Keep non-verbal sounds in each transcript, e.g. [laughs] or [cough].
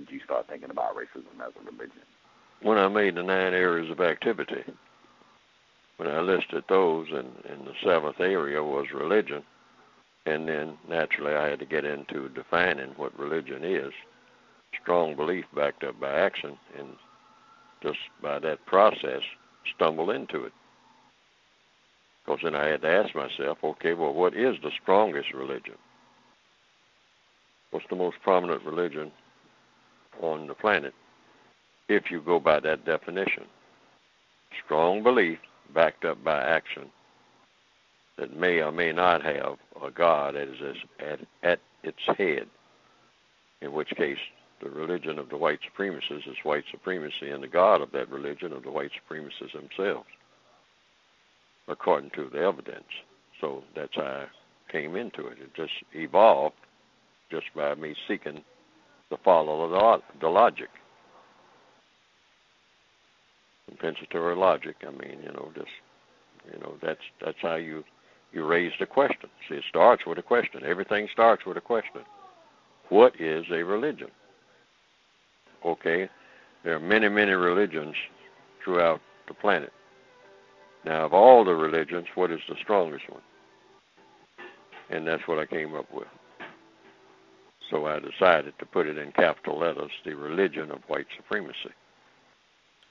when did you start thinking about racism as a religion? When I made the nine areas of activity. When I listed those, and, and the seventh area was religion, and then naturally I had to get into defining what religion is. Strong belief backed up by action, and just by that process, stumbled into it. Because then I had to ask myself, okay, well, what is the strongest religion? What's the most prominent religion on the planet? If you go by that definition, strong belief backed up by action that may or may not have a God at, at its head, in which case the religion of the white supremacists is white supremacy, and the God of that religion of the white supremacists themselves, according to the evidence. So that's how I came into it. It just evolved just by me seeking to follow the, the logic. Compensatory logic. I mean, you know, just you know, that's that's how you you raise the question. See, it starts with a question. Everything starts with a question. What is a religion? Okay, there are many, many religions throughout the planet. Now, of all the religions, what is the strongest one? And that's what I came up with. So I decided to put it in capital letters, the religion of white supremacy.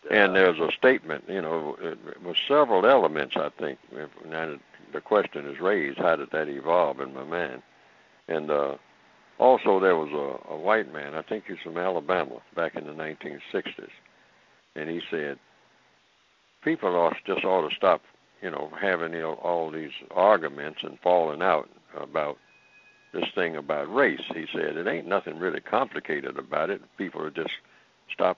And there's a statement, you know, with several elements, I think. Now the question is raised, how did that evolve in my mind? And uh, also, there was a, a white man, I think he's from Alabama, back in the 1960s, and he said, people ought, just ought to stop, you know, having you know, all these arguments and falling out about this thing about race. He said, it ain't nothing really complicated about it. People are just stop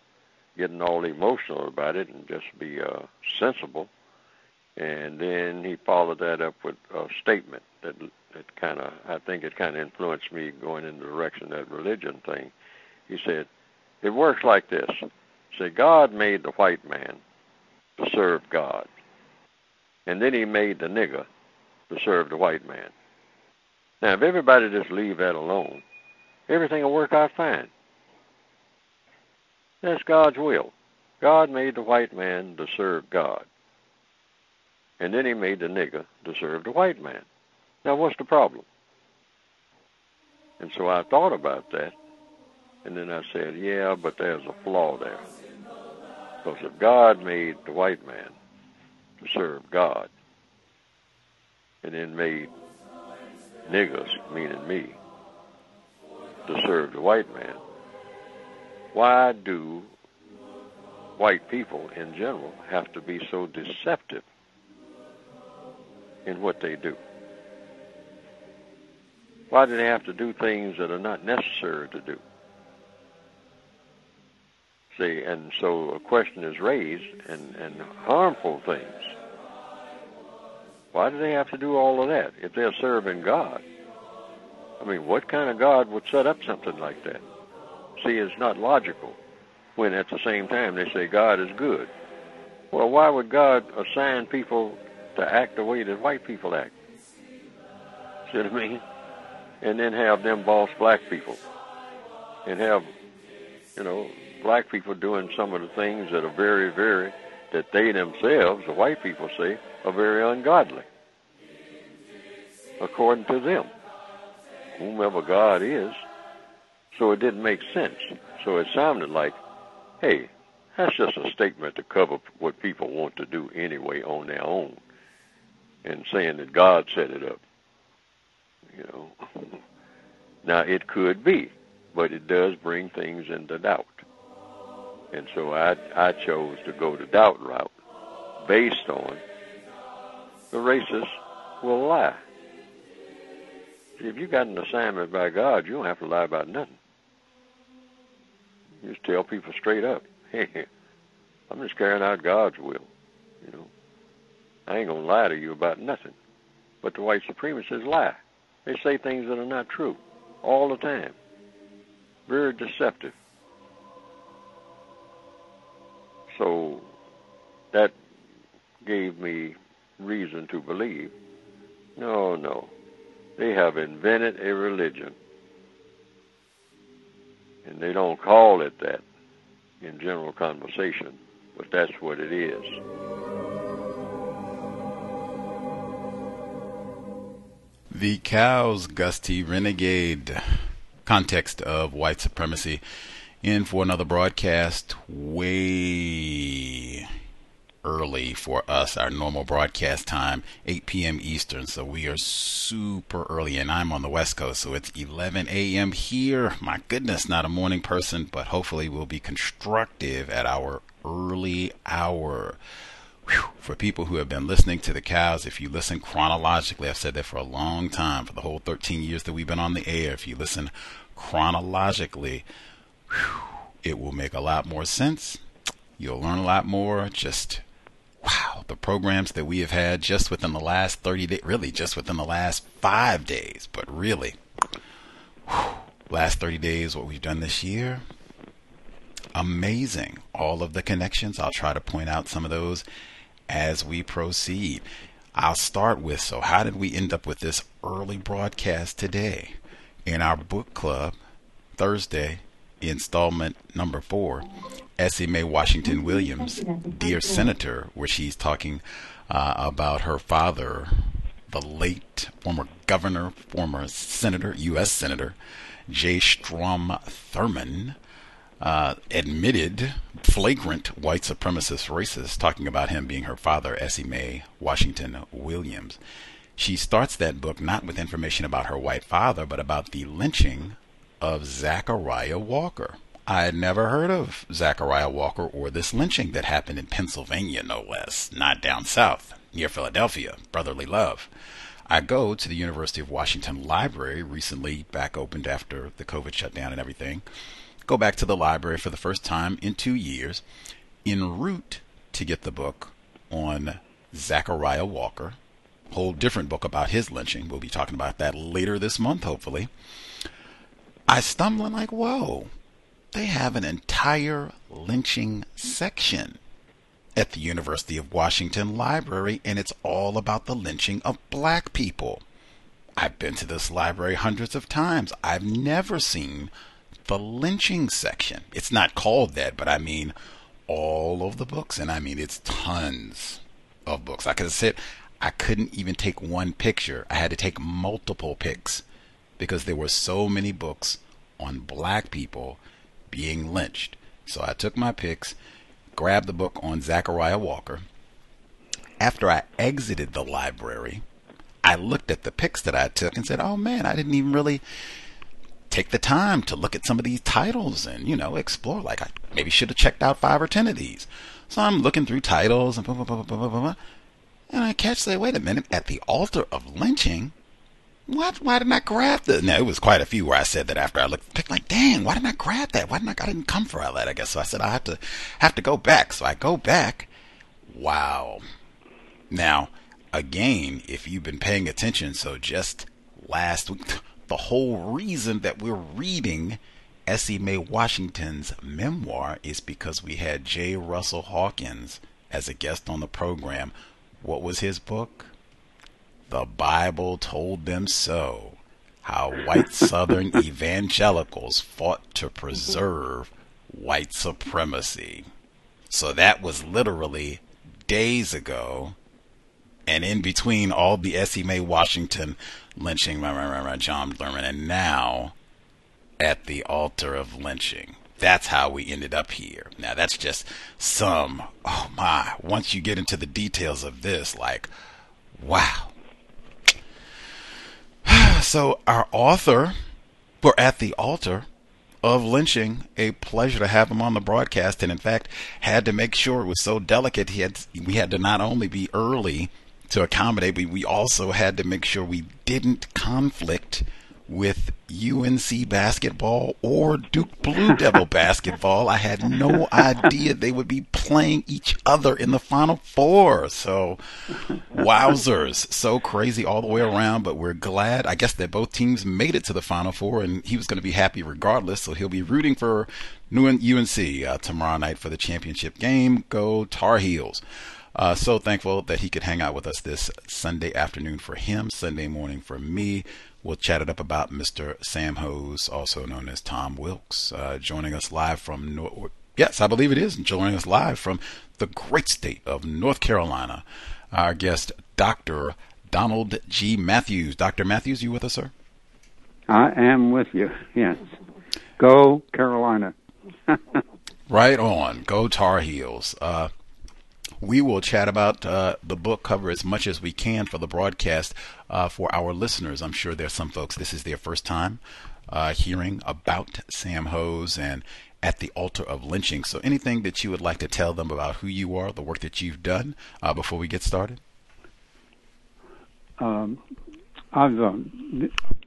getting all emotional about it and just be uh, sensible. And then he followed that up with a statement that it kind of, I think it kind of influenced me going in the direction of that religion thing. He said, it works like this. Say, God made the white man to serve God. And then he made the nigger to serve the white man. Now, if everybody just leave that alone, everything will work out fine. That's God's will. God made the white man to serve God. And then he made the nigger to serve the white man. Now, what's the problem? And so I thought about that, and then I said, yeah, but there's a flaw there. Because if God made the white man to serve God, and then made niggers, meaning me, to serve the white man, why do white people in general have to be so deceptive in what they do? Why do they have to do things that are not necessary to do? See, and so a question is raised, and, and harmful things. Why do they have to do all of that if they're serving God? I mean, what kind of God would set up something like that? See, it's not logical when at the same time they say God is good. Well, why would God assign people to act the way that white people act? See what I mean? and then have them boss black people and have, you know, black people doing some of the things that are very, very, that they themselves, the white people say, are very ungodly, according to them, whomever God is. So it didn't make sense. So it sounded like, hey, that's just a statement to cover what people want to do anyway on their own and saying that God set it up. You know. [laughs] Now it could be, but it does bring things into doubt. And so I I chose to go the doubt route based on the racists will lie. See, if you got an assignment by God, you don't have to lie about nothing. You just tell people straight up, hey, [laughs] I'm just carrying out God's will. You know, I ain't gonna lie to you about nothing. But the white supremacists lie. They say things that are not true all the time. Very deceptive. So that gave me reason to believe no, no. They have invented a religion And they don't call it that in general conversation, but that's what it is. The Cows, Gus T. Renegade. Context of white supremacy. In for another broadcast way early for us, our normal broadcast time, 8 p.m. Eastern. So we are super early, and I'm on the West Coast, so it's 11 a.m. here. My goodness, not a morning person, but hopefully we'll be constructive at our early hour. Whew. For people who have been listening to the cows, if you listen chronologically, I've said that for a long time, for the whole 13 years that we've been on the air, if you listen chronologically, whew, it will make a lot more sense. You'll learn a lot more. Just wow, the programs that we have had just within the last 30 days, really just within the last five days, but really, whew, last 30 days, what we've done this year, amazing. All of the connections, I'll try to point out some of those as we proceed. I'll start with so, how did we end up with this early broadcast today? In our book club, Thursday, installment number four, Essie Mae Washington Williams, Dear Senator, where she's talking uh, about her father, the late former governor, former senator, U.S. Senator, J. Strom Thurmond, uh, admitted flagrant white supremacist racist, talking about him being her father, Essie Mae Washington Williams. She starts that book not with information about her white father, but about the lynching of Zachariah Walker. I had never heard of Zachariah Walker or this lynching that happened in Pennsylvania, no less, not down south, near Philadelphia, brotherly love. I go to the University of Washington Library, recently back opened after the COVID shutdown and everything. Go back to the library for the first time in two years, en route to get the book on Zachariah Walker, whole different book about his lynching. We'll be talking about that later this month, hopefully. I stumble and like, whoa, they have an entire lynching section at the University of Washington Library, and it's all about the lynching of black people. I've been to this library hundreds of times. I've never seen the lynching section. It's not called that, but I mean all of the books, and I mean it's tons of books. I could sit, I couldn't even take one picture. I had to take multiple pics because there were so many books on black people being lynched. So I took my pics, grabbed the book on Zachariah Walker. After I exited the library, I looked at the pics that I took and said, "Oh man, I didn't even really take the time to look at some of these titles and you know explore. Like I maybe should have checked out five or ten of these." So I'm looking through titles and blah blah blah blah blah blah, and I catch say, "Wait a minute! At the altar of lynching." What? Why didn't I grab the? Now it was quite a few where I said that after I looked, like, dang, why didn't I grab that? Why didn't I? I didn't come for all that. I guess so. I said I have to have to go back. So I go back. Wow. Now, again, if you've been paying attention, so just last week, [laughs] the whole reason that we're reading Essie Mae Washington's memoir is because we had J. Russell Hawkins as a guest on the program. What was his book? The Bible told them so. How white Southern evangelicals fought to preserve white supremacy. So that was literally days ago. And in between all the Essie Mae Washington lynching, John Lerman, and now at the altar of lynching. That's how we ended up here. Now, that's just some, oh my, once you get into the details of this, like, wow. So, our author, we're at the altar of lynching. A pleasure to have him on the broadcast, and in fact, had to make sure it was so delicate. He had we had to not only be early to accommodate, but we also had to make sure we didn't conflict with UNC basketball or Duke Blue [laughs] Devil basketball. I had no idea they would be playing each other in the Final Four. So, wowzers. So crazy all the way around, but we're glad. I guess that both teams made it to the Final Four, and he was going to be happy regardless. So, he'll be rooting for UNC uh, tomorrow night for the championship game. Go Tar Heels. Uh, so thankful that he could hang out with us this Sunday afternoon for him, Sunday morning for me. We'll chat it up about Mr. Sam Hose, also known as Tom Wilkes, uh, joining us live from North. Yes, I believe it is joining us live from the great state of North Carolina. Our guest, Dr. Donald G. Mathews. Dr. Mathews, you with us, sir? I am with you. Yes. Go Carolina. [laughs] right on. Go Tar Heels. Uh, we will chat about uh, the book cover as much as we can for the broadcast uh, for our listeners. I'm sure there's some folks this is their first time uh, hearing about Sam Hose and at the altar of lynching. So, anything that you would like to tell them about who you are, the work that you've done, uh, before we get started? Um, I've uh,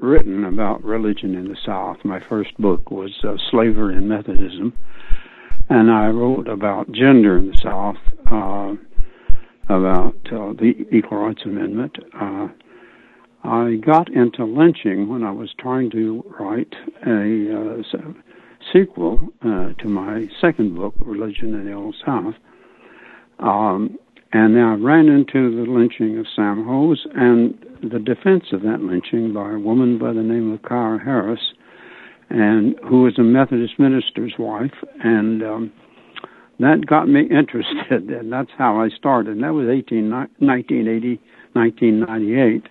written about religion in the South. My first book was uh, Slavery and Methodism and I wrote about gender in the South, uh, about uh, the Equal Rights Amendment. Uh, I got into lynching when I was trying to write a uh, sequel uh, to my second book, Religion in the Old South. Um, and I ran into the lynching of Sam Hose and the defense of that lynching by a woman by the name of Corra Harris, and who was a Methodist minister's wife, and um, that got me [laughs] interested, and that's how I started. And that was 18, 1980, 1998.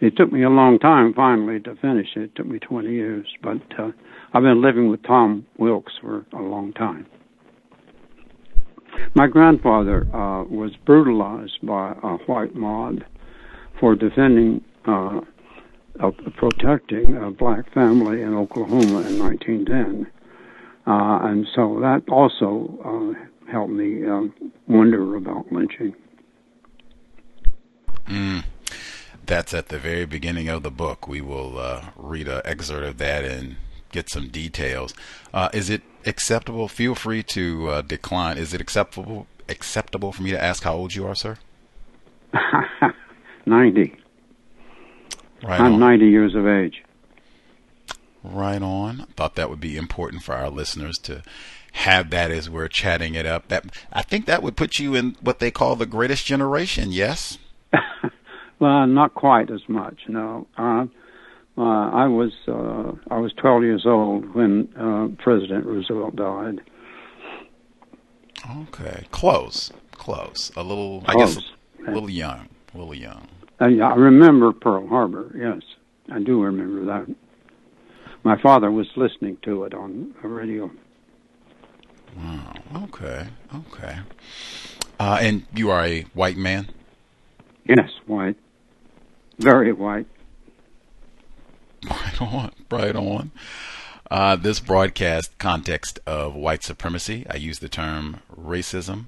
It took me a long time finally to finish it. It took me 20 years, but uh, I've been living with Tom Wilkes for a long time. My grandfather uh, was brutalized by a white mob for defending uh, protecting a black family in Oklahoma in 1910. Uh, and so that also uh, helped me uh, wonder about lynching. Mm. That's at the very beginning of the book. We will uh, read an excerpt of that and get some details. Uh, is it acceptable? Feel free to uh, decline. Is it acceptable acceptable for me to ask how old you are, sir? [laughs] 90. Right I'm on. 90 years of age. Right on. Thought that would be important for our listeners to have that as we're chatting it up. That I think that would put you in what they call the greatest generation. Yes. [laughs] well, not quite as much. No. Uh, uh, I was uh, I was 12 years old when uh, President Roosevelt died. Okay, close, close. A little, close. I guess, a little young, a little young. Uh, I remember Pearl Harbor. Yes, I do remember that. My father was listening to it on the radio. Wow. Okay. Okay. Uh, and you are a white man. Yes, white. Very white. [laughs] Right on. Right on. Uh, this broadcast context of white supremacy, I use the term racism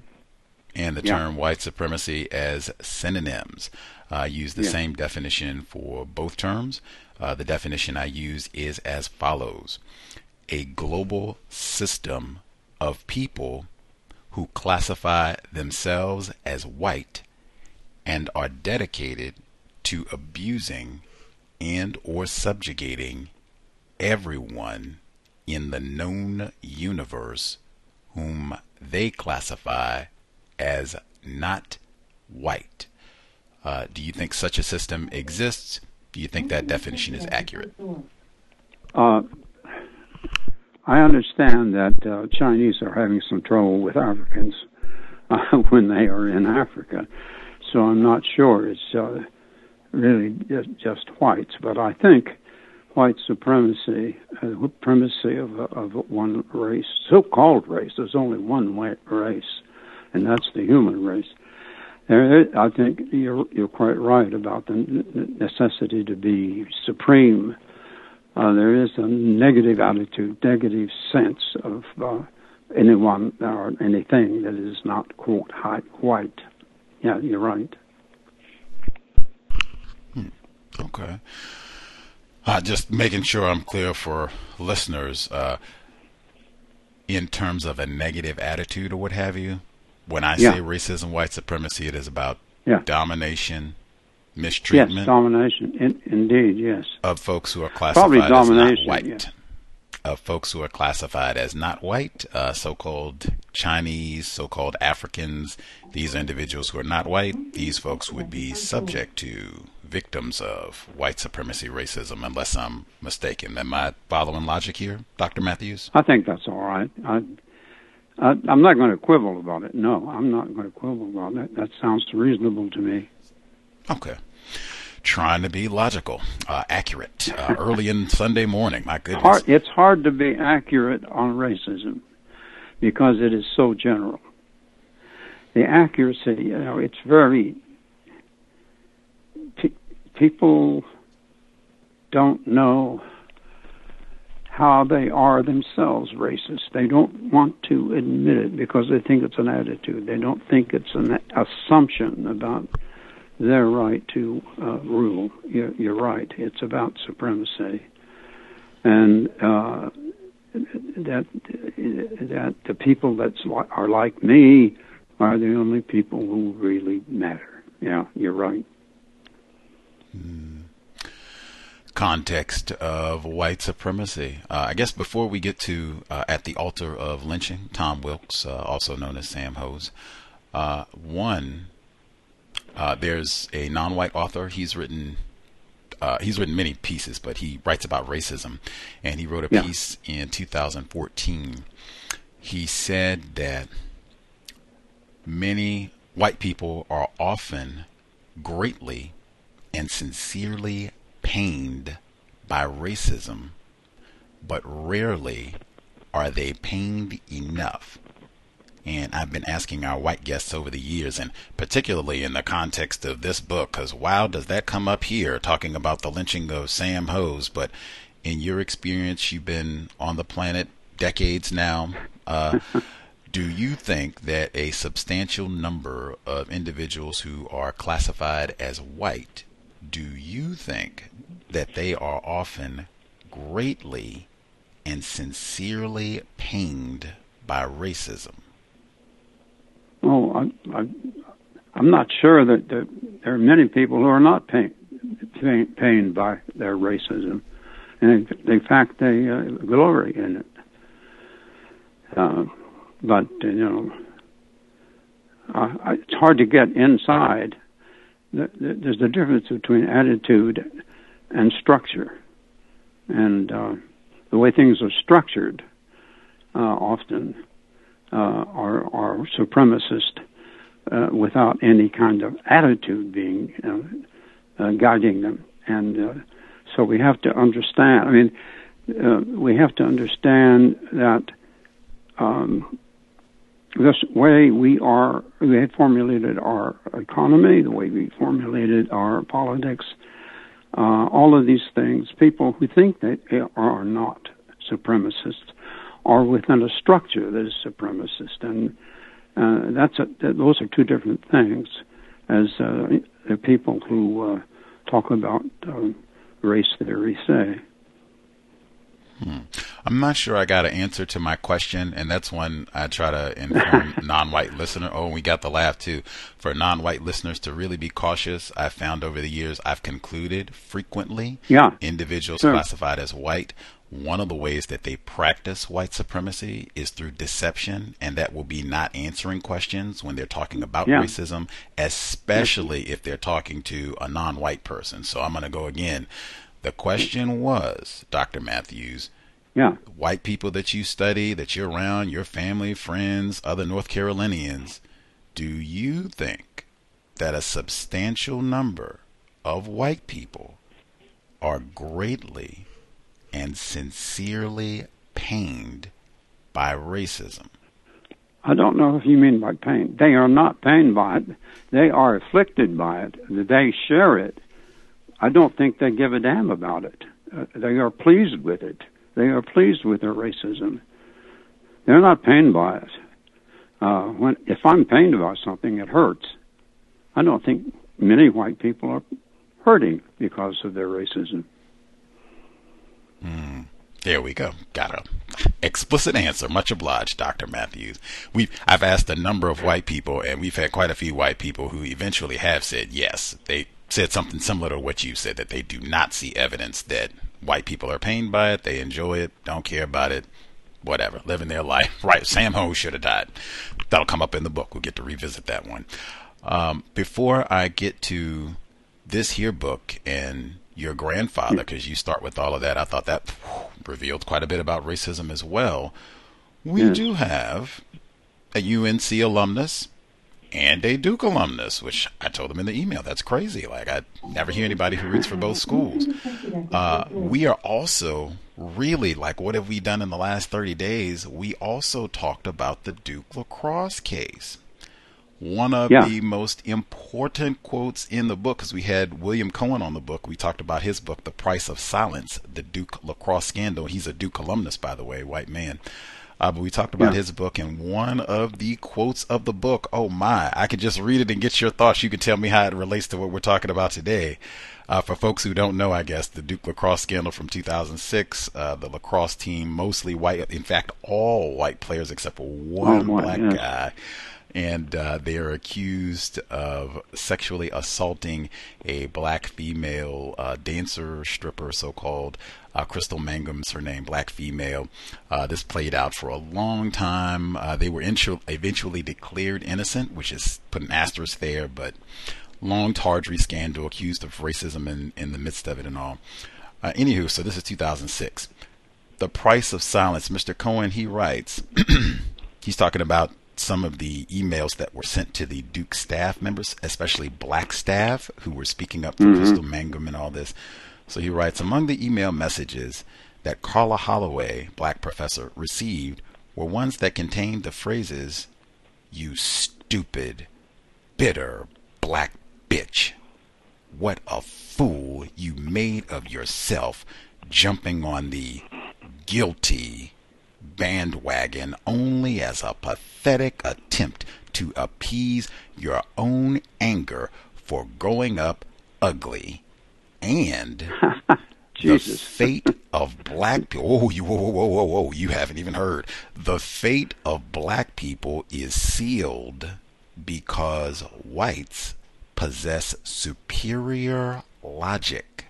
and the Yeah. term white supremacy as synonyms. I use the Yeah. same definition for both terms. Uh, the definition I use is as follows a global system of people who classify themselves as white and are dedicated to abusing and or subjugating everyone in the known universe whom they classify as not white. Uh, do you think such a system exists? Do you think that definition is accurate? Uh, I understand that uh, Chinese are having some trouble with Africans [laughs] uh, when they are in Africa, so I'm not sure it's uh, really just, just whites, but I think white supremacy, uh, supremacy of, of one race, so-called race. There's only one white race, and that's the human race. I think you're you're quite right about the necessity to be supreme. Uh, there is a negative attitude, negative sense of uh, anyone or anything that is not quote hi- white. Yeah, you're right. Okay. Uh, just making sure I'm clear for listeners uh, in terms of a negative attitude or what have you. When I Yeah. say racism, white supremacy, it is about Yeah. domination, Yes, mistreatment domination. In, indeed, yes. of folks who are classified as not white. yeah. Of folks who are classified as not white, uh, so-called Chinese, so-called Africans. These are individuals who are not white. These folks would be subject to victims of white supremacy racism, unless I'm mistaken. Am I following logic here, Dr. Mathews? I think that's all right. I, I, I'm not going to quibble about it. No, I'm not going to quibble about it. That sounds reasonable to me. Okay. Trying to be logical, uh, accurate, uh, early in Sunday morning. My goodness. Hard, it's hard to be accurate on racism because it is so general. The accuracy, you know, it's very. Pe- people don't know how they are themselves racist. They don't want to admit it because they think it's an attitude. They don't think it's an assumption about their right to uh, rule. You're, you're, right. It's about supremacy, and uh, that that the people that are like me are the only people who really matter. Yeah, you're right. Mm. Context of white supremacy. Uh, I guess before we get to uh, at the altar of lynching, Tom Wilkes, uh, also known as Sam Hose, uh, one uh, there's a non-white author. He's written uh, he's written many pieces, but he writes about racism, and he wrote a yeah. piece in 2014. He said that many white people are often greatly and sincerely pained by racism, but rarely are they pained enough and I've been asking our white guests over the years, and particularly in the context of this book, because wow, does that come up here talking about the lynching of Sam Hose? But in your experience, you've been on the planet decades now. Uh, [laughs] do you think that a substantial number of individuals who are classified as white, do you think that they are often greatly and sincerely pained by racism? Oh, I, I, I'm not sure that, that there are many people who are not pain, pain, pained by their racism, and in fact, they uh, glory in it. Uh, but you know, it's hard to get inside. There's a difference between attitude and structure, and uh, the way things are structured uh, often uh, are, are supremacist uh, without any kind of attitude being uh, uh, guiding them. And so we have to understand. I mean, we have to understand that um, this way we are, we have formulated our economy, the way we formulated our politics, uh, all of these things, people who think that they are not supremacists are within a structure that is supremacist, and uh, that's a, those are two different things. As uh, the people who uh, talk about uh, race theory say. Hmm. I'm not sure I got an answer to my question, and that's one I try to inform [laughs] non-white listener. Oh, we got the laugh too. For non-white listeners to really be cautious, I've found over the years I've concluded frequently, yeah, individuals sure. classified as white one of the ways that they practice white supremacy is through deception, and that will be not answering questions when they're talking about yeah. racism, especially if they're talking to a non white person. So I'm going to go again. The question was, Dr. Mathews, yeah. white people that you study, that you're around, your family, friends, other North Carolinians, do you think that a substantial number of white people are greatly and sincerely pained by racism? I don't know if you mean by pain. They are not pained by it. They are afflicted by it. They share it. I don't think they give a damn about it. Uh, they are pleased with it. They are pleased with their racism. They're not pained by it. Uh, when if I'm pained about something, it hurts. I don't think many white people are hurting because of their racism. Mm, there we go. Got a explicit answer. Much obliged, Dr. Mathews. We I've asked a number of white people, and we've had quite a few white people who eventually have said yes. They said something similar to what you said that they do not see evidence that white people are pained by it. They enjoy it, don't care about it, whatever, living their [laughs] life. Right? Sam Hose should have died. That'll come up in the book. We'll get to revisit that one. Um, before I get to this here book and your grandfather, because you start with all of that, I thought that revealed quite a bit about racism as well. We Yes. do have a UNC alumnus and a Duke alumnus, which I told them in the email. That's crazy. Like I never hear anybody who reads for both schools. Uh, we are also really like what have we done in the last 30 days? We also talked about the Duke lacrosse case. One of Yeah. the most important quotes in the book, because we had William Cohan on the book. We talked about his book, The Price of Silence, the Duke lacrosse scandal. He's a Duke alumnus, by the way, white man. Uh, but we talked about Yeah. his book, and one of the quotes of the book, oh my, I could just read it and get your thoughts. You can tell me how it relates to what we're talking about today. Uh, for folks who don't know, I guess, the Duke lacrosse scandal from 2006, uh, the lacrosse team, mostly white, in fact, all white players except for one white, black yes. guy. And uh, they are accused of sexually assaulting a black female uh, dancer, stripper, so called. Uh, Crystal Mangum's her name, black female. Uh, this played out for a long time. Uh, they were eventually declared innocent, which is put an asterisk there, but long tawdry scandal, accused of racism in, in the midst of it and all. Uh, anywho, so this is 2006. The Price of Silence. Mr. Cohan, he writes, [clears throat] he's talking about some of the emails that were sent to the Duke staff members, especially black staff who were speaking up for Crystal Mangum and all this. So he writes, among the email messages that Karla Holloway, black professor, received were ones that contained the phrases, you stupid, bitter black bitch. What a fool you made of yourself jumping on the guilty bandwagon only as a pathetic attempt to appease your own anger for growing up ugly. And [laughs] the Jesus. fate of black people. Oh, you, whoa, whoa, whoa, whoa, whoa! You haven't even heard. The fate of black people is sealed because whites possess superior logic.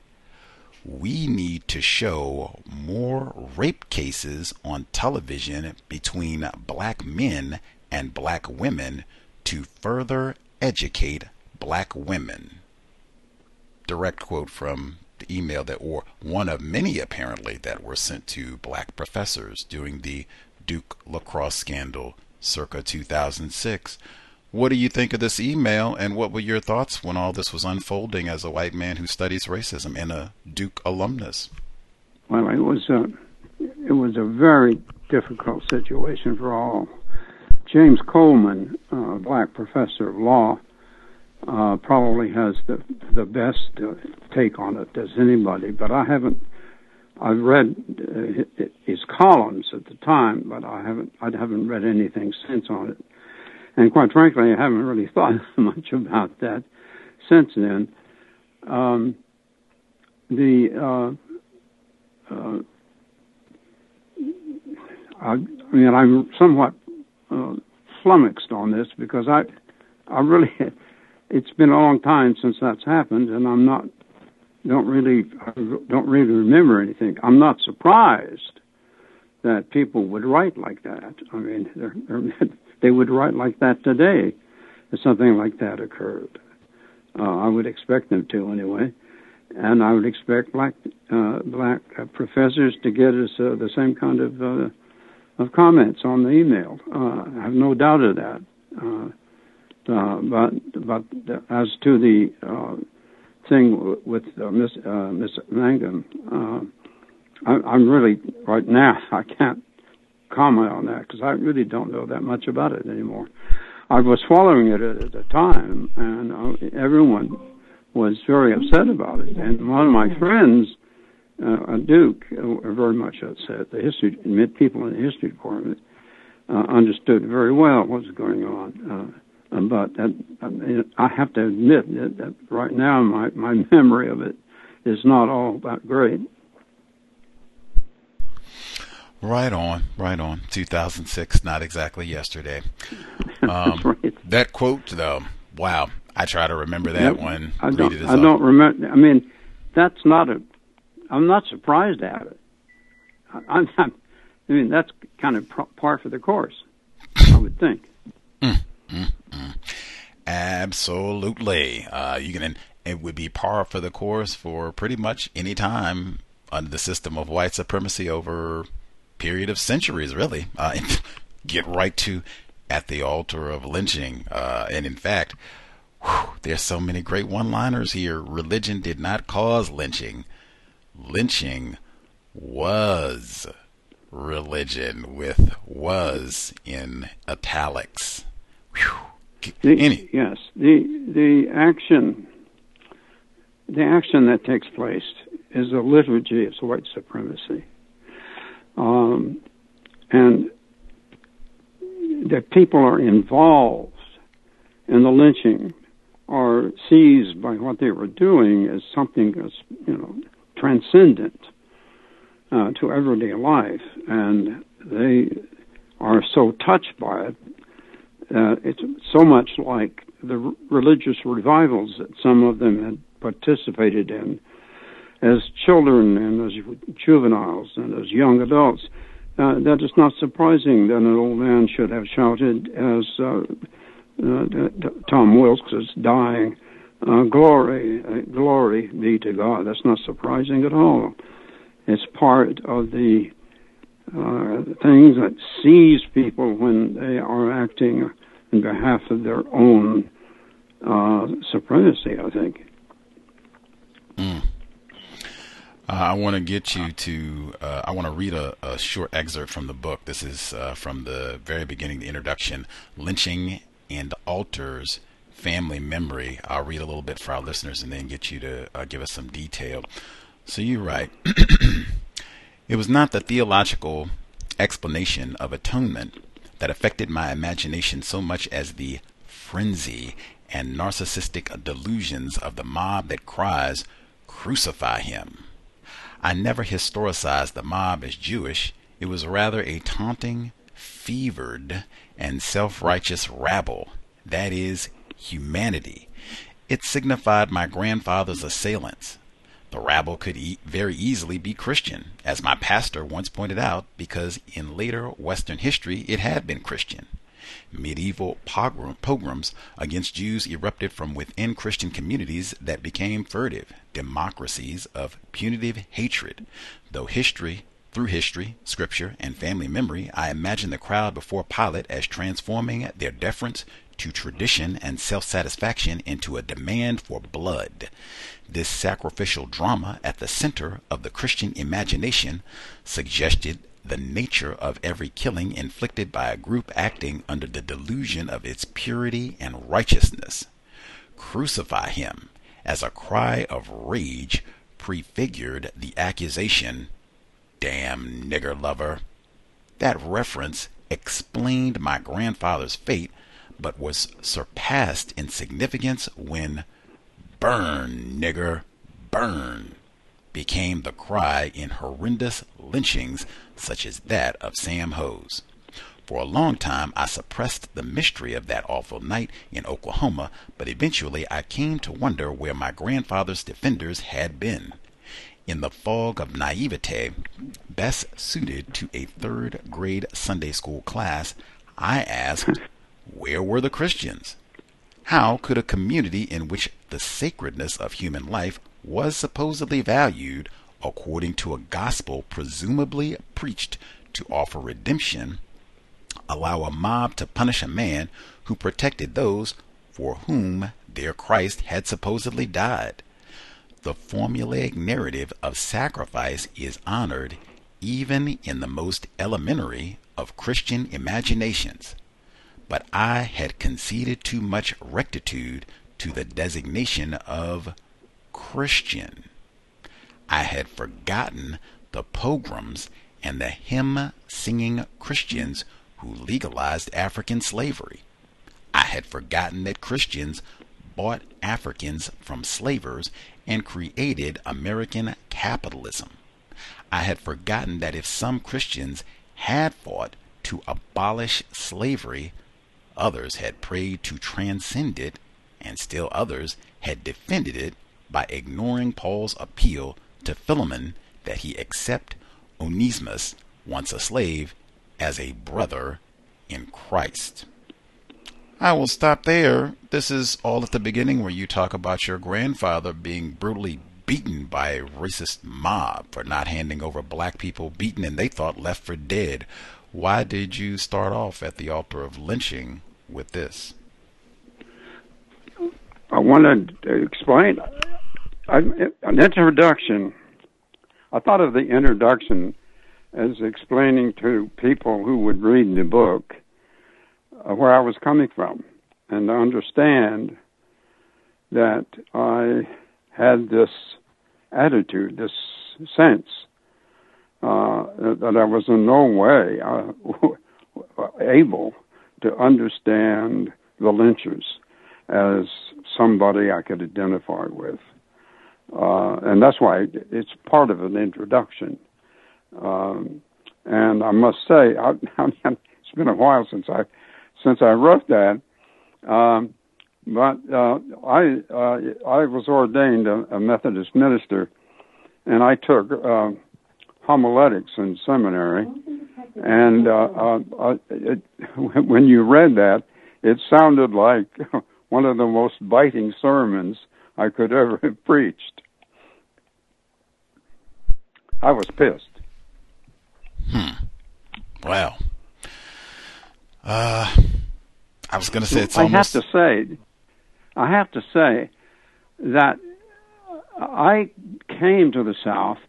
We need to show more rape cases on television between black men and black women to further educate black women direct quote from the email that or one of many apparently that were sent to black professors during the Duke lacrosse scandal circa 2006. What do you think of this email and what were your thoughts when all this was unfolding as a white man who studies racism and a Duke alumnus? Well, it was a it was a very difficult situation for all. James Coleman, uh, black professor of law, uh, probably has the the best uh, take on it as anybody. But I haven't. I've read uh, his columns at the time, but I haven't. I haven't read anything since on it. And quite frankly, I haven't really [laughs] thought much about that since then. Um, the uh, uh, I, I mean, I'm somewhat uh, flummoxed on this because I, I really, [laughs] it's been a long time since that's happened, and I'm not, don't really, don't really remember anything. I'm not surprised that people would write like that. I mean, they're, they're, [laughs] they would write like that today if something like that occurred. Uh, I would expect them to anyway and I would expect black uh, black uh, professors to get us uh, the same kind of uh, of comments on the email. Uh, I have no doubt of that. Uh, but but as to the uh, thing with uh, Miss uh, Miss uh, I, I'm really right now [laughs] I can't comment on that because I really don't know that much about it anymore. I was following it at, the time, and uh, everyone was very upset about it. And one of my friends, uh, Duke, uh, were very much upset. The history, people in the history department understood very well what was going on. Uh, but that, I, I have to admit that, that right now my, my [laughs] memory of it is not all that great. Right on, right on. 2006, not exactly yesterday. [laughs] Um, right. That quote, though, wow. I try to remember that Yep. one. I don't, as don't remember. I mean, that's not a. I'm not surprised at it. I, I'm, I'm, I mean, that's kind of par par for the course. I would think. Absolutely. Uh, you can it would be par for the course for pretty much any time under the system of white supremacy over period of centuries, really. Uh, [laughs] get right to at the altar of lynching. Uh, and in fact, whew, there's so many great one-liners here. Religion did not cause lynching. Lynching was religion with was in italics. The, Any. Yes, the the action the action that takes place is a liturgy of white supremacy, um, and that people are involved in the lynching are seized by what they were doing as something that's you know transcendent uh, to everyday life, and they are so touched by it. Uh, it's so much like the religious revivals that some of them had participated in as children and as juveniles and as young adults. Uh, that is not surprising that an old man should have shouted as uh, uh, Tom Wilkes is dying, uh, "Glory, uh, glory be to God." That's not surprising at all. It's part of the uh, things that seize people when they are acting in behalf of their own uh, supremacy. I think. Mm. Uh, I want to get you to. Uh, I want to read a, a, short excerpt from the book. This is uh, from the very beginning, the introduction. Lynching and altars family memory. I'll read a little bit for our listeners and then get you to uh, give us some detail. So you write, [clears throat] it was not the theological explanation of atonement that affected my imagination so much as the frenzy and narcissistic delusions of the mob that cries, Crucify him. I never historicized the mob as Jewish. It was rather a taunting, fevered, and self righteous rabble, that is, humanity. It signified my grandfather's assailants, the rabble could e- very easily be Christian, as my pastor once pointed out, because in later Western history it had been Christian. Medieval pogrom, pogroms against Jews erupted from within Christian communities that became furtive democracies of punitive hatred. Though history, through history, scripture, and family memory, I imagine the crowd before Pilate as transforming their deference to tradition and self satisfaction into a demand for blood. This sacrificial drama at the center of the Christian imagination suggested the nature of every killing inflicted by a group acting under the delusion of its purity and righteousness. Crucify him, as a cry of rage prefigured the accusation, Damn nigger lover. That reference explained my grandfather's fate, but was surpassed in significance when Burn, nigger, burn, became the cry in horrendous lynchings such as that of Sam Hose. For a long time, I suppressed the mystery of that awful night in Oklahoma, but eventually I came to wonder where my grandfather's defenders had been. In the fog of naivete, best suited to a third grade Sunday school class, I asked, Where were the Christians? How could a community in which the sacredness of human life was supposedly valued according to a gospel presumably preached to offer redemption allow a mob to punish a man who protected those for whom their Christ had supposedly died? The formulaic narrative of sacrifice is honored even in the most elementary of Christian imaginations but I had conceded too much rectitude to the designation of Christian. I had forgotten the pogroms and the hymn singing Christians who legalized African slavery. I had forgotten that Christians bought Africans from slavers and created American capitalism. I had forgotten that if some Christians had fought to abolish slavery, Others had prayed to transcend it, and still others had defended it by ignoring Paul's appeal to Philemon that he accept Onesimus, once a slave, as a brother in Christ. I will stop there. This is all at the beginning where you talk about your grandfather being brutally beaten by a racist mob for not handing over black people beaten and they thought left for dead. Why did you start off at the altar of lynching with this? I wanted to explain an introduction. I thought of the introduction as explaining to people who would read the book uh, where I was coming from and to understand that I had this attitude, this sense uh, that I was in no way uh, [laughs] able to understand the lynchers as somebody I could identify with. Uh, and that's why it's part of an introduction. Um, and I must say, I, [laughs] I it's been a while since I since I wrote that. Um, but uh, I uh, I was ordained a, a, Methodist minister, and I took uh, homiletics in seminary. And uh, uh, it, [laughs] when you read that, it sounded like [laughs] one of the most biting sermons I could ever [laughs] have preached. I was pissed. Hmm. Well, uh, I was going to say it's I almost. have to say, I have to say that I came to the South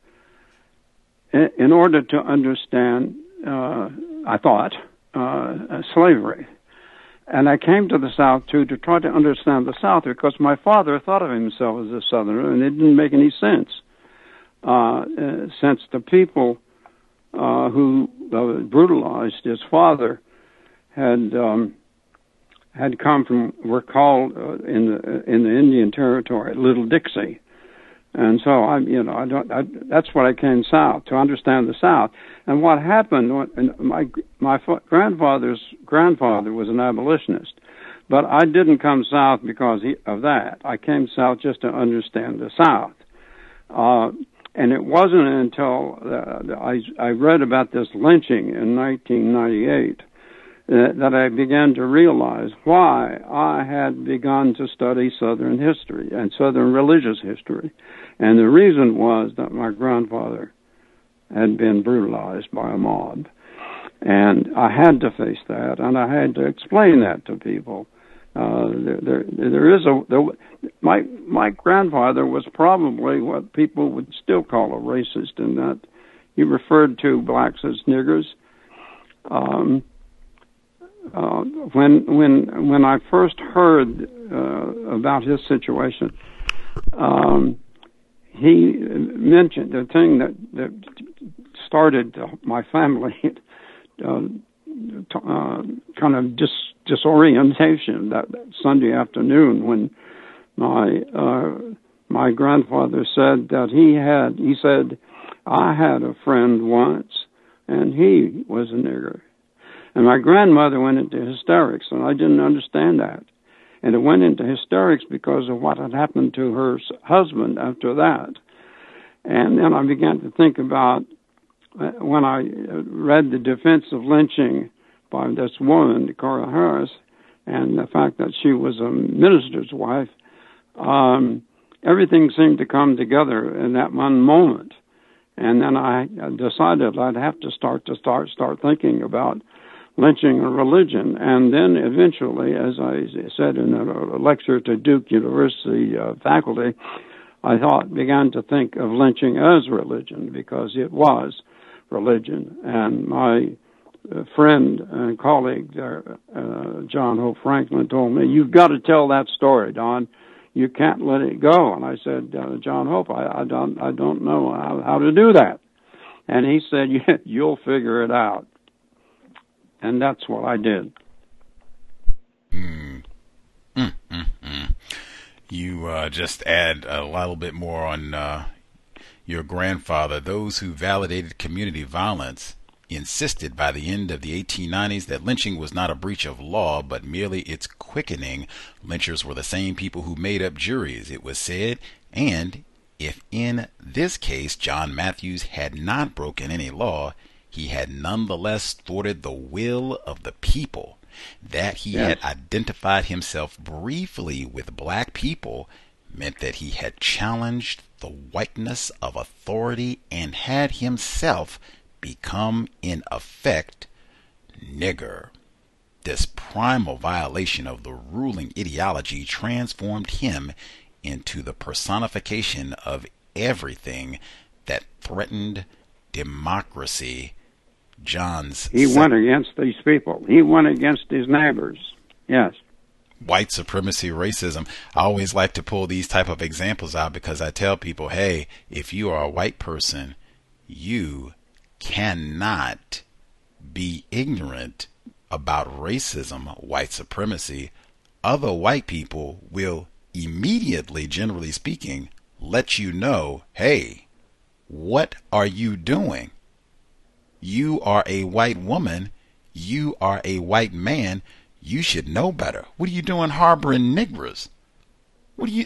in, order to understand. Uh, I thought uh, slavery, and I came to the South too to try to understand the South because my father thought of himself as a Southerner, and it didn't make any sense. Uh, uh since the people uh, who uh, brutalized his father had um, had come from were called uh, in the in the Indian Territory Little Dixie, and so I you know I don't I, that's what I came south to understand the South and what happened. When, my my grandfather's grandfather was an abolitionist, but I didn't come south because he, of that. I came south just to understand the South. Uh, and it wasn't until uh, I, I read about this lynching in 1998 that I began to realize why I had begun to study Southern history and Southern religious history. And the reason was that my grandfather had been brutalized by a mob. And I had to face that, and I had to explain that to people. Uh, there, there, there is a there, my my grandfather was probably what people would still call a racist in that he referred to blacks as niggers. Um, uh, when when when I first heard uh, about his situation, um, he mentioned the thing that that started my family [laughs] uh, uh, kind of dis- disorientation that Sunday afternoon when my uh, my grandfather said that he had he said I had a friend once and he was a nigger and my grandmother went into hysterics, and I didn't understand that. And it went into hysterics because of what had happened to her husband after that. And then I began to think about uh, when I uh, read the defense of lynching by this woman, Corra Harris, and the fact that she was a minister's wife, um, everything seemed to come together in that one moment. And then I decided I'd have to start to start start thinking about lynching a religion. And then eventually, as I said in a lecture to Duke University uh, faculty, I thought began to think of lynching as religion because it was religion. And my uh, friend and colleague there, uh, John Hope Franklin, told me, "You've got to tell that story, Don. You can't let it go." And I said, uh, "John Hope, I, I don't, I don't know how, how to do that." And he said, [laughs] "You'll figure it out." And that's what I did. Mm. Mm, mm, you uh, just add a little bit more on uh, your grandfather. Those who validated community violence insisted by the end of the 1890s that lynching was not a breach of law, but merely its quickening. Lynchers were the same people who made up juries, it was said, and if in this case John Mathews had not broken any law, he had nonetheless thwarted the will of the people. That he Yes. had identified himself briefly with black people meant that he had challenged the whiteness of authority and had himself become, in effect, nigger. This primal violation of the ruling ideology transformed him into the personification of everything that threatened democracy. John's He went against these people. He went against his neighbors. Yes. white supremacy racism i always like to pull these type of examples out because i tell people hey if you are a white person you cannot be ignorant about racism white supremacy other white people will immediately generally speaking let you know hey what are you doing you are a white woman you are a white man you should know better. What are you doing harboring niggers? What are you?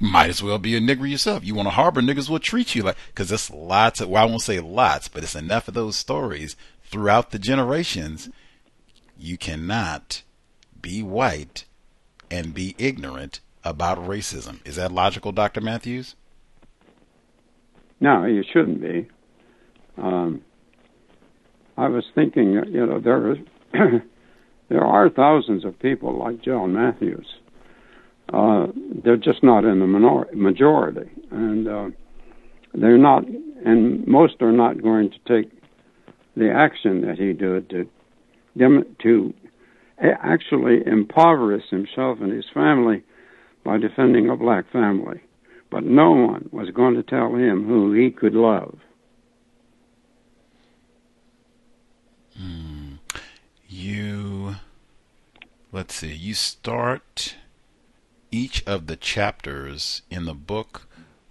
Might as well be a nigger yourself. You want to harbor niggas will treat you like because there's lots of well, I won't say lots, but it's enough of those stories throughout the generations. You cannot be white and be ignorant about racism. Is that logical, Dr. Mathews? No, you shouldn't be. Um, I was thinking, you know, there is, [clears throat] there are thousands of people like John Mathews. Uh, they're just not in the minor- majority, and uh, they're not, and most are not going to take the action that he did to dem- to actually impoverish himself and his family by defending a black family. But no one was going to tell him who he could love. Hmm. You, let's see, you start each of the chapters in the book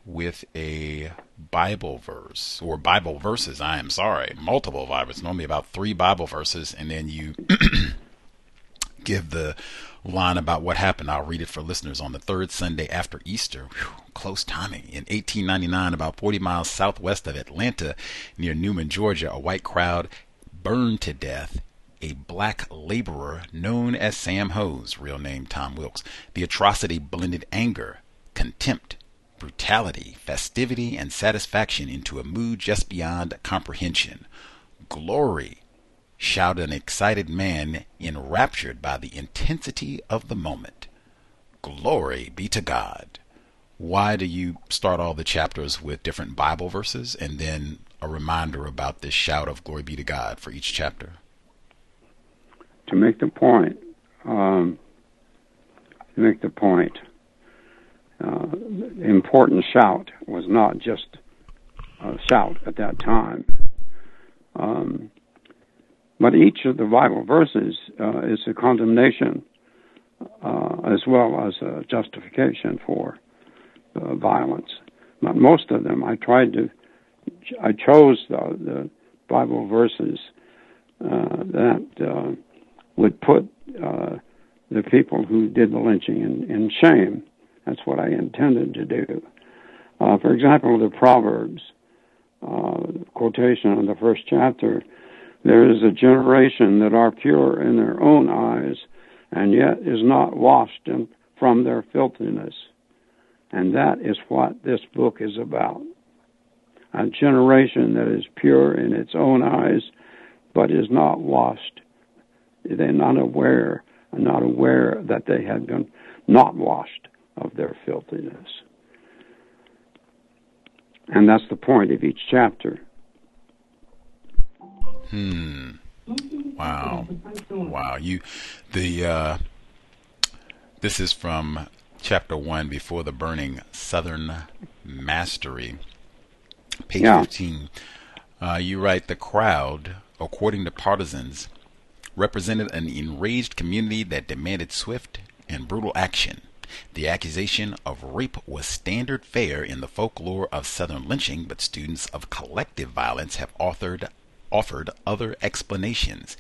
with a Bible verse, or Bible verses, I am sorry, multiple Bibles, normally about three Bible verses, and then you [clears throat] give the line about what happened. I'll read it for listeners. On the third Sunday after Easter, whew, close timing, in 1899, about 40 miles southwest of Atlanta, near Newnan, Georgia, a white crowd burned to death a black laborer known as Sam Hose, real name Tom Wilkes. The atrocity blended anger, contempt, brutality, festivity, and satisfaction into a mood just beyond comprehension. Glory, shouted an excited man enraptured by the intensity of the moment. Glory be to God. Why do you start all the chapters with different Bible verses and then a reminder about this shout of glory be to God for each chapter? To make the point, um, to make the point, uh, the important shout was not just a shout at that time. Um, but each of the Bible verses uh, is a condemnation uh, as well as a justification for uh, violence. But most of them, I tried to, I chose the, the Bible verses uh, that uh, would put uh, the people who did the lynching in, in shame. That's what I intended to do. Uh, for example, the Proverbs uh, quotation in the first chapter there is a generation that are pure in their own eyes, and yet is not washed from their filthiness. And that is what this book is about. A generation that is pure in its own eyes, but is not washed. They're not aware, not aware that they have been not washed of their filthiness. And that's the point of each chapter. Hmm. Wow. Wow. You the uh this is from chapter 1 before the burning southern mastery page Yeah. 15 uh, you write the crowd according to partisans represented an enraged community that demanded swift and brutal action. The accusation of rape was standard fare in the folklore of southern lynching but students of collective violence have authored offered other explanations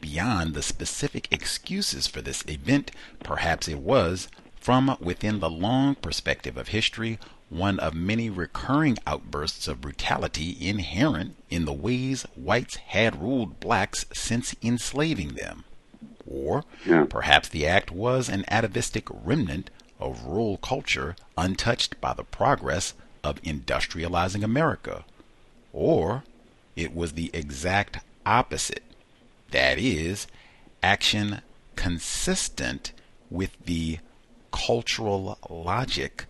beyond the specific excuses for this event. Perhaps it was From within the long perspective of history, one of many recurring outbursts of brutality inherent in the ways whites had ruled blacks since enslaving them. Or Yeah. perhaps the act was an atavistic remnant of rural culture untouched by the progress of industrializing America. Or it was the exact opposite. That is, action consistent with the cultural logic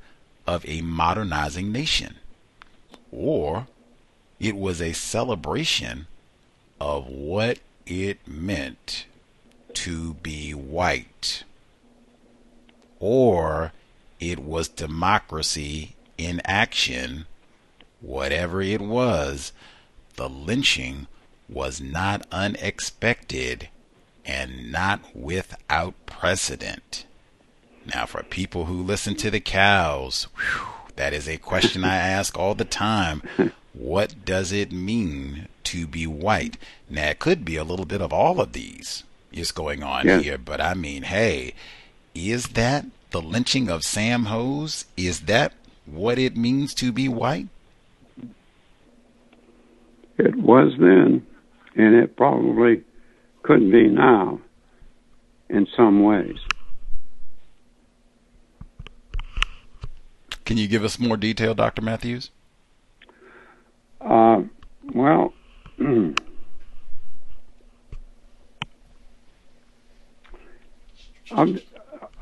of a modernizing nation. Or it was a celebration of what it meant to be white. Or it was democracy in action. Whatever it was, the lynching was not unexpected and not without precedent. Now, for people who listen to the cows, whew, that is a question I [laughs] ask all the time. What does it mean to be white? Now, it could be a little bit of all of these is going on Yeah. here, but I mean, hey, is that the lynching of Sam Hose? Is that what it means to be white? It was then, and it probably could be now in some ways. Can you give us more detail, Dr. Mathews? Uh, well, [clears throat] um,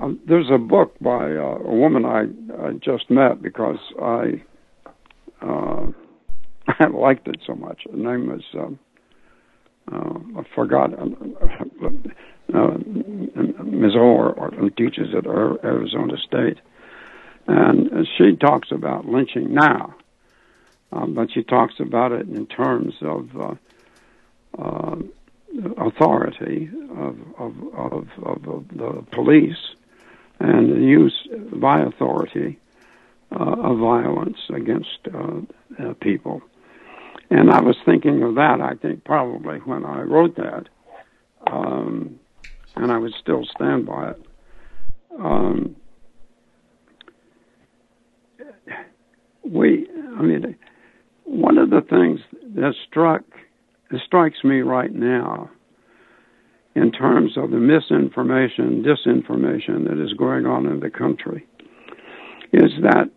um, there's a book by uh, a woman I, I just met because I uh, [laughs] I liked it so much. Her name was um, uh, I forgot uh, uh, Ms. Ore, who teaches at Arizona State, and she talks about lynching now um, but she talks about it in terms of uh, uh, authority of, of, of, of, of the police and the use by authority uh, of violence against uh, uh, people. And I was thinking of that, I think, probably when I wrote that. Um, and I would still stand by it. Um, we, I mean, one of the things that struck that strikes me right now in terms of the misinformation, disinformation that is going on in the country is that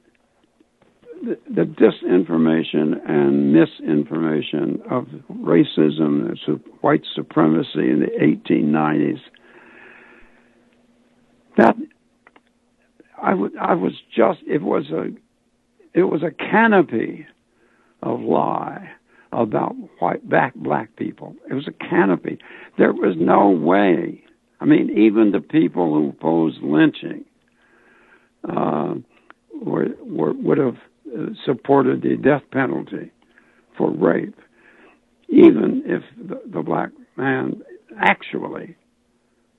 the, the disinformation and misinformation of racism white supremacy in the 1890s that I would I was just it was a it was a canopy of lie about white back black people. It was a canopy. There was no way. I mean, even the people who opposed lynching uh, were, were, would have supported the death penalty for rape, even if the, the black man actually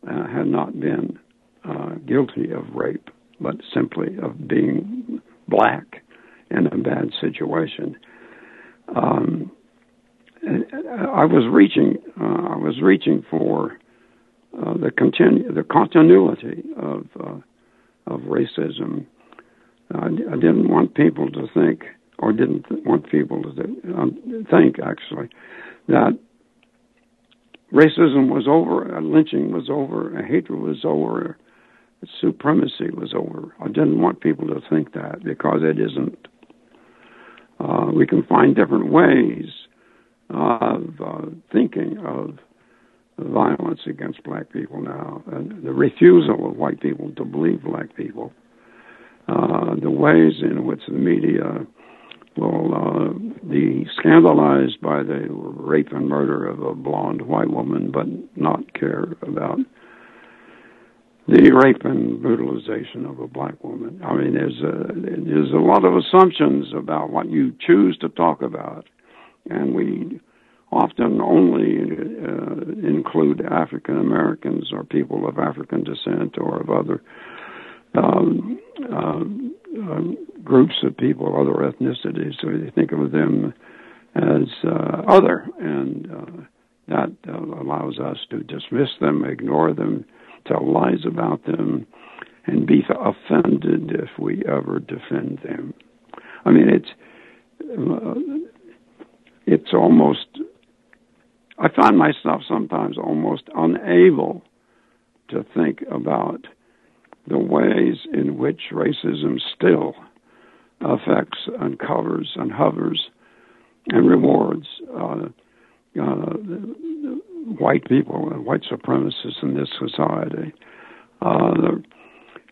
uh, had not been uh, guilty of rape, but simply of being black in a bad situation. Um, I was reaching, uh, I was reaching for uh, the continu- the continuity of uh, of racism. I, didn't want people to think, or didn't th- want people to th- um, think actually, that racism was over, uh, lynching was over, uh, hatred was over, supremacy was over. I didn't want people to think that because it isn't. Uh, we can find different ways of uh, thinking of violence against black people now, and the refusal of white people to believe black people, uh, the ways in which the media will uh, be scandalized by the rape and murder of a blonde white woman, but not care about the rape and brutalization of a black woman. I mean, there's a, there's a lot of assumptions about what you choose to talk about, and we often only uh, include African Americans or people of African descent or of other um, um, groups of people, other ethnicities. So we think of them as uh, other, and uh, that uh, allows us to dismiss them, ignore them, tell lies about them, and be offended if we ever defend them. I mean, it's uh, it's almost. I find myself sometimes almost unable to think about the ways in which racism still affects and covers and hovers and rewards uh, uh, white people and white supremacists in this society. Uh,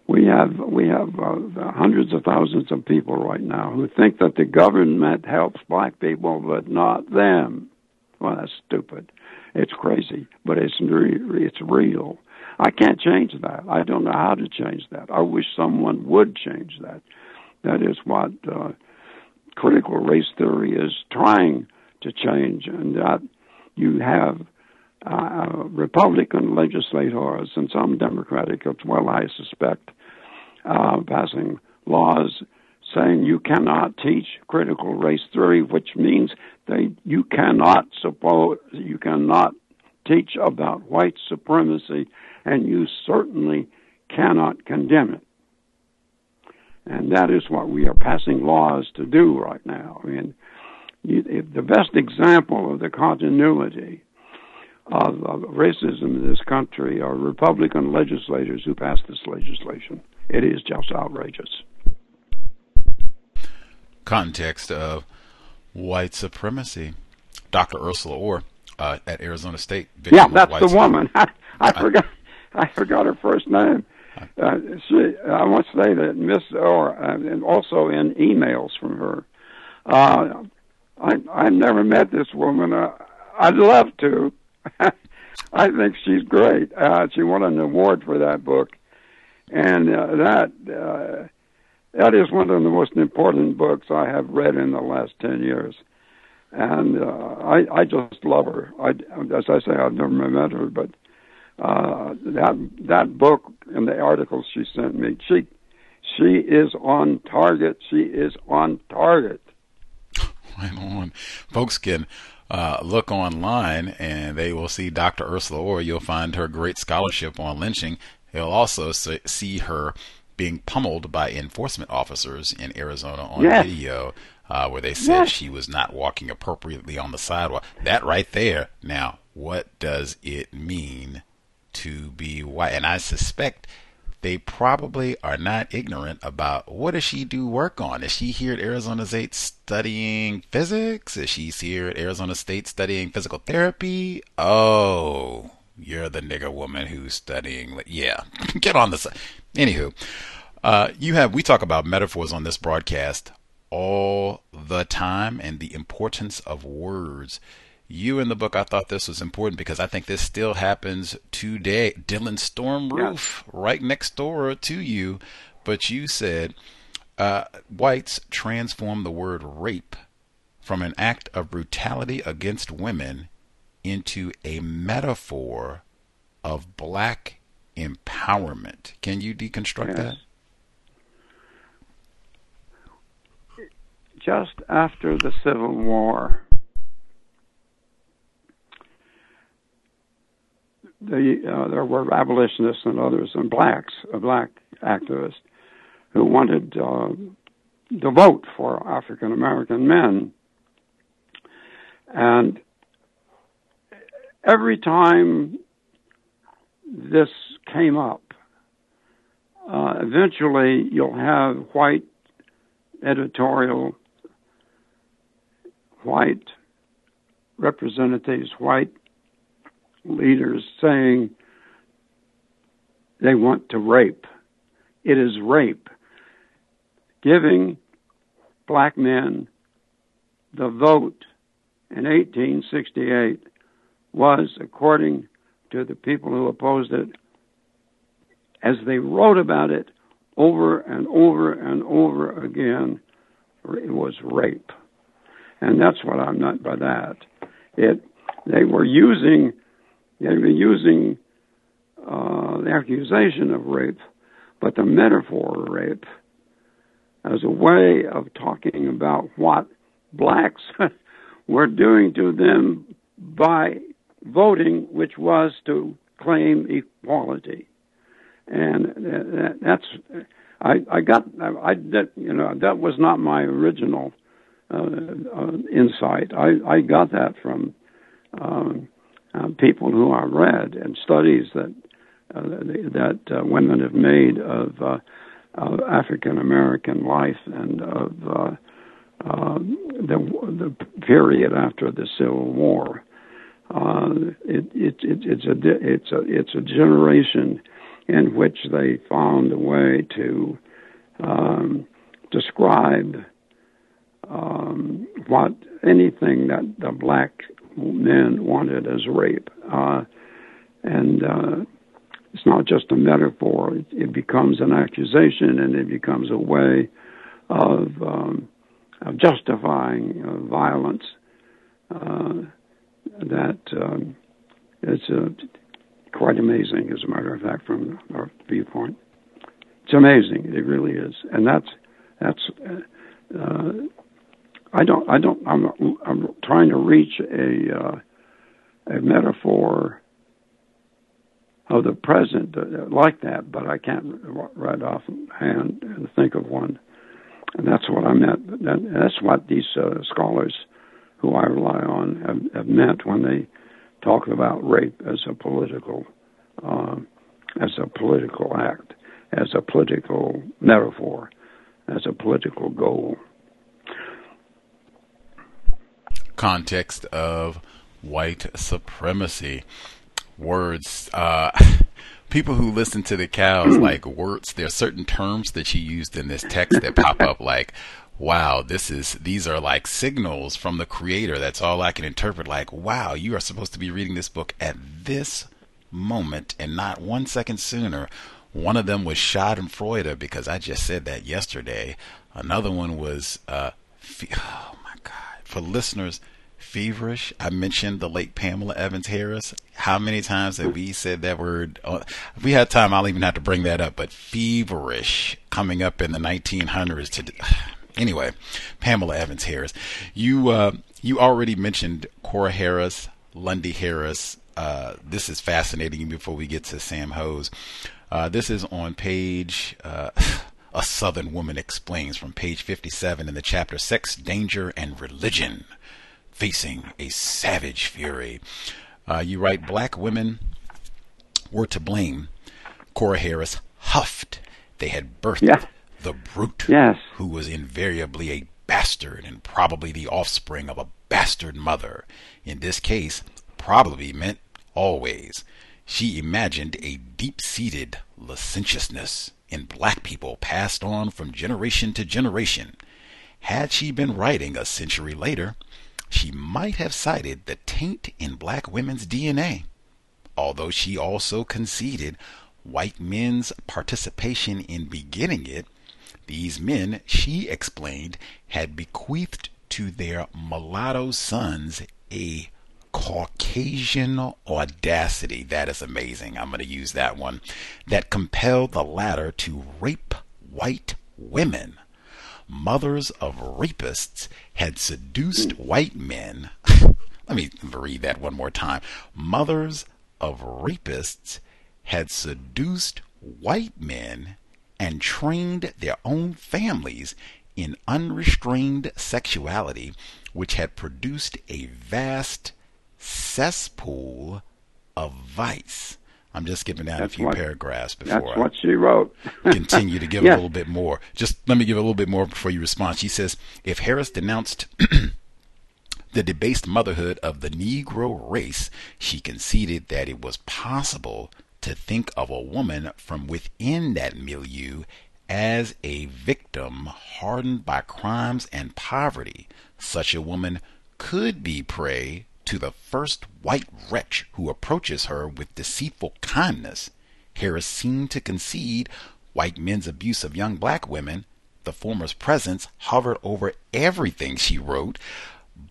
we have we have uh, hundreds of thousands of people right now who think that the government helps black people, but not them. Well, that's stupid. It's crazy, but it's re- it's real. I can't change that. I don't know how to change that. I wish someone would change that. That is what uh, critical race theory is trying to change, and that you have uh, Republican legislators and some Democratic as well, I suspect, uh, passing laws saying you cannot teach critical race theory, which means that you cannot suppose you cannot teach about white supremacy, and you certainly cannot condemn it. And that is what we are passing laws to do right now. I mean, the best example of the continuity of, of racism in this country are Republican legislators who passed this legislation. It is just outrageous. Context of white supremacy. Dr. Ersula Ore uh, at Arizona State. Yeah, that's the woman. [laughs] I, I, I forgot. I forgot her first name. Uh, she, I want to say that Miss Ore, uh, and also in emails from her. Uh, I I've never met this woman. Uh, I'd love to. [laughs] I think she's great. Uh, she won an award for that book, and uh, that uh, that is one of the most important books I have read in the last ten years. And uh, I I just love her. I, as I say, I've never met her, but uh, that that book and the articles she sent me, she she is on target. She is on target. [laughs] Right on. Folks can uh, look online and they will see Dr. Ersula Ore. You'll find her great scholarship on lynching. You'll also see her being pummeled by enforcement officers in Arizona on yes. video. Uh, where they said yes. she was not walking appropriately on the sidewalk. That right there. Now, what does it mean to be white? And I suspect they probably are not ignorant about what does she do work on? Is she here at Arizona State studying physics? Is she here at Arizona State studying physical therapy? Oh, you're the nigger woman who's studying. Yeah, [laughs] get on the side. Anywho, uh, you have we talk about metaphors on this broadcast all the time and the importance of words you in the book, I thought this was important because I think this still happens today. Dylann Storm Roof, yeah. right next door to you, but you said uh, whites transform the word rape from an act of brutality against women into a metaphor of black empowerment. Can you deconstruct yes. that? Just after the Civil War, the uh, there were abolitionists and others and blacks, uh, black activists, who wanted uh, to vote for African American men, and every time this came up, uh, eventually you'll have white editorial, white representatives, white leaders saying they want to rape. It is rape. Giving black men the vote in 1868 was, according to the people who opposed it, as they wrote about it over and over and over again, it was rape. And that's what I meant by that. It, they were using they were using uh, the accusation of rape, but the metaphor of rape as a way of talking about what blacks [laughs] were doing to them by voting, which was to claim equality. and that, that's I I got I, I that you know that was not my original uh, uh, insight. I I got that from um, uh, people who I read and studies that uh, that uh, women have made of, uh, of African American life and of uh, uh, the the period after the Civil War. Uh, it, it, it, it's a it's a it's a generation in which they found a way to um, describe um, what anything that the black men wanted as rape, uh, and uh, it's not just a metaphor; it, it, becomes an accusation, and it becomes a way of um, of justifying uh, violence. Uh, that um, it's uh, quite amazing, as a matter of fact, from our viewpoint. It's amazing. It really is, and that's that's. I don't. I don't. I'm. I'm trying to reach a uh, a metaphor of the present like that, but I can't right off hand and think of one. And that's what I meant. That's what these uh, scholars who I rely on have, have meant when they talk about rape as a political uh, as a political act, as a political metaphor, as a political goal. Context of white supremacy. Words. Uh, [laughs] people who listen to the cows [clears throat] like words. There are certain terms that she used in this text that pop up like wow, this is these are like signals from the creator. That's all I can interpret. Like, wow, you are supposed to be reading this book at this moment and not one second sooner. One of them was shot in Schadenfreude because I just said that yesterday. Another one was, uh, fe- [sighs] oh for listeners, feverish. I mentioned the late Pamela Evans Harris. How many times have we said that word? Uh, if we had time, I'll even have to bring that up. But feverish coming up in the 1900s to [sighs] Anyway, Pamela Evans Harris, you uh, you already mentioned Corra Harris, Lundy Harris. Uh, this is fascinating. Before we get to Sam Hose, uh, this is on page. [laughs] A Southern Woman explains from page 57 in the chapter Sex, Danger, and Religion, facing a savage fury. Uh, you write, Black women were to blame. Corra Harris huffed. They had birthed yeah the brute, yes. who was invariably a bastard and probably the offspring of a bastard mother. In this case, probably meant always. She imagined a deep seated licentiousness in black people passed on from generation to generation. Had she been writing a century later, she might have cited the taint in black women's DNA. Although she also conceded white men's participation in beginning it, these men, she explained, had bequeathed to their mulatto sons a Caucasian audacity. That is amazing. I'm going to use that one. That compelled the latter to rape white women. Mothers of rapists had seduced mm. white men. [laughs] Let me read that one more time. Mothers of rapists had seduced white men and trained their own families in unrestrained sexuality, which had produced a vast cesspool of vice. I'm just giving down that's a few what, paragraphs before that's what she wrote. [laughs] continue to give a little bit more. Just let me give a little bit more before you respond. She says, if Harris denounced [clears throat] the debased motherhood of the Negro race, she conceded that it was possible to think of a woman from within that milieu as a victim hardened by crimes and poverty. Such a woman could be prey to the first white wretch who approaches her with deceitful kindness. Harris seemed to concede white men's abuse of young black women. The former's presence hovered over everything she wrote,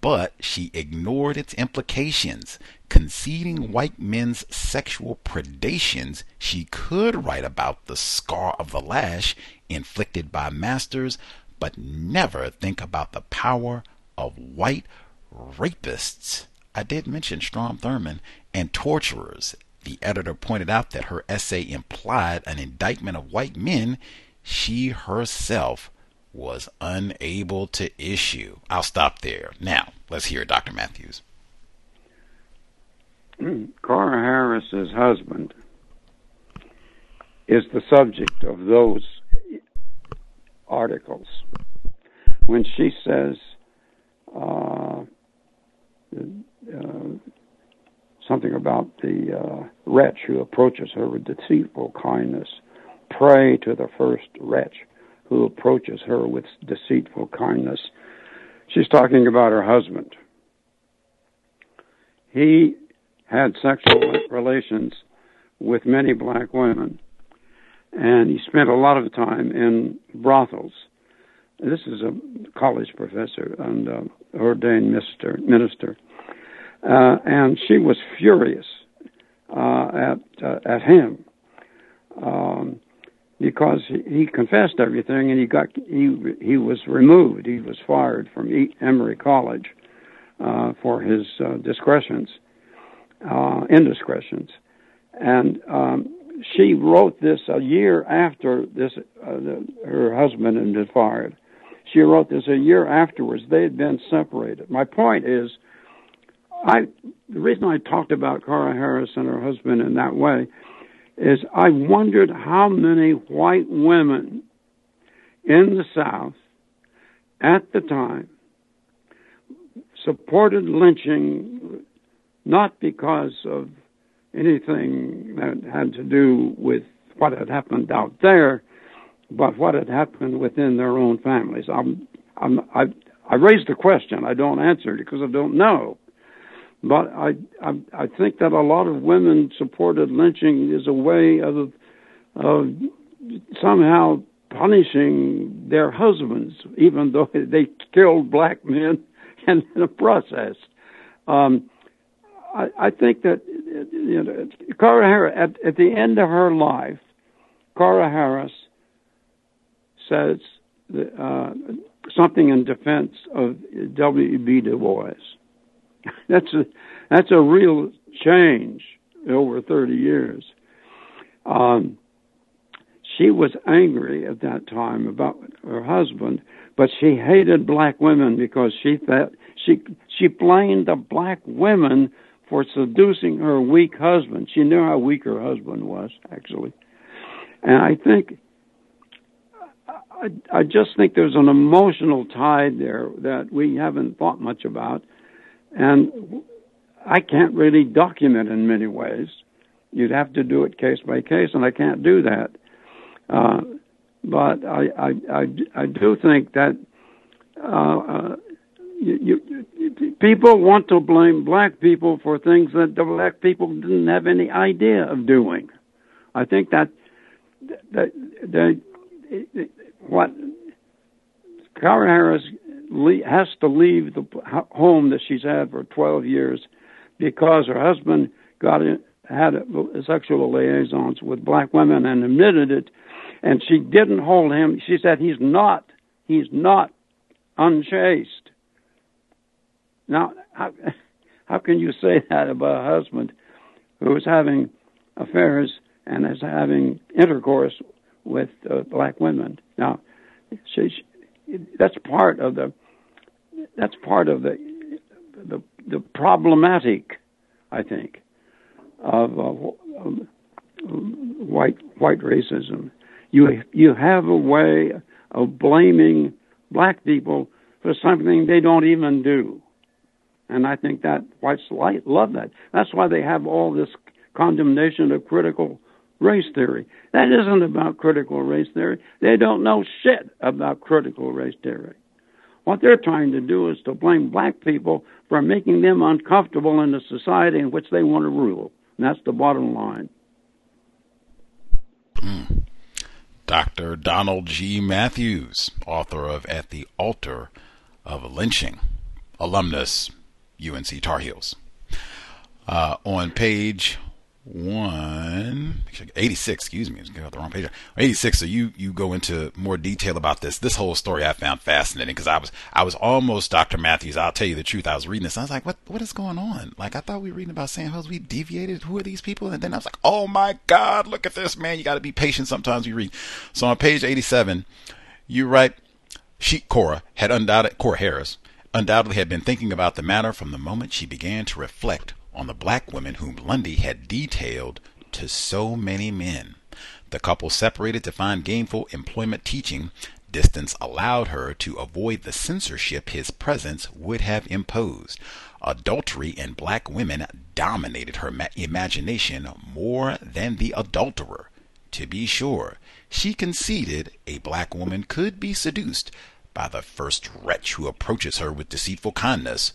but she ignored its implications. Conceding white men's sexual predations, she could write about the scar of the lash inflicted by masters, but never think about the power of white rapists. I did mention Strom Thurmond and torturers. the editor pointed out that her essay implied an indictment of white men she herself was unable to issue. I'll stop there. Now, let's hear Dr. Mathews. Corra Harris's husband is the subject of those articles. When she says uh, something about the uh, wretch who approaches her with deceitful kindness, pray to the first wretch who approaches her with deceitful kindness. She's talking about her husband. He had sexual relations with many black women, and he spent a lot of time in brothels. This is a college professor and uh, ordained minister. minister. Uh, and she was furious uh, at uh, at him. Um, because he, he confessed everything and he got he he was removed. He was fired from Emory College uh, for his uh, discretions, uh, indiscretions, and um, she wrote this a year after this uh, the, her husband had been fired. She wrote this a year afterwards. They had been separated. My point is, I the reason I talked about Corra Harris and her husband in that way is I wondered how many white women in the South at the time supported lynching not because of anything that had to do with what had happened out there, but what had happened within their own families. I'm, I'm, I, I raised the question. I don't answer it because I don't know. But I, I, I think that a lot of women supported lynching as a way of, of somehow punishing their husbands, even though [laughs] they killed black men [laughs] in the process. Um, I, I think that you know, Corra Harris, at, at the end of her life, Corra Harris says uh, something in defense of W.B. Du Bois. [laughs] that's a that's a real change over 30 years. Um, she was angry at that time about her husband, but she hated black women because she thought she she blamed the black women for seducing her weak husband. She knew how weak her husband was, actually, and I think. I, I just think there's an emotional tide there that we haven't thought much about and I can't really document in many ways. You'd have to do it case by case, and I can't do that. Uh, but I, I, I, I, do think that uh, uh, you, you, people want to blame black people for things that the black people didn't have any idea of doing. I think that that, that, that what Corra Harris has to leave the home that she's had for 12 years because her husband got in, had a, sexual liaisons with black women and admitted it, and she didn't hold him. She said he's not he's not unchaste. Now, how, how can you say that about a husband who is having affairs and is having intercourse with uh, black women? Now, she, that's part of the that's part of the the, the problematic, I think, of, of, of white white racism. You you have a way of blaming black people for something they don't even do, and I think that whites like love that. That's why they have all this condemnation of critical race theory. That isn't about critical race theory. They don't know shit about critical race theory. What they're trying to do is to blame black people for making them uncomfortable in the society in which they want to rule. And that's the bottom line. Mm. Dr. Donald G. Mathews, author of At the Altar of Lynching, alumnus, UNC Tar Heels. Uh, on page one, 86, excuse me, I got the wrong page. 86. So you, you go into more detail about this. This whole story I found fascinating because I was, I was almost Dr. Mathews. I'll tell you the truth. I was reading this. I was like, what, what is going on? Like, I thought we were reading about Sam Hose. We deviated. Who are these people? And then I was like, oh my God, look at this, man. You got to be patient sometimes you read. So on page 87, you write, she, Corra, had undoubted, Corra Harris, undoubtedly had been thinking about the matter from the moment she began to reflect on the black women whom Lundy had detailed to so many men. The couple separated to find gainful employment teaching. Distance allowed her to avoid the censorship his presence would have imposed. Adultery in black women dominated her ma- imagination more than the adulterer. To be sure, she conceded a black woman could be seduced by the first wretch who approaches her with deceitful kindness,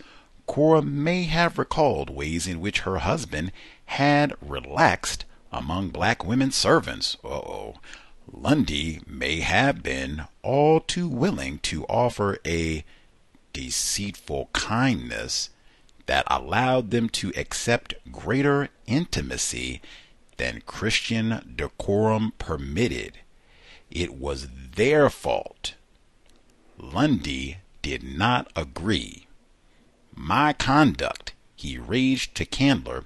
Corra may have recalled ways in which her husband had relaxed among black women servants. oh Lundy may have been all too willing to offer a deceitful kindness that allowed them to accept greater intimacy than Christian decorum permitted. It was their fault. Lundy did not agree. My conduct, he raged to Candler,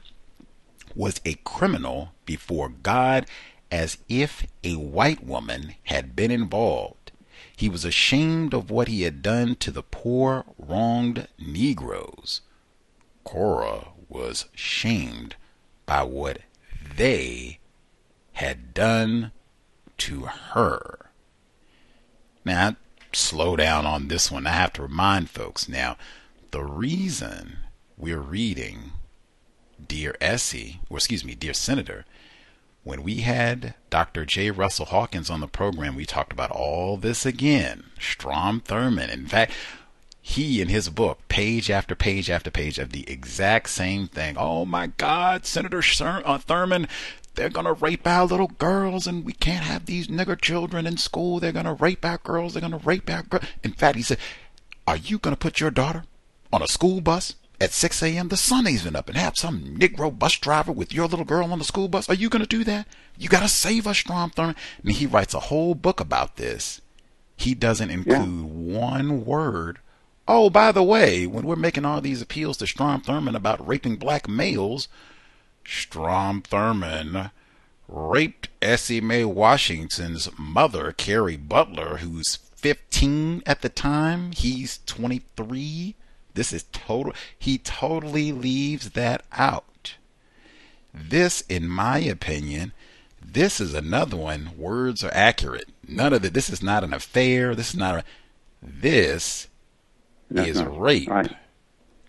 was a criminal before God as if a white woman had been involved. He was ashamed of what he had done to the poor, wronged Negroes. Corra was shamed by what they had done to her. Now, slow down on this one. I have to remind folks now the reason we're reading Dear Essie, or excuse me, Dear Senator, when we had Dr. J. Russell Hawkins on the program, we talked about all this again. Strom Thurmond. In fact, he in his book, page after page after page of the exact same thing. Oh my God, Senator uh, Thurmond, they're going to rape our little girls and we can't have these nigger children in school. They're going to rape our girls. They're going to rape our girls. In fact, he said, Are you going to put your daughter on a school bus at 6 a.m. The sun ain't up and have some Negro bus driver with your little girl on the school bus. Are you going to do that? You got to save us, Strom Thurmond. And he writes a whole book about this. He doesn't include yeah. one word. Oh, by the way, when we're making all these appeals to Strom Thurmond about raping black males, Strom Thurmond raped Essie Mae Washington's mother, Carrie Butler, who's 15 at the time. He's 23. This is total. He totally leaves that out. This, in my opinion, this is another one. Words are accurate. None of it. This is not an affair. This is not a. This That's is rape. Right.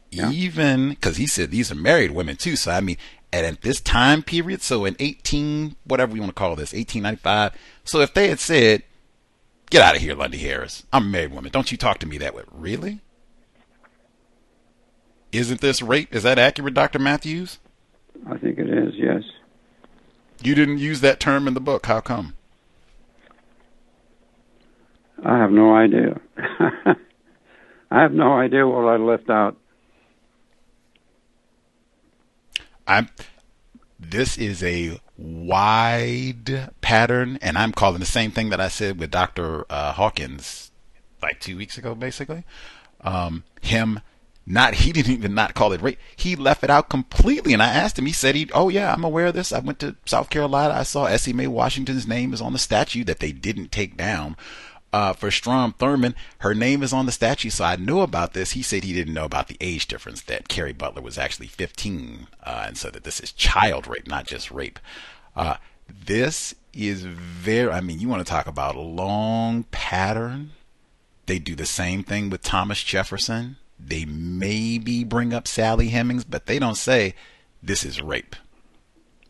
Yeah. Even because he said these are married women too. So I mean, and at this time period, so in 18, whatever you want to call this, 1895. So if they had said, "Get out of here, Lundy Harris. I'm a married woman. Don't you talk to me that way." Really? Isn't this rape? Is that accurate, Dr. Mathews? I think it is, yes. You didn't use that term in the book. How come? I have no idea. [laughs] I have no idea what I left out. I'm this is a wide pattern, and I'm calling the same thing that I said with Dr. Uh, Hawkins like two weeks ago, basically. Um, him not he didn't even not call it rape. He left it out completely. And I asked him. He said he, oh yeah, I'm aware of this. I went to South Carolina. I saw Essie Washington's name is on the statue that they didn't take down. Uh, for Strom Thurmond, her name is on the statue, so I knew about this. He said he didn't know about the age difference that Carrie Butler was actually 15, uh, and so that this is child rape, not just rape. Uh, this is very. I mean, you want to talk about a long pattern? They do the same thing with Thomas Jefferson they maybe bring up Sally Hemings, but they don't say this is rape.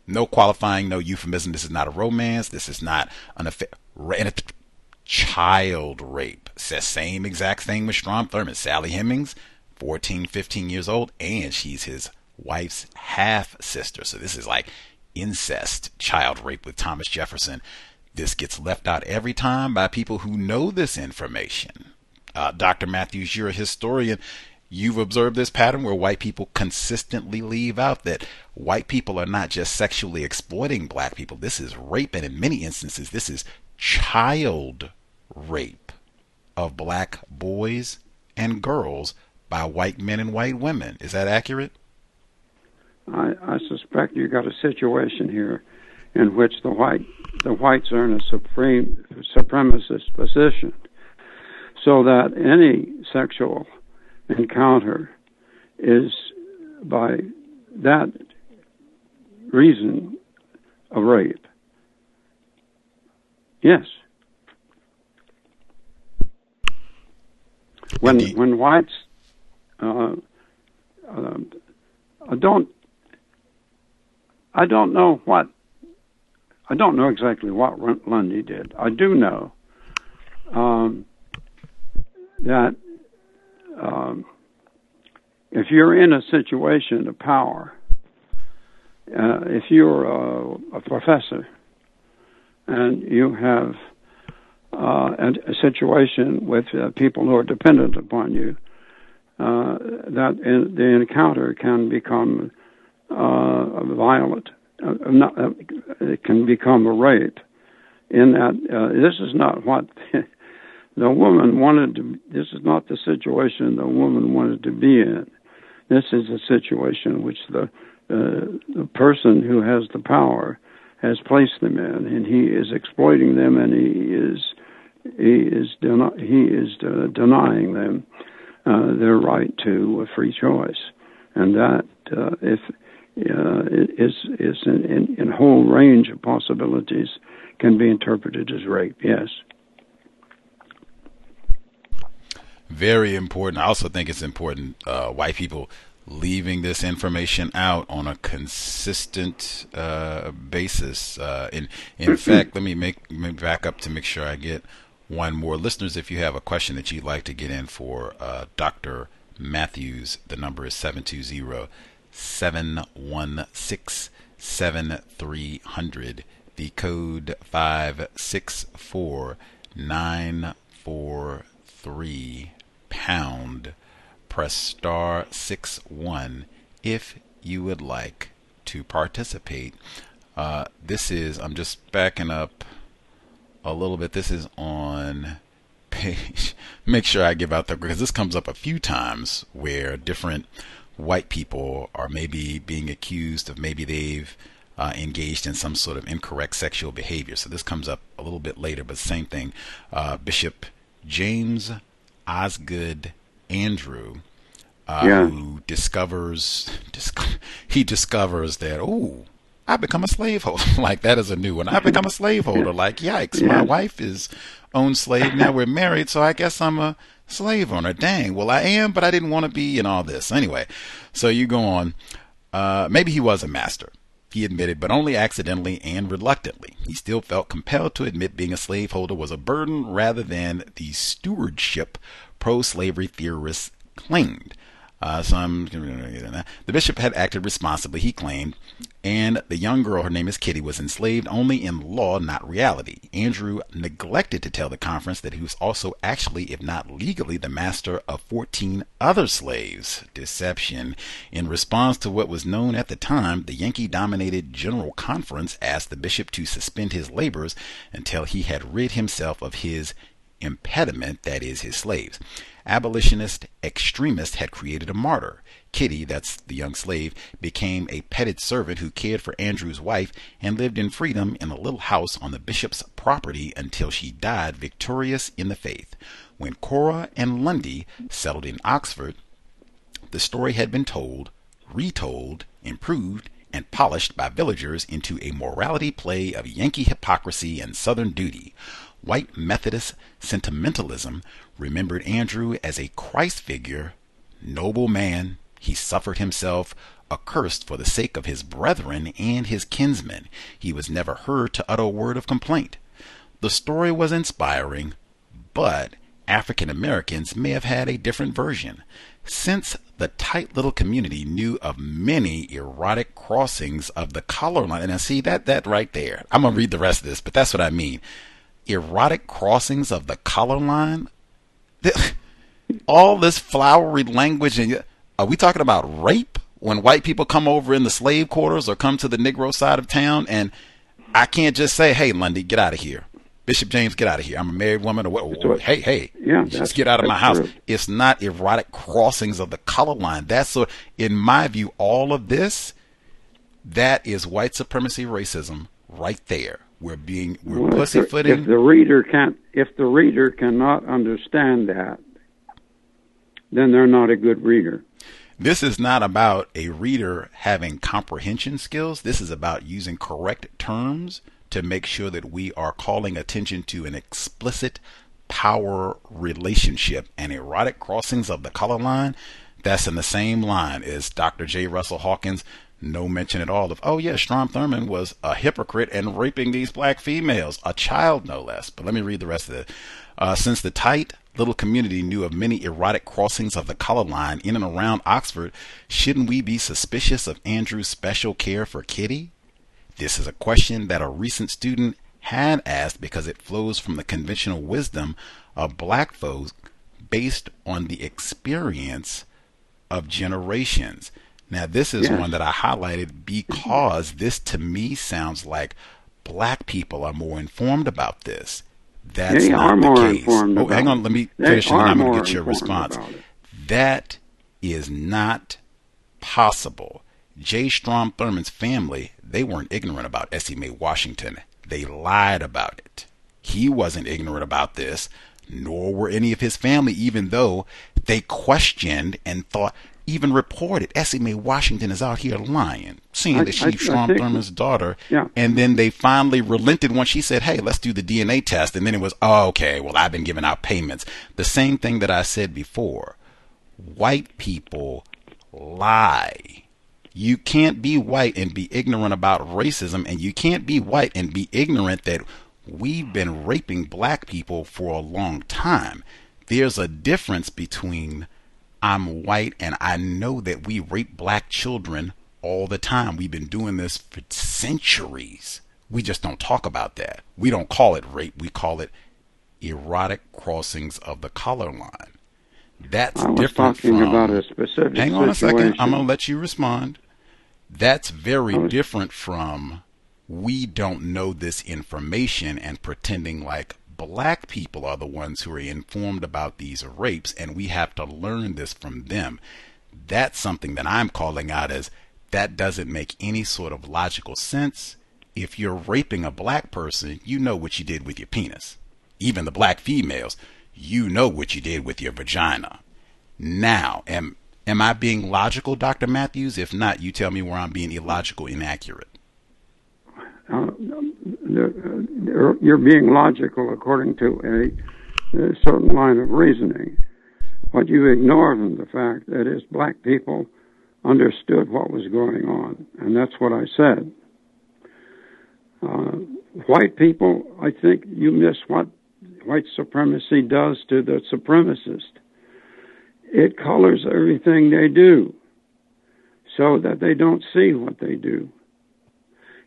No qualifying, no euphemism. This is not a romance. This is not an affair. Child rape. Says same exact thing with Strom Thurmond. Sally Hemings, 14, 15 years old, and she's his wife's half sister. So this is like incest, child rape with Thomas Jefferson. This gets left out every time by people who know this information uh, Dr. Mathews, you're a historian. You've observed this pattern where white people consistently leave out that white people are not just sexually exploiting black people. This is rape, and in many instances, this is child rape of black boys and girls by white men and white women. Is that accurate? I, I suspect you've got a situation here in which the white the whites are in a supreme supremacist position, so that any sexual encounter is by that reason a rape. Yes. When Indeed. when whites uh, uh, I don't I don't know what I don't know exactly what Lundy did. I do know um, that um, if you're in a situation of power, uh, if you're a, a, professor and you have uh, a, a, situation with uh, people who are dependent upon you, uh, that in, the encounter can become uh, violent. Uh, not, it can become a rape. In that, this is not what [laughs] the woman wanted to. This is not the situation the woman wanted to be in. This is a situation which the uh, the person who has the power has placed them in, and he is exploiting them, and he is he is he is uh, denying them uh, their right to a free choice, and that uh, if uh, is is in, in, in whole range of possibilities can be interpreted as rape. Yes. Very important. I also think it's important. Uh, white people leaving this information out on a consistent uh, basis. Uh, in in fact, let me make, make back up to make sure I get one more. Listeners, if you have a question that you'd like to get in for uh, Dr. Mathews, the number is 720 716 7300. The code 564 943 pound. Press star 6 1 if you would like to participate. Uh, this is, I'm just backing up a little bit. This is on [laughs] page. Make sure I give out the because this comes up a few times where different white people are maybe being accused of maybe they've uh, engaged in some sort of incorrect sexual behavior. So this comes up a little bit later, but same thing. Uh, Bishop James Osgood Andrew, uh, yeah. who discovers [laughs] he discovers that oh I become a slaveholder. [laughs] like that is a new one. I become a slaveholder. [laughs] Like yikes, yeah. my wife is owned slave. Now we're married, so I guess I'm a slave owner. Dang. Well, I am, but I didn't want to be, and all this. Anyway, so you go on. Uh, maybe he was a master. He admitted, but only accidentally and reluctantly. He still felt compelled to admit being a slaveholder was a burden rather than the stewardship pro slavery theorists claimed. Uh, some the bishop had acted responsibly, he claimed, and the young girl, her name is Kitty, was enslaved only in law, not reality. Andrew neglected to tell the conference that he was also actually, if not legally, the master of 14 other slaves. Deception. In response to what was known at the time, the Yankee-dominated General Conference asked the bishop to suspend his labors until he had rid himself of his impediment, that is, his slaves abolitionist extremists had created a martyr. Kitty, that's the young slave, became a petted servant who cared for Andrew's wife and lived in freedom in a little house on the bishop's property until she died victorious in the faith. When Corra and Lundy settled in Oxford, the story had been told, retold, improved, and polished by villagers into a morality play of Yankee hypocrisy and Southern duty. White Methodist sentimentalism remembered Andrew as a Christ figure, noble man, he suffered himself accursed for the sake of his brethren and his kinsmen. He was never heard to utter a word of complaint. The story was inspiring, but African Americans may have had a different version. Since the tight little community knew of many erotic crossings of the color line, and I see that that right there. I'm gonna read the rest of this, but that's what I mean. Erotic crossings of the color line [laughs] all this flowery language, and are we talking about rape when white people come over in the slave quarters or come to the Negro side of town? And I can't just say, "Hey, Lundy, get out of here." Bishop James, get out of here. I'm a married woman. Or what? Hey, hey, yeah, just get out of my house. True. It's not erotic crossings of the color line. That's so. In my view, all of this, that is white supremacy racism right there. We're being we're well, pussyfooting. If the reader can't, if the reader cannot understand that, then they're not a good reader. This is not about a reader having comprehension skills. This is about using correct terms to make sure that we are calling attention to an explicit power relationship and erotic crossings of the color line. That's in the same line as Dr. J. Russell Hawkins. No mention at all of, oh, yeah, Strom Thurmond was a hypocrite and raping these black females, a child no less. But let me read the rest of it. Uh, since the tight little community knew of many erotic crossings of the color line in and around Oxford, shouldn't we be suspicious of Andrew's special care for Kitty? This is a question that a recent student had asked because it flows from the conventional wisdom of black folks based on the experience of generations. Now, this is Yes. one that I highlighted because this to me sounds like black people are more informed about this. That's They not the case. oh, hang on, let me finish and then I'm going to get your response. That is not possible. J. Strom Thurmond's family, they weren't ignorant about Essie Mae Washington. They lied about it. He wasn't ignorant about this, nor were any of his family, even though they questioned and thought, even reported Essie Mae Washington is out here lying, saying I- that she's Strom Thurmond's daughter. Yeah. And then they finally relented when she said, hey, let's do the DNA test. And then it was, oh, okay, well, I've been giving out payments. The same thing that I said before. White people lie. You can't be white and be ignorant about racism, and you can't be white and be ignorant that we've been raping black people for a long time. There's a difference between I'm white and I know that we rape black children all the time. We've been doing this for centuries. We just don't talk about that. We don't call it rape, we call it erotic crossings of the color line. That's I was different talking from about a specific Hang on a second. I'm going to let you respond. That's very was- different from we don't know this information and pretending like black people are the ones who are informed about these rapes and we have to learn this from them. That's something that I'm calling out as that doesn't make any sort of logical sense. If you're raping a black person, you know what you did with your penis. Even the black females, you know what you did with your vagina. Now, am am I being logical, Dr. Mathews? If not, you tell me where I'm being illogical, inaccurate. Uh, you're being logical according to a, a certain line of reasoning. What you ignore the fact that is black people understood what was going on, and that's what I said. Uh, white people, I think you miss what white supremacy does to the supremacist. It colors everything they do so that they don't see what they do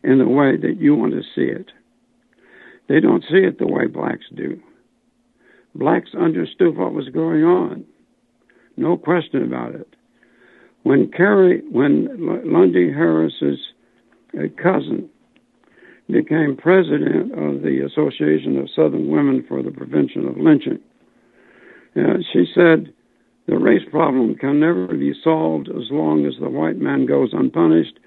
in the way that you want to see it. They don't see it the way blacks do. Blacks understood what was going on. No question about it. When Carrie, when Lundy Harris's uh, cousin became president of the Association of Southern Women for the Prevention of Lynching, uh, she said, the race problem can never be solved as long as the white man goes unpunished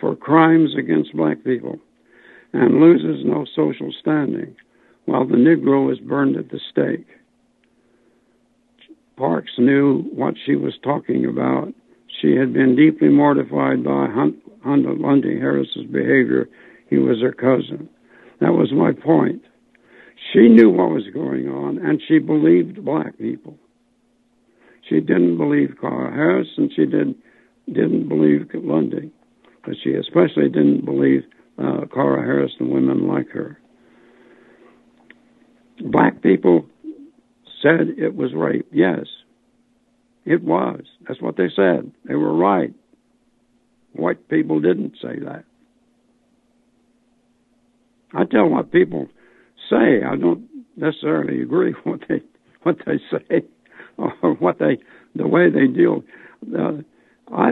for crimes against black people and loses no social standing while the Negro is burned at the stake. Parks knew what she was talking about. She had been deeply mortified by Hunt, Lundy Harris's behavior. He was her cousin. That was my point. She knew what was going on, and she believed black people. She didn't believe Carl Harris, and she did, didn't believe Lundy but she especially didn't believe uh, Corra Harris and women like her. Black people said it was rape. Yes, it was. That's what they said. They were right. White people didn't say that. I tell what people say. I don't necessarily agree [laughs] with what they what they say. [laughs] Or what they, the way they deal. Uh, I,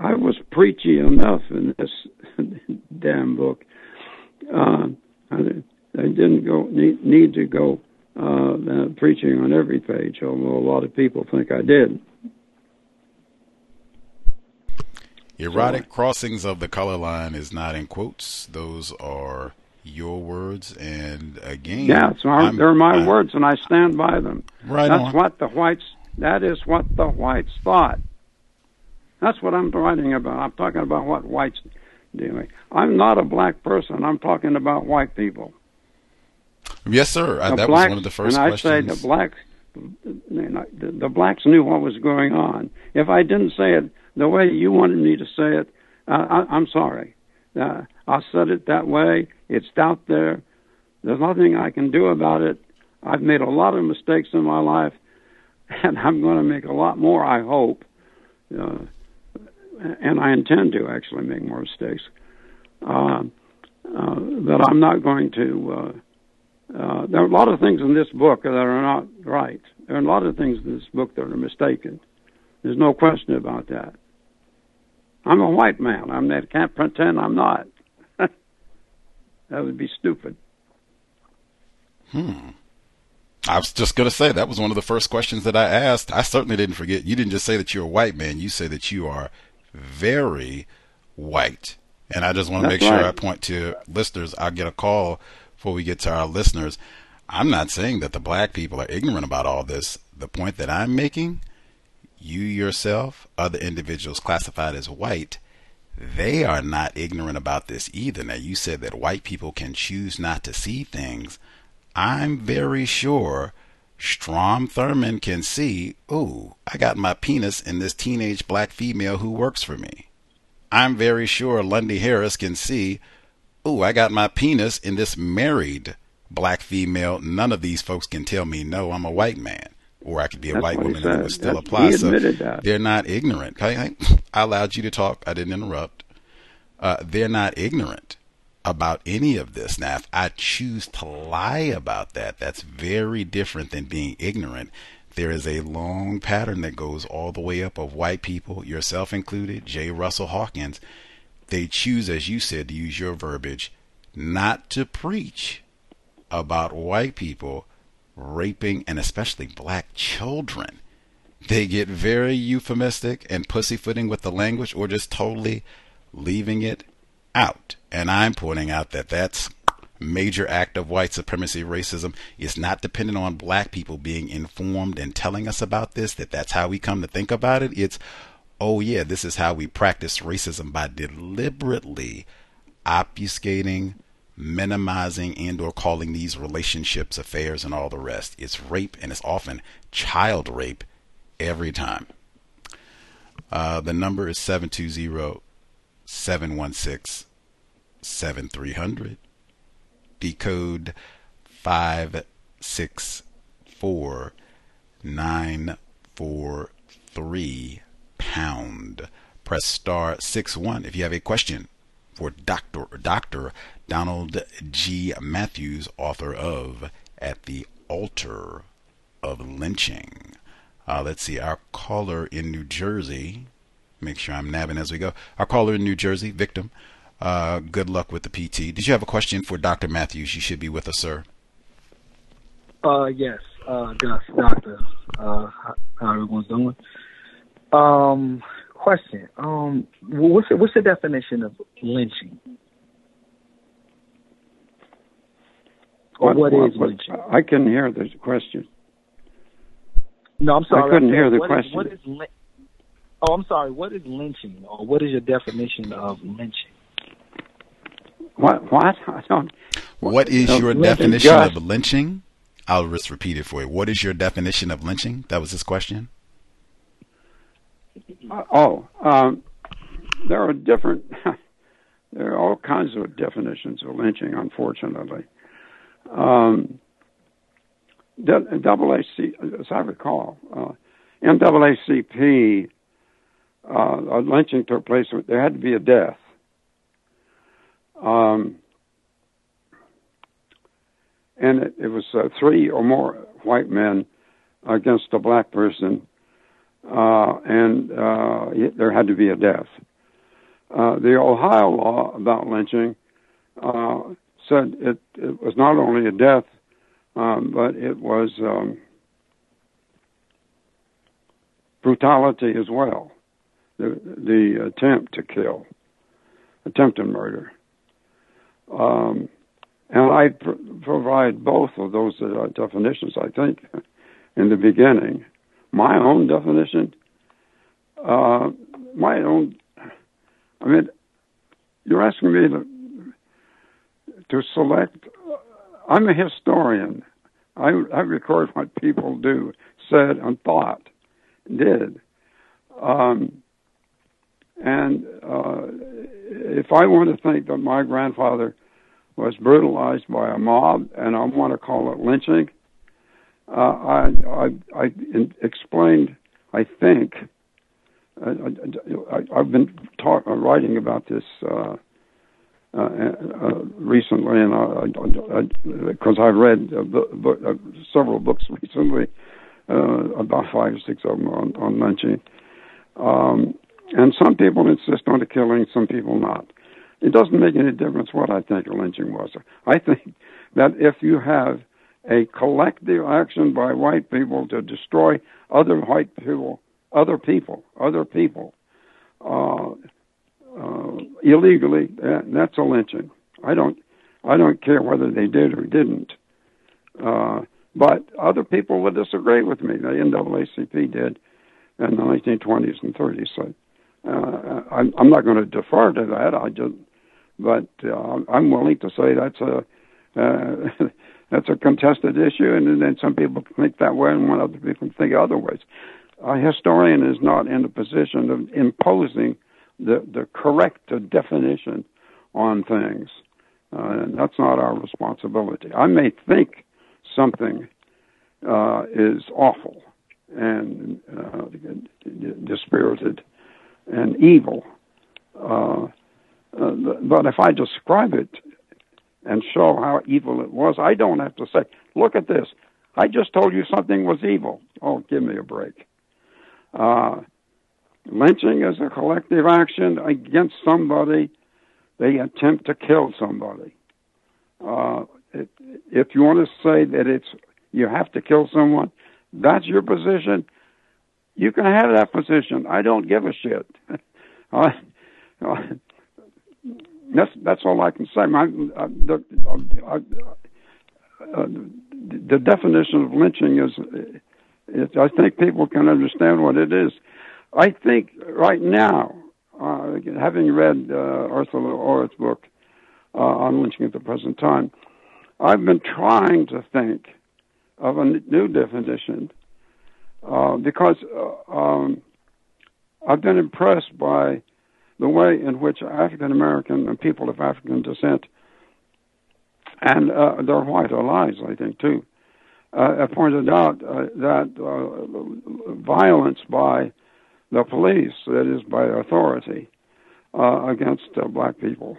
I was preachy enough in this [laughs] damn book. Uh, I, I didn't go need, need to go uh, preaching on every page, although a lot of people think I did. Erotic crossings of the color line is not in quotes. Those are your words, and again, yeah, so I'm, they're my I'm, words, and I stand by them. Right. That's on. what the whites. That is what the whites thought. That's what I'm writing about. I'm talking about what whites doing. I'm not a black person. I'm talking about white people. Yes, sir. The that blacks, was one of the first and questions. I say the blacks, the, the blacks knew what was going on. If I didn't say it the way you wanted me to say it, uh, I, I'm sorry. Uh, I said it that way. It's out there. There's nothing I can do about it. I've made a lot of mistakes in my life, [laughs] and I'm going to make a lot more. I hope, uh, and I intend to actually make more mistakes. Uh, uh, but I'm not going to. Uh, uh, there are a lot of things in this book that are not right. There are a lot of things in this book that are mistaken. There's no question about that. I'm a white man. I'm that can't pretend I'm not. [laughs] that would be stupid. Hmm. I was just going to say that was one of the first questions that I asked. I certainly didn't forget. You didn't just say that you're a white man. You say that you are very white. And I just want to make sure right. I point to listeners. I'll get a call before we get to our listeners. I'm not saying that the black people are ignorant about all this. The point that I'm making you yourself, other individuals classified as white, they are not ignorant about this either. Now, you said that white people can choose not to see things. I'm very sure Strom Thurmond can see, oh, I got my penis in this teenage black female who works for me. I'm very sure Lundy Harris can see, oh, I got my penis in this married black female. None of these folks can tell me, no, I'm a white man or I could be a That's white woman and it would still That's, apply. So that. they're not ignorant. I, [laughs] I allowed you to talk. I didn't interrupt. Uh, they're not ignorant about any of this. Now, if I choose to lie about that, that's very different than being ignorant. There is a long pattern that goes all the way up of white people, yourself included, J. Russell Hawkins. They choose, as you said, to use your verbiage, not to preach about white people raping and especially black children. They get very euphemistic and pussyfooting with the language or just totally leaving it out. And I'm pointing out that that's major act of white supremacy racism is not dependent on black people being informed and telling us about this that that's how we come to think about it it's oh yeah this is how we practice racism by deliberately obfuscating minimizing and or calling these relationships affairs and all the rest. It's rape and it's often child rape every time. Uh, the number is 720-716-7300. Decode 564943 pound. Press star 61 if you have a question for Dr. Dr. Donald G. Mathews, author of At the Altar of Lynching. Uh, let's see, our caller in New Jersey, make sure I'm nabbing as we go. Our caller in New Jersey, victim, uh, good luck with the PT. Did you have a question for Dr. Mathews? You should be with us, sir. Uh, yes, uh, Gus, doctor, uh, how, how everyone's doing. Um, question. Um, what's the, what's the definition of lynching? Or what, what is what, lynching? I couldn't hear the question. No, I'm sorry. I couldn't I hear the what question. Is, what is oh, I'm sorry. What is lynching, or what is your definition of lynching? What? What? [laughs] I don't. What is no, your definition of lynching? I'll just repeat it for you. What is your definition of lynching? That was his question. Uh, oh, um, there are different. [laughs] there are all kinds of definitions of lynching. Unfortunately, um, NAACP, as I recall, uh, NAACP, uh, a lynching took place. There had to be a death. Um, and it, it was uh, three or more white men against a black person, uh, and uh, there had to be a death. Uh, the Ohio law about lynching uh, said it, it, was not only a death, um, but it was um, brutality as well. The, the attempt to kill, attempted murder. Um, and I pr- provide both of those uh, definitions, I think, in the beginning. My own definition, uh, my own, I mean, you're asking me to, to select, I'm a historian. I, I record what people do, said, and thought, did. Um, and uh, if I want to think that my grandfather was brutalized by a mob, and I want to call it lynching. Uh, I, I, I explained, I think, uh, I, have been talk, uh, writing about this uh, uh, uh recently, and because I've read several books [laughs] recently, about five or six of them on, on lynching. Um, and some people insist on the killing, some people not. It doesn't make any difference what I think a lynching was. I think that if you have a collective action by white people to destroy other white people, other people, other people, uh, uh, illegally, that, that's a lynching. I don't, I don't care whether they did or didn't. Uh, but other people would disagree with me. The NAACP did in the 1920s and 30s. So uh, I'm, I'm not going to defer to that. I just but uh, I'm willing to say that's a uh, [laughs] that's a contested issue, and then some people think that way, and other people think otherwise. A historian is not in a position of imposing the the correct definition on things. Uh, and that's not our responsibility. I may think something uh, is awful and uh, dispirited and evil, uh, uh, but if I describe it and show how evil it was, I don't have to say, look at this. I just told you something was evil. Oh, give me a break. Uh, lynching is a collective action against somebody. They attempt to kill somebody. Uh, it, if you want to say that it's you have to kill someone, that's your position. You can have that position. I don't give a shit. [laughs] uh, that's that's all I can say. My, uh, the, uh, uh, the definition of lynching is, is, I think people can understand what it is. I think right now, uh, having read uh, Ersula Ore's book uh, on lynching at the present time, I've been trying to think of a new definition uh, because uh, um, I've been impressed by the way in which African American and people of African descent and uh, their white allies, I think, too, uh, have pointed out uh, that uh, violence by the police, that is, by authority, uh, against uh, black people,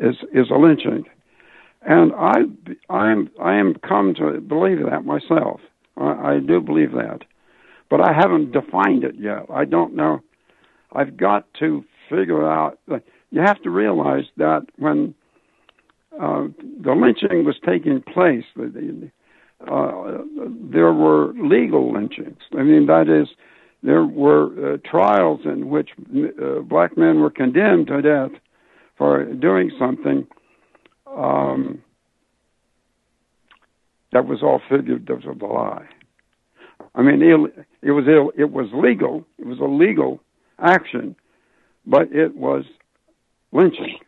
is is a lynching, and I I'm I am come to believe that myself. I, I do believe that, but I haven't defined it yet. I don't know I've got to figure out. You have to realize that when uh, the lynching was taking place, uh, there were legal lynchings. I mean, that is, there were uh, trials in which uh, black men were condemned to death for doing something um, that was all figurative of a lie. I mean, it, it was Ill, it was legal. It was illegal action, but it was lynching.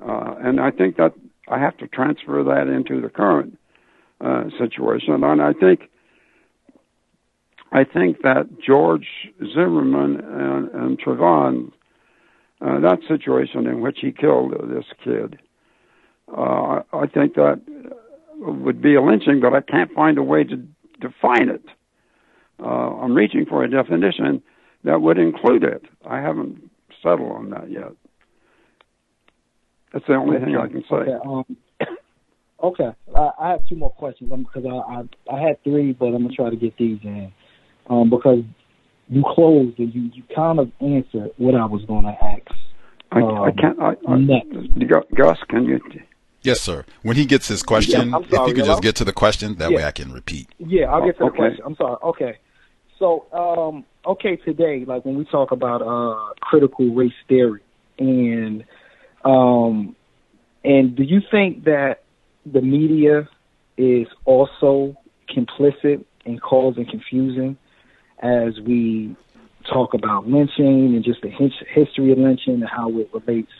Uh, and I think that I have to transfer that into the current uh, situation. And I think I think that George Zimmerman and, and Trayvon, uh, that situation in which he killed this kid, uh, I think that would be a lynching, but I can't find a way to define it. Uh, I'm reaching for a definition that would include it. I haven't settled on that yet. That's the only okay. thing I can say. Okay. Um, [coughs] Okay, I, I have two more questions because I, I I had three, but I'm gonna try to get these in um, because you closed and you you kind of answered what I was going to ask. I, Um, I can't. I, I, next. Gus, can you? Yes, sir. When he gets his question, I'm if you could just get to the question, that way I can repeat. Yeah, I'll get to the Okay. question. I'm sorry. Okay. So, um, okay, today, like when we talk about uh, critical race theory, and um, and do you think that the media is also complicit in causing confusion as we talk about lynching and just the history of lynching and how it relates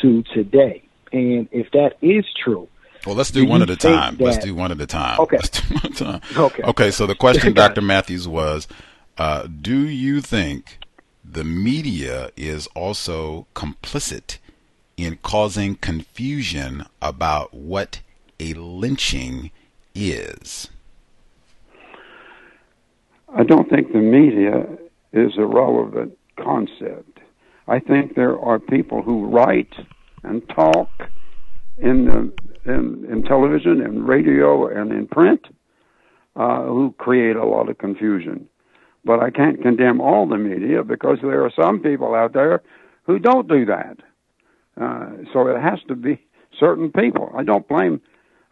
to today? And if that is true, Well, let's do Do one at a think time. Let's do one at a time. Okay. Let's do one at a time. [laughs] Okay. Okay. So the question, [laughs] Dr. Mathews, was: uh, Do you think the media is also complicit in causing confusion about what a lynching is? I don't think the media is a relevant concept. I think there are people who write and talk in in, in television and radio and in print uh, who create a lot of confusion. But I can't condemn all the media because there are some people out there who don't do that. Uh, so it has to be certain people. I don't blame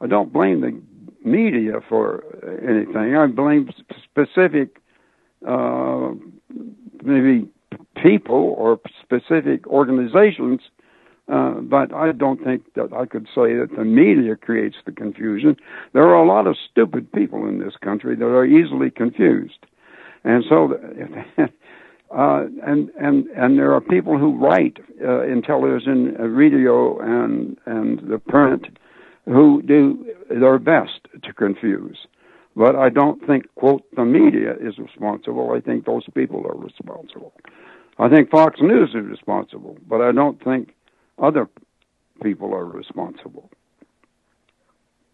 I don't blame the media for anything. I blame specific uh, maybe people or specific organizations, uh, but I don't think that I could say that the media creates the confusion. There are a lot of stupid people in this country that are easily confused, and so. [laughs] Uh, and and and there are people who write uh, in television, uh, radio, and and the print, who do their best to confuse. But I don't think quote the media is responsible. I think those people are responsible. I think Fox News is responsible, but I don't think other people are responsible.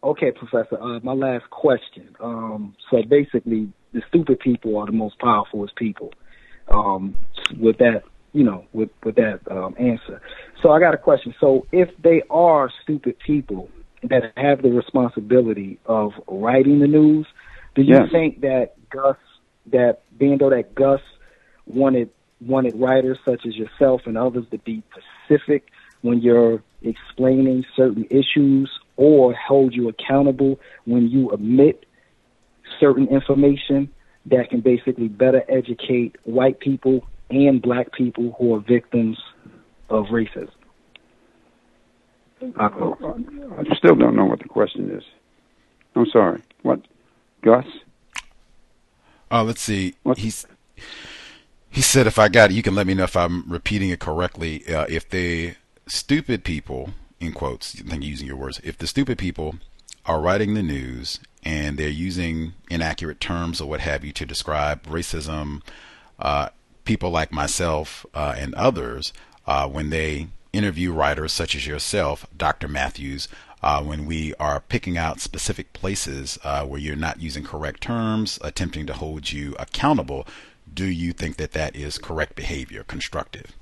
Okay, Professor. Uh, my last question. Um, so basically, the stupid people are the most powerful people. Um, with that, you know, with with that um, answer. So I got a question. So if they are stupid people that have the responsibility of writing the news, do you Yes. think that Gus, that being though that Gus wanted wanted writers such as yourself and others to be specific when you're explaining certain issues or hold you accountable when you omit certain information that can basically better educate white people and black people who are victims of racism. I'll. I still don't know what the question is. I'm sorry. What, Gus? Uh, let's see. What- He's he said, if I got it, you can let me know if I'm repeating it correctly. Uh, if the stupid people, in quotes, I think using your words, if the stupid people are writing the news and they're using inaccurate terms or what have you to describe racism, uh, people like myself uh, and others, uh, when they interview writers such as yourself, Dr. Mathews, uh, when we are picking out specific places uh, where you're not using correct terms, attempting to hold you accountable, do you think that that is correct behavior, constructive?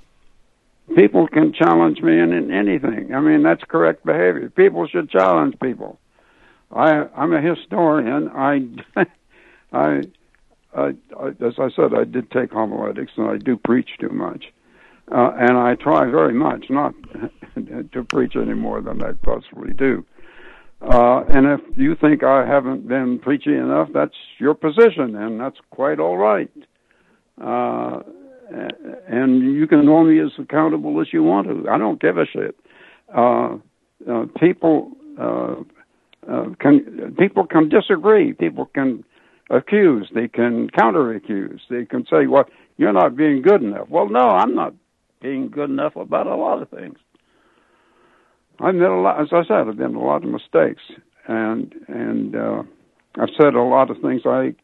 People can challenge me in, in anything. I mean, that's correct behavior. People should challenge people. I, I'm a historian. [laughs] I, I, I, as I said, I did take homiletics, and I do preach too much. Uh, and I try very much not [laughs] to preach any more than I possibly do. Uh, and if you think I haven't been preachy enough, that's your position, and that's quite all right. Uh, and you can hold me as accountable as you want to. I don't give a shit. Uh, uh, people uh, uh, can people can disagree. People can accuse. They can counter accuse. They can say, "Well, you're not being good enough." Well, no, I'm not being good enough about a lot of things. I've made a lot, as I said, I've made a lot of mistakes, and and uh, I've said a lot of things I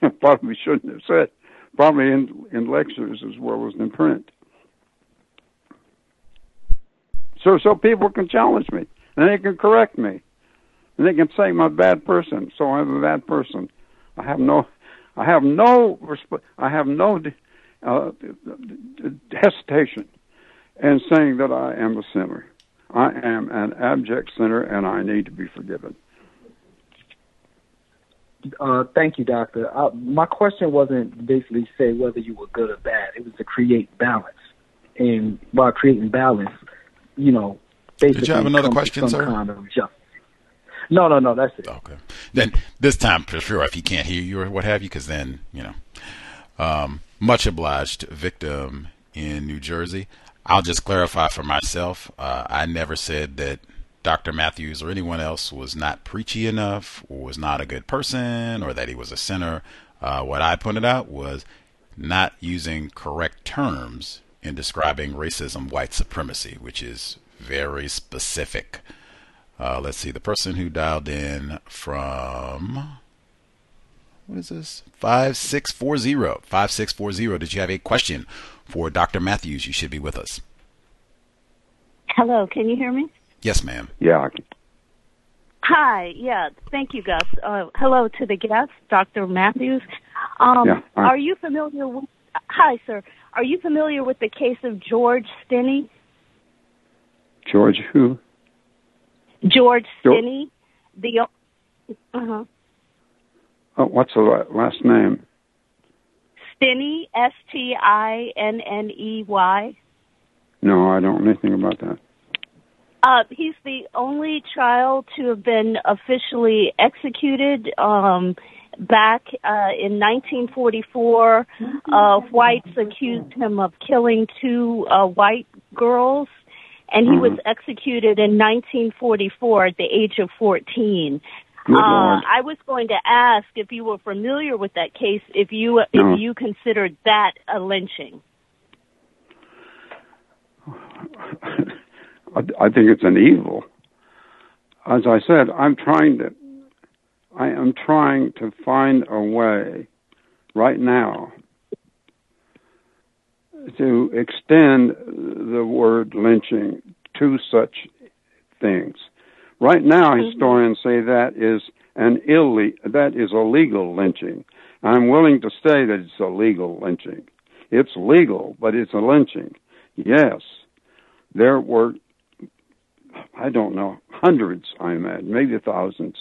[laughs] probably shouldn't have said, probably in in lectures as well as in print. So so people can challenge me, and they can correct me, and they can say I'm a bad person. So I'm a bad person. I have no, I have no, I have no uh, hesitation in saying that I am a sinner. I am an abject sinner and I need to be forgiven. Uh, thank you, Doctor. Uh, my question wasn't basically say whether you were good or bad. It was to create balance, and by creating balance, you know, basically. Did you have another question, sir? Kind of. No, no, no. That's it. Okay. Then this time, for sure, if he can't hear you or what have you, because then you know, um, much obliged, victim in New Jersey. I'll just clarify for myself. Uh, I never said that Dr. Mathews or anyone else was not preachy enough or was not a good person or that he was a sinner. Uh, what I pointed out was not using correct terms in describing racism, white supremacy, which is very specific. Uh, let's see, the person who dialed in from what is this? 5640. 5640. Did you have a question for Dr. Mathews? You should be with us. Hello, can you hear me? Yes, ma'am. Yeah, Hi, yeah, thank you, Gus. Uh, hello to the guest, Dr. Mathews. Um, Yeah, hi. Are you familiar with, hi, sir, are you familiar with the case of George Stinney? George who? George Geor- Stinney, the, uh-huh, Oh, what's the last name? Stinney, S-T-I-N-N-E-Y. No, I don't know anything about that. Uh, he's the only child to have been officially executed. Um, back uh, in 1944, uh, whites accused him of killing two uh, white girls, and he was executed in 1944 at the age of 14. Good Uh, I was going to ask if you were familiar with that case, if you No. if you considered that a lynching. [laughs] I, I think it's an evil. As I said, I'm trying to, I am trying to find a way right now to extend the word lynching to such things. Right now, mm-hmm. historians say that is an ille- that is illegal lynching. I'm willing to say that it's illegal lynching. It's legal, but it's a lynching. Yes, there were, I don't know, hundreds, I imagine, maybe thousands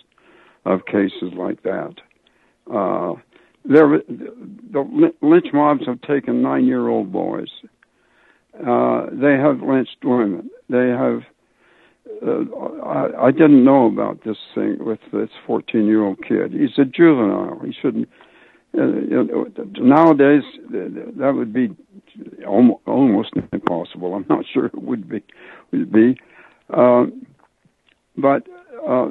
of cases like that. Uh, there, the lynch mobs have taken nine-year-old boys. Uh, they have lynched women. They have. Uh, I, I didn't know about this thing with this 14-year-old kid. He's a juvenile. He shouldn't. Uh, you know, nowadays, that would be almost, impossible. I'm not sure it would be. Would be, um, but uh,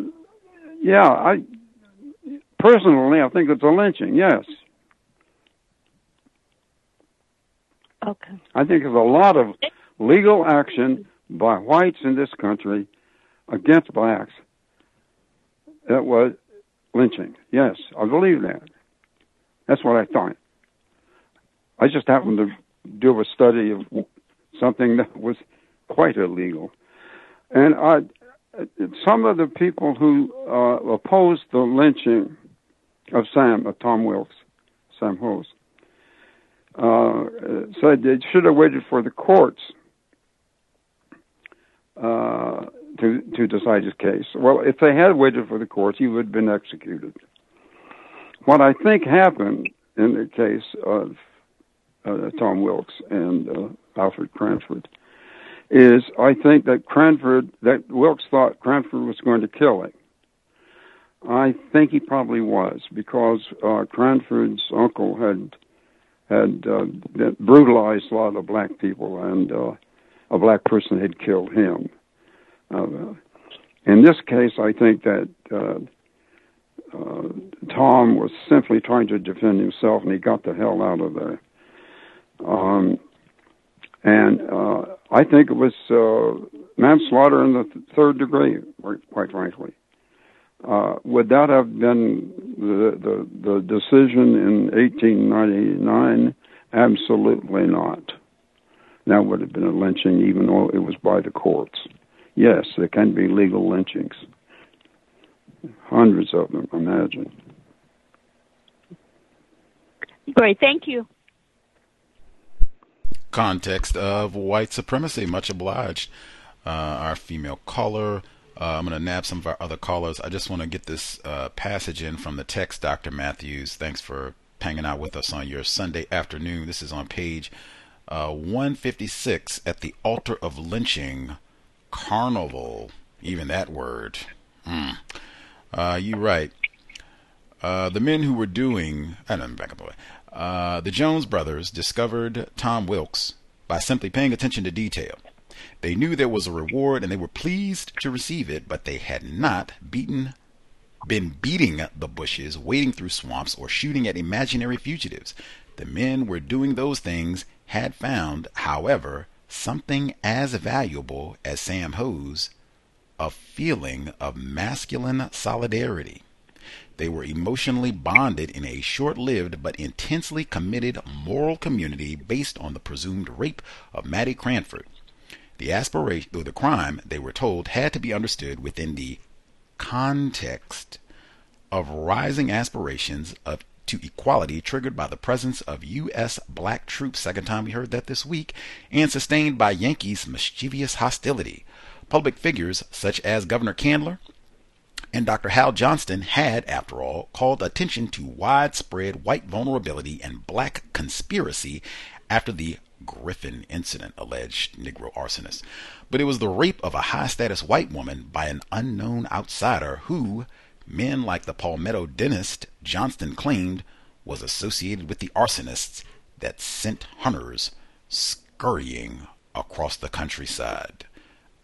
yeah, I personally I think it's a lynching. Yes, Okay. I think there's a lot of legal action by whites in this country against blacks that was lynching. Yes, I believe that. That's what I thought. I just happened to do a study of something that was quite illegal. And some of the people who uh, opposed the lynching of Sam, of Tom Wilkes, Sam Hose, uh, said they should have waited for the courts uh, to to decide his case. Well, if they had waited for the courts, he would have been executed. What I think happened in the case of uh, Tom Wilkes and uh, Alfred Cranford is I think that Cranford that Wilkes thought Cranford was going to kill him. I think he probably was because uh, Cranford's uncle had had uh, brutalized a lot of black people, and uh, a black person had killed him. Uh, in this case, I think that uh, uh, Tom was simply trying to defend himself, and he got the hell out of there. Um, and uh, I think it was uh, manslaughter in the th- third degree, quite frankly. Uh, would that have been the, the the decision in 1899? Absolutely not. That would have been a lynching, even though it was by the courts. Yes, there can be legal lynchings. Hundreds of them, imagine. Great, thank you. Context of white supremacy. Much obliged. uh, our female caller. Uh, I'm going to nab some of our other callers. I just want to get this uh, passage in from the text, Dr. Mathews. Thanks for hanging out with us on your Sunday afternoon. This is on page uh, 156 at the altar of lynching, carnival. Even that word. Mm. You right. Uh, the men who were doing, I don't back up the way. Uh, the Jones brothers discovered Tom Wilkes by simply paying attention to detail. They knew there was a reward and they were pleased to receive it, but they had not beaten been beating the bushes, wading through swamps, or shooting at imaginary fugitives. The men were doing those things had found, however, something as valuable as Sam Hose a feeling of masculine solidarity. They were emotionally bonded in a short lived but intensely committed moral community based on the presumed rape of Mattie Cranford. The aspiration or the crime, they were told, had to be understood within the context of rising aspirations of to equality triggered by the presence of U.S. black troops, second time we heard that this week, and sustained by Yankees' mischievous hostility. Public figures such as Governor Candler and Dr. Hal Johnston had, after all, called attention to widespread white vulnerability and black conspiracy after the Griffin incident, alleged Negro arsonist. But it was the rape of a high status white woman by an unknown outsider who, men like the Palmetto dentist Johnston claimed, was associated with the arsonists that sent hunters scurrying across the countryside.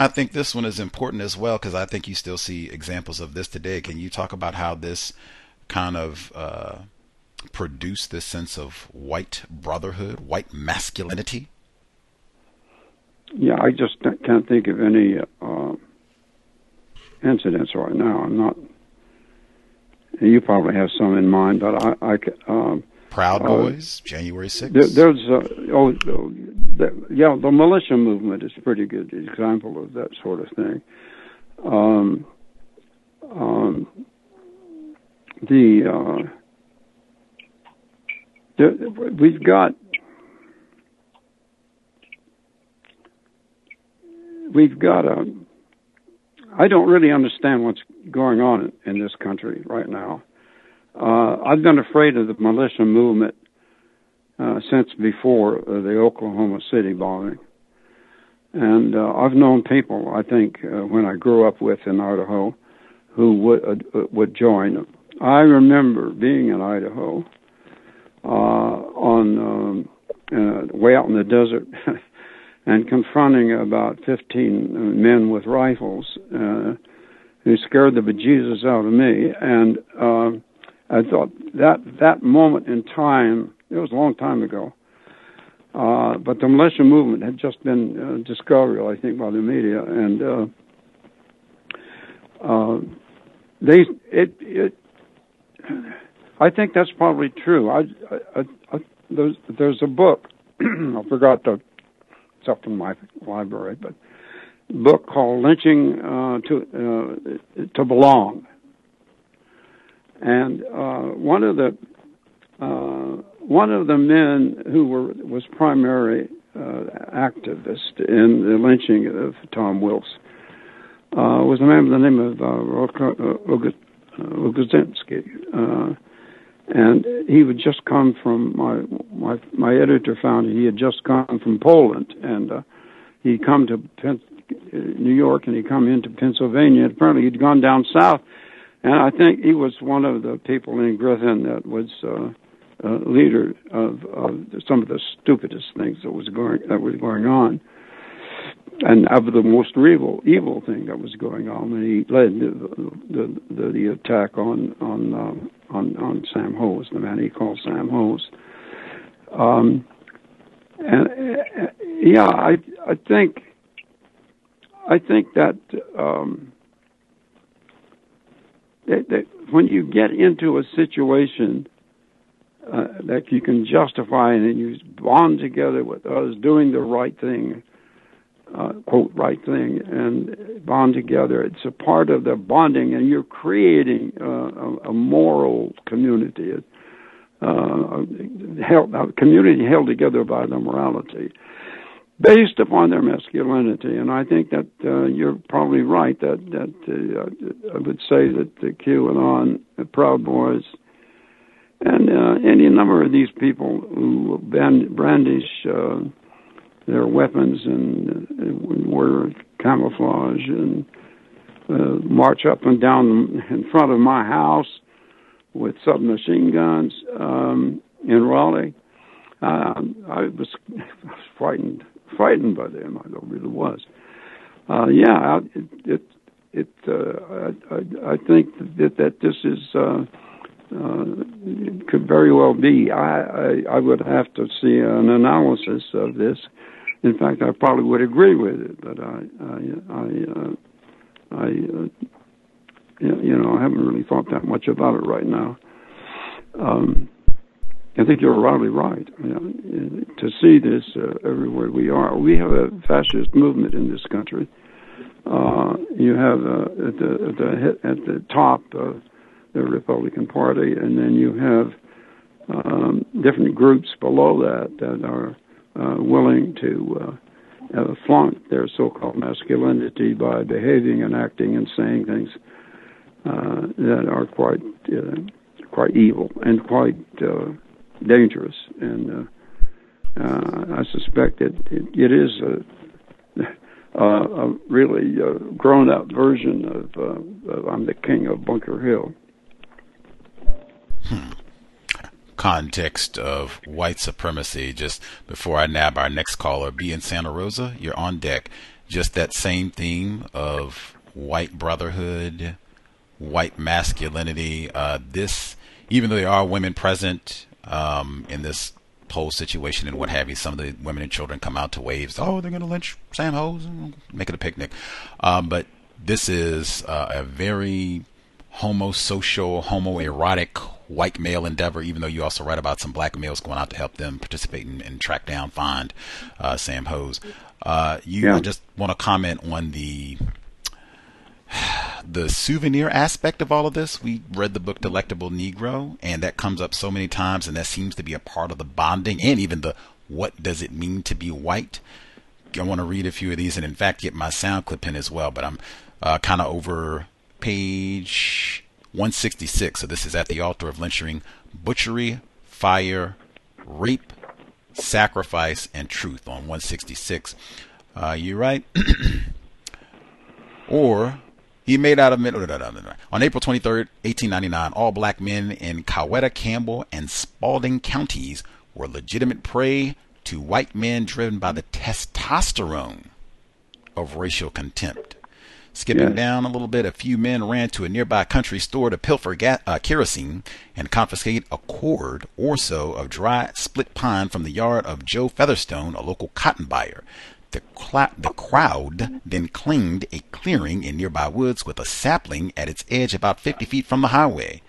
I think this one is important as well because I think you still see examples of this today. Can you talk about how this kind of uh, produced this sense of white brotherhood, white masculinity? Yeah, I just can't think of any uh, incidents right now. I'm not. You probably have some in mind, but I. I um, Proud uh, Boys, January 6th. There, there's uh, oh, the, yeah, the militia movement is a pretty good example of that sort of thing. Um, um, the, uh, the we've got we've got a. I don't really understand what's going on in this country right now. Uh, I've been afraid of the militia movement uh, since before uh, the Oklahoma City bombing. And uh, I've known people, I think, uh, when I grew up with in Idaho, who would uh, uh would join. I remember being in Idaho uh, on um, uh, way out in the desert [laughs] and confronting about 15 men with rifles uh, who scared the bejesus out of me. And uh, I thought that that moment in time it was a long time ago. Uh, but the militia movement had just been uh, discovered, I think, by the media, and uh, uh, they it it. I think that's probably true. I, I, I there's there's a book [clears throat] I forgot the it's up in my library, but book called "Lynching uh, to uh, to Belong," and uh, one of the uh, one of the men who were was primary uh, activist in the lynching of Tom Wilkes uh, was a man by the name of uh, Rogozinski, uh, uh, and he would just come from my my my editor found he had just come from Poland, and uh, he'd come to Pen- New York, and he'd come into Pennsylvania. Apparently, he'd gone down south, and I think he was one of the people in Griffin that was. Uh, uh, leader of, of some of the stupidest things that was going that was going on, and of the most evil evil thing that was going on when he led the the, the, the attack on on um, on on Sam Hose, the man he called Sam Hose. Um, and uh, yeah, I I think I think that um, that, that when you get into a situation uh, that you can justify and then you bond together with others doing the right thing, uh, quote, right thing, and bond together. It's a part of the bonding, and you're creating uh, a, a, moral community, uh, held, a community held together by the morality. Based upon their masculinity. And I think that uh, you're probably right that that uh, I would say that the QAnon, the Proud Boys, and uh, any number of these people who brandish uh, their weapons and uh, wear camouflage and uh, march up and down in front of my house with submachine guns um, in Raleigh. I was [laughs] frightened, frightened by them. I really was. Uh, yeah, it, it, it uh, I, I, I think that that this is uh, uh, could very well be. I, I I would have to see an analysis of this. In fact, I probably would agree with it, but I I I, uh, I uh, you know I haven't really thought that much about it right now. Um, I think you're probably right. You know, to see this uh, everywhere we are, we have a fascist movement in this country. Uh, you have uh, at the at the at the top. Uh, the Republican Party, and then you have um, different groups below that that are uh, willing to uh, flaunt their so-called masculinity by behaving and acting and saying things uh, that are quite uh, quite evil and quite uh, dangerous. And uh, uh, I suspect it, it, it is a, [laughs] a, a really uh, grown-up version of, uh, of "I'm the King of Bunker Hill." Hmm. Context of white supremacy. Just before I nab our next caller, be in Santa Rosa, you're on deck. Just that same theme of white brotherhood, white masculinity. Uh, this, even though there are women present um, in this whole situation and what have you, some of the women and children come out to waves. Oh, they're going to lynch Sam Hose and make it a picnic. Um, but this is uh, a very homosocial, homoerotic white male endeavor, even though you also write about some black males going out to help them participate and, and track down, find uh, Sam Hose. Uh, you yeah. I just want to comment on the [sighs] the souvenir aspect of all of this. We read the book Delectable Negro, and that comes up so many times, and that seems to be a part of the bonding and even the what does it mean to be white. I want to read a few of these, and in fact, get my sound clip in as well. But I'm uh, kind of over page 166. So this is at the altar of lynching, butchery, fire, rape, sacrifice, and truth on 166. Uh, you right? [clears throat] or he made out of men. On April 23rd, 1899, all black men in Coweta, Campbell, and Spalding counties were legitimate prey to white men driven by the testosterone of racial contempt. Skipping yes. down a little bit, a few men ran to a nearby country store to pilfer ga- uh, kerosene and confiscate a cord or so of dry split pine from the yard of Joe Featherstone, a local cotton buyer. The, cl- the crowd then claimed a clearing in nearby woods with a sapling at its edge about 50 feet from the highway.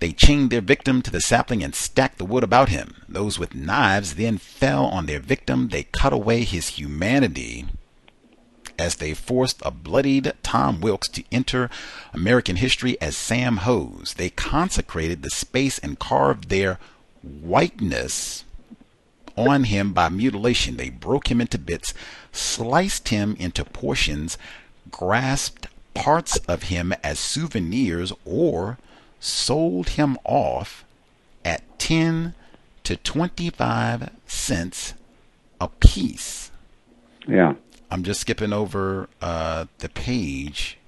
They chained their victim to the sapling and stacked the wood about him. Those with knives then fell on their victim. They cut away his humanity as they forced a bloodied Tom Wilkes to enter American history as Sam Hose. They consecrated the space and carved their whiteness on him by mutilation. They broke him into bits, sliced him into portions, grasped parts of him as souvenirs, or sold him off at 10 to 25 cents a piece. Yeah. I'm just skipping over uh, the page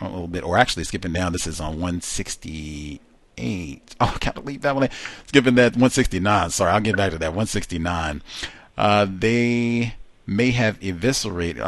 a little bit, or actually skipping down. This is on 168. [laughs] Oh, I can't leave that one. Skipping that 169. Sorry, I'll get back to that 169. Uh, they may have eviscerated.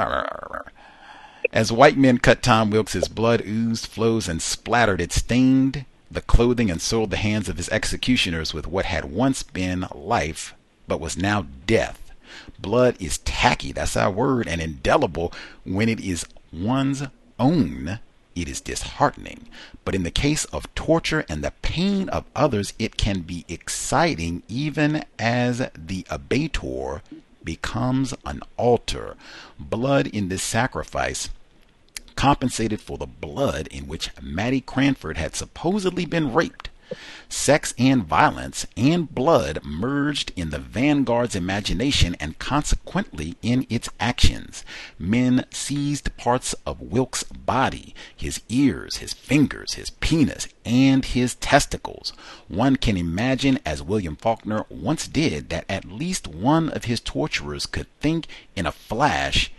As white men cut Tom Wilkes, his blood oozed, flows, and splattered. It stained the clothing and soiled the hands of his executioners with what had once been life, but was now death. Blood is tacky, that's our word, and indelible when it is one's own. It is disheartening. But in the case of torture and the pain of others, it can be exciting even as the abattoir becomes an altar. Blood in this sacrifice compensated for the blood in which Mattie Cranford had supposedly been raped Sex and violence and blood merged in the vanguard's imagination and consequently in its actions. Men seized parts of Wilkes' body, his ears, his fingers, his penis, and his testicles. One can imagine, as William Faulkner once did, that at least one of his torturers could think in a flash,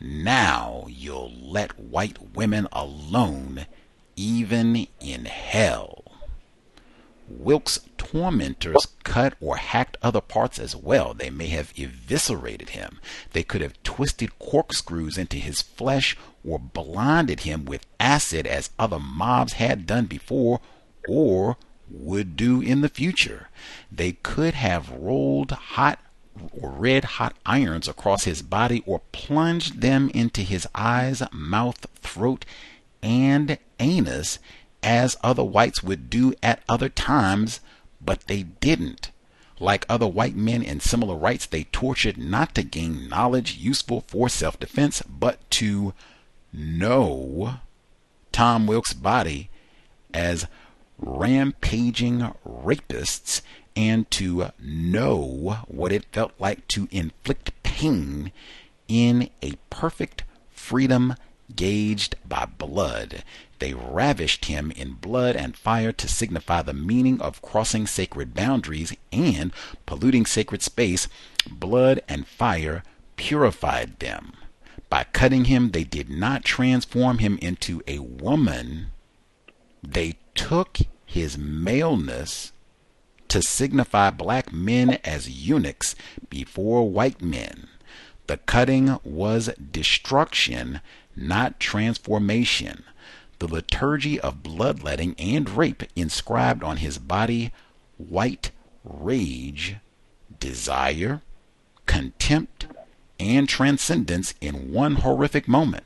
now you'll let white women alone, even in hell. Wilkes' tormentors cut or hacked other parts as well. They may have eviscerated him. They could have twisted corkscrews into his flesh or blinded him with acid as other mobs had done before or would do in the future. They could have rolled hot or red hot irons across his body or plunged them into his eyes, mouth, throat, and anus as other whites would do at other times, but they didn't. Like other white men in similar rites, they tortured not to gain knowledge useful for self defense, but to know Tom Wilkes' body as rampaging rapists and to know what it felt like to inflict pain in a perfect freedom gauged by blood. They ravished him in blood and fire to signify the meaning of crossing sacred boundaries and polluting sacred space. Blood and fire purified them. By cutting him, they did not transform him into a woman. They took his maleness to signify black men as eunuchs before white men. The cutting was destruction, not transformation the liturgy of bloodletting and rape inscribed on his body white rage, desire, contempt, and transcendence in one horrific moment.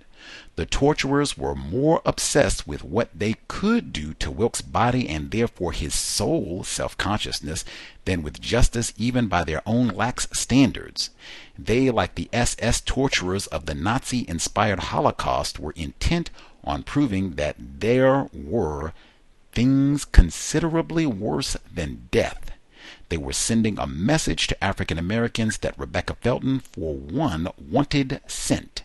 The torturers were more obsessed with what they could do to Wilkes' body and therefore his soul self consciousness than with justice even by their own lax standards. They, like the SS torturers of the Nazi inspired Holocaust, were intent on proving that there were things considerably worse than death. They were sending a message to African Americans that Rebecca Felton, for one, wanted sent.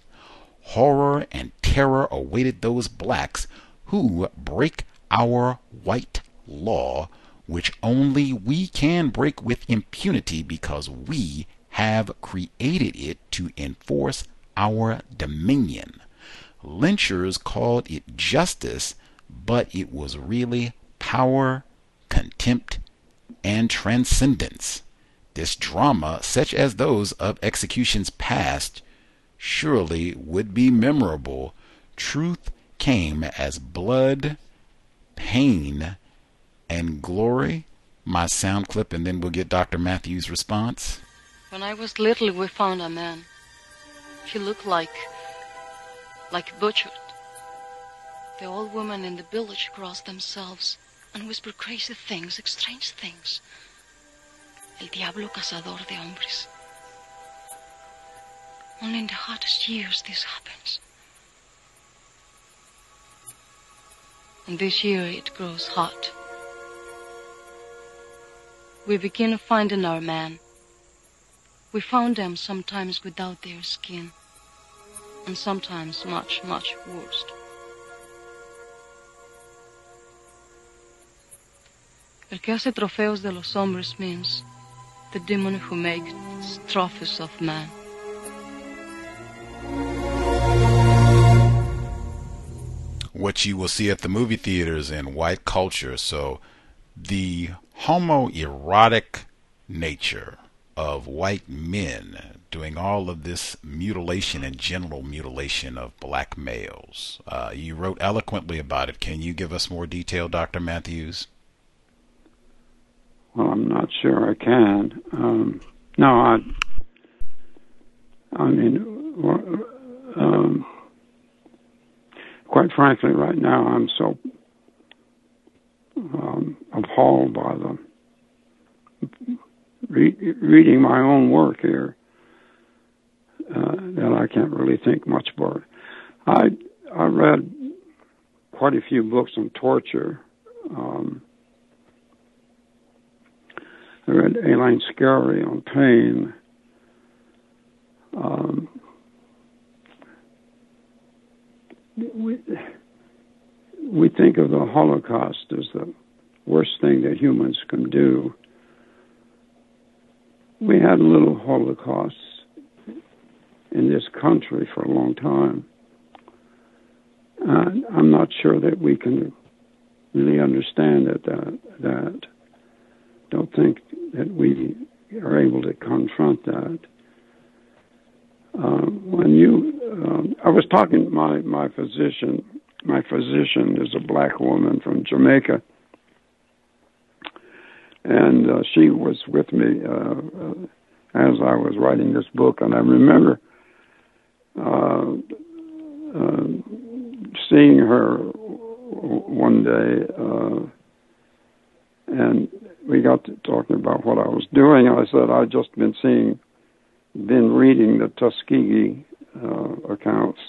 Horror and terror awaited those blacks who break our white law, which only we can break with impunity because we have created it to enforce our dominion. Lynchers called it justice, but it was really power, contempt, and transcendence. This drama, such as those of executions past, surely would be memorable. Truth came as blood, pain, and glory. My sound clip, and then we'll get Dr. Mathews' response. When I was little, we found a man. He looked like like butchered. The old women in the village cross themselves and whisper crazy things, strange things. El diablo cazador de hombres. Only in the hottest years this happens. And this year it grows hot. We begin finding our men. We found them sometimes without their skin and sometimes much, much worse. El que hace trofeos de los hombres means the demon who makes trophies of man. What you will see at the movie theaters in white culture. So, the homoerotic nature of white men doing all of this mutilation and general mutilation of black males. Uh, you wrote eloquently about it. Can you give us more detail, Dr. Mathews? Well, I'm not sure I can. Um, no, I. I mean, um, quite frankly, right now I'm so um, appalled by the re- reading my own work here uh, that I can't really think much about. I I read quite a few books on torture, um, I read Elaine Scarry on pain. Um, we, we think of the Holocaust as the worst thing that humans can do. We had a little Holocausts in this country for a long time. And I'm not sure that we can really understand it. That that don't think that we are able to confront that. Uh, when you, um, I was talking to my my physician. My physician is a black woman from Jamaica, and uh, she was with me uh, uh, as I was writing this book. And I remember uh, uh, seeing her one day, uh, and we got to talking about what I was doing. I said I'd just been seeing, been reading the Tuskegee uh, accounts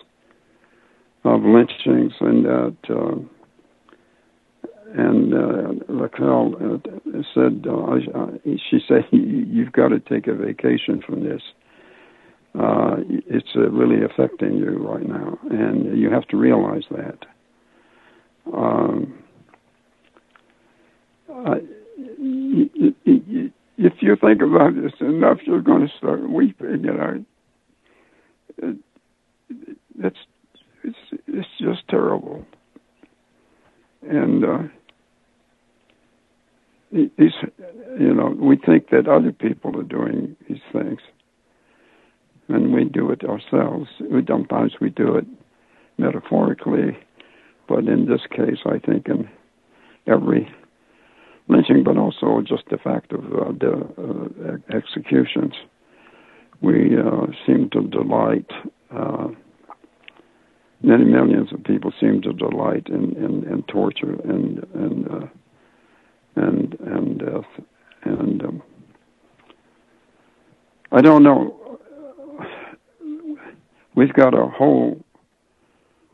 of lynchings, and that. Uh, and uh, Raquel uh, said, uh, she said, [laughs] you've got to take a vacation from this. Uh, it's uh, really affecting you right now, and you have to realize that. Um, uh, if you think about this enough, you're going to start weeping. You know, it, it's it's it's just terrible, and uh, these, you know, we think that other people are doing these things, and we do it ourselves. We, sometimes we do it metaphorically, but in this case, I think in every lynching, but also just the fact of uh, the uh, executions, we uh, seem to delight. Uh, many millions of people seem to delight in, in, in torture and and uh, and and death. And um, I don't know. We've got a whole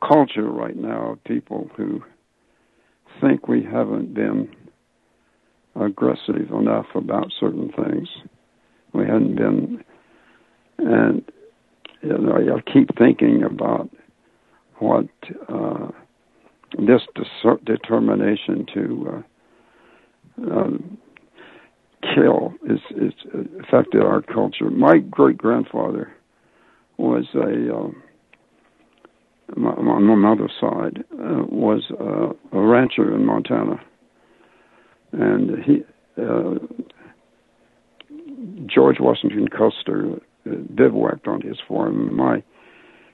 culture right now of people who think we haven't been aggressive enough about certain things. We hadn't been, and you know, I keep thinking about what uh, this determination to uh, um, kill is, is affected our culture. My great grandfather was a um, on my mother's side uh, was uh, a rancher in Montana, and he uh, George Washington Custer uh, bivouacked on his farm. My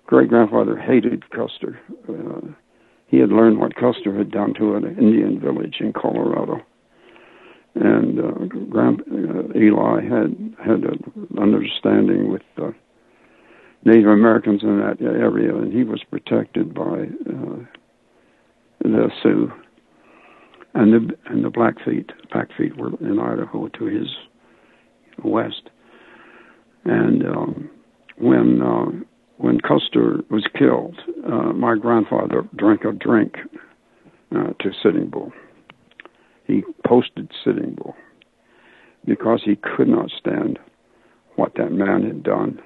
great grandfather hated Custer. Uh, he had learned what Custer had done to an Indian village in Colorado and uh, Grand, uh, Eli had had an understanding with uh, Native Americans in that area, and he was protected by uh, the Sioux, and the and the Blackfeet. Blackfeet were in Idaho to his west, and um, when uh, when Custer was killed, uh, my grandfather drank a drink uh, to Sitting Bull he posted Sitting Bull because he could not stand what that man had done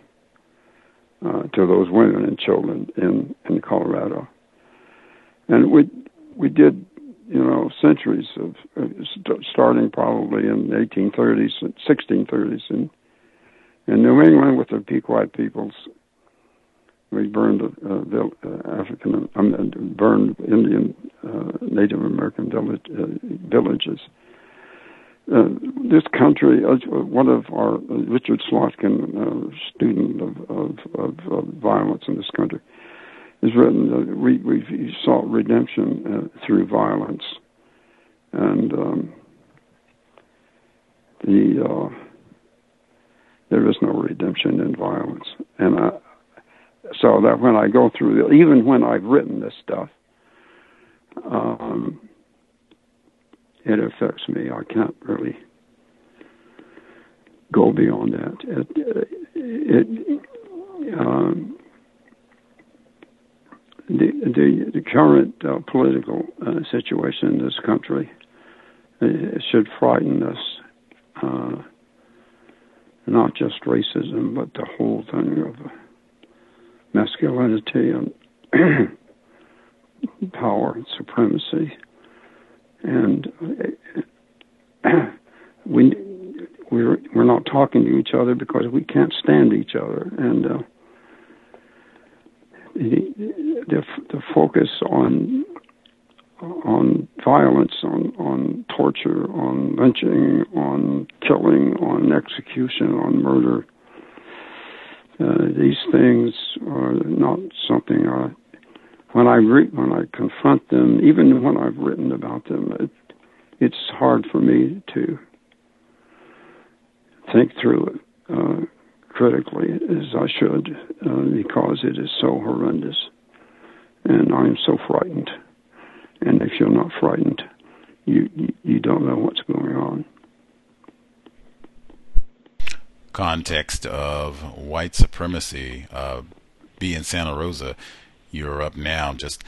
uh, to those women and children in, in Colorado. And we we did, you know, centuries of uh, st- starting probably in the 1830s, 1630s in in New England with the Pequot peoples we burned uh, uh, African, um, burned Indian, uh, Native American village, uh, villages. Uh, this country, one of our Richard Slotkin, student of, of, of, of, violence in this country, has written we we sought redemption through violence, and um, the there is no redemption in violence, and I so that when I go through, even when I've written this stuff, um, it affects me. I can't really go beyond that. It, it um, the, the, the current uh, political uh, situation in this country uh, should frighten us. Uh, not just racism, but the whole thing of masculinity and [clears throat] power and supremacy. And [clears throat] we we're we're not talking to each other because we can't stand each other. And uh, the, the the focus on on violence, on on torture, on lynching, on killing, on execution, on murder. Uh, these things are not something I, when I re- when I confront them, even when I've written about them, it, it's hard for me to think through it uh, critically as I should uh, because it is so horrendous, and I'm so frightened. And if you're not frightened, you, you, don't know what's going on. Context of white supremacy. Uh, be in Santa Rosa, you're up now. Just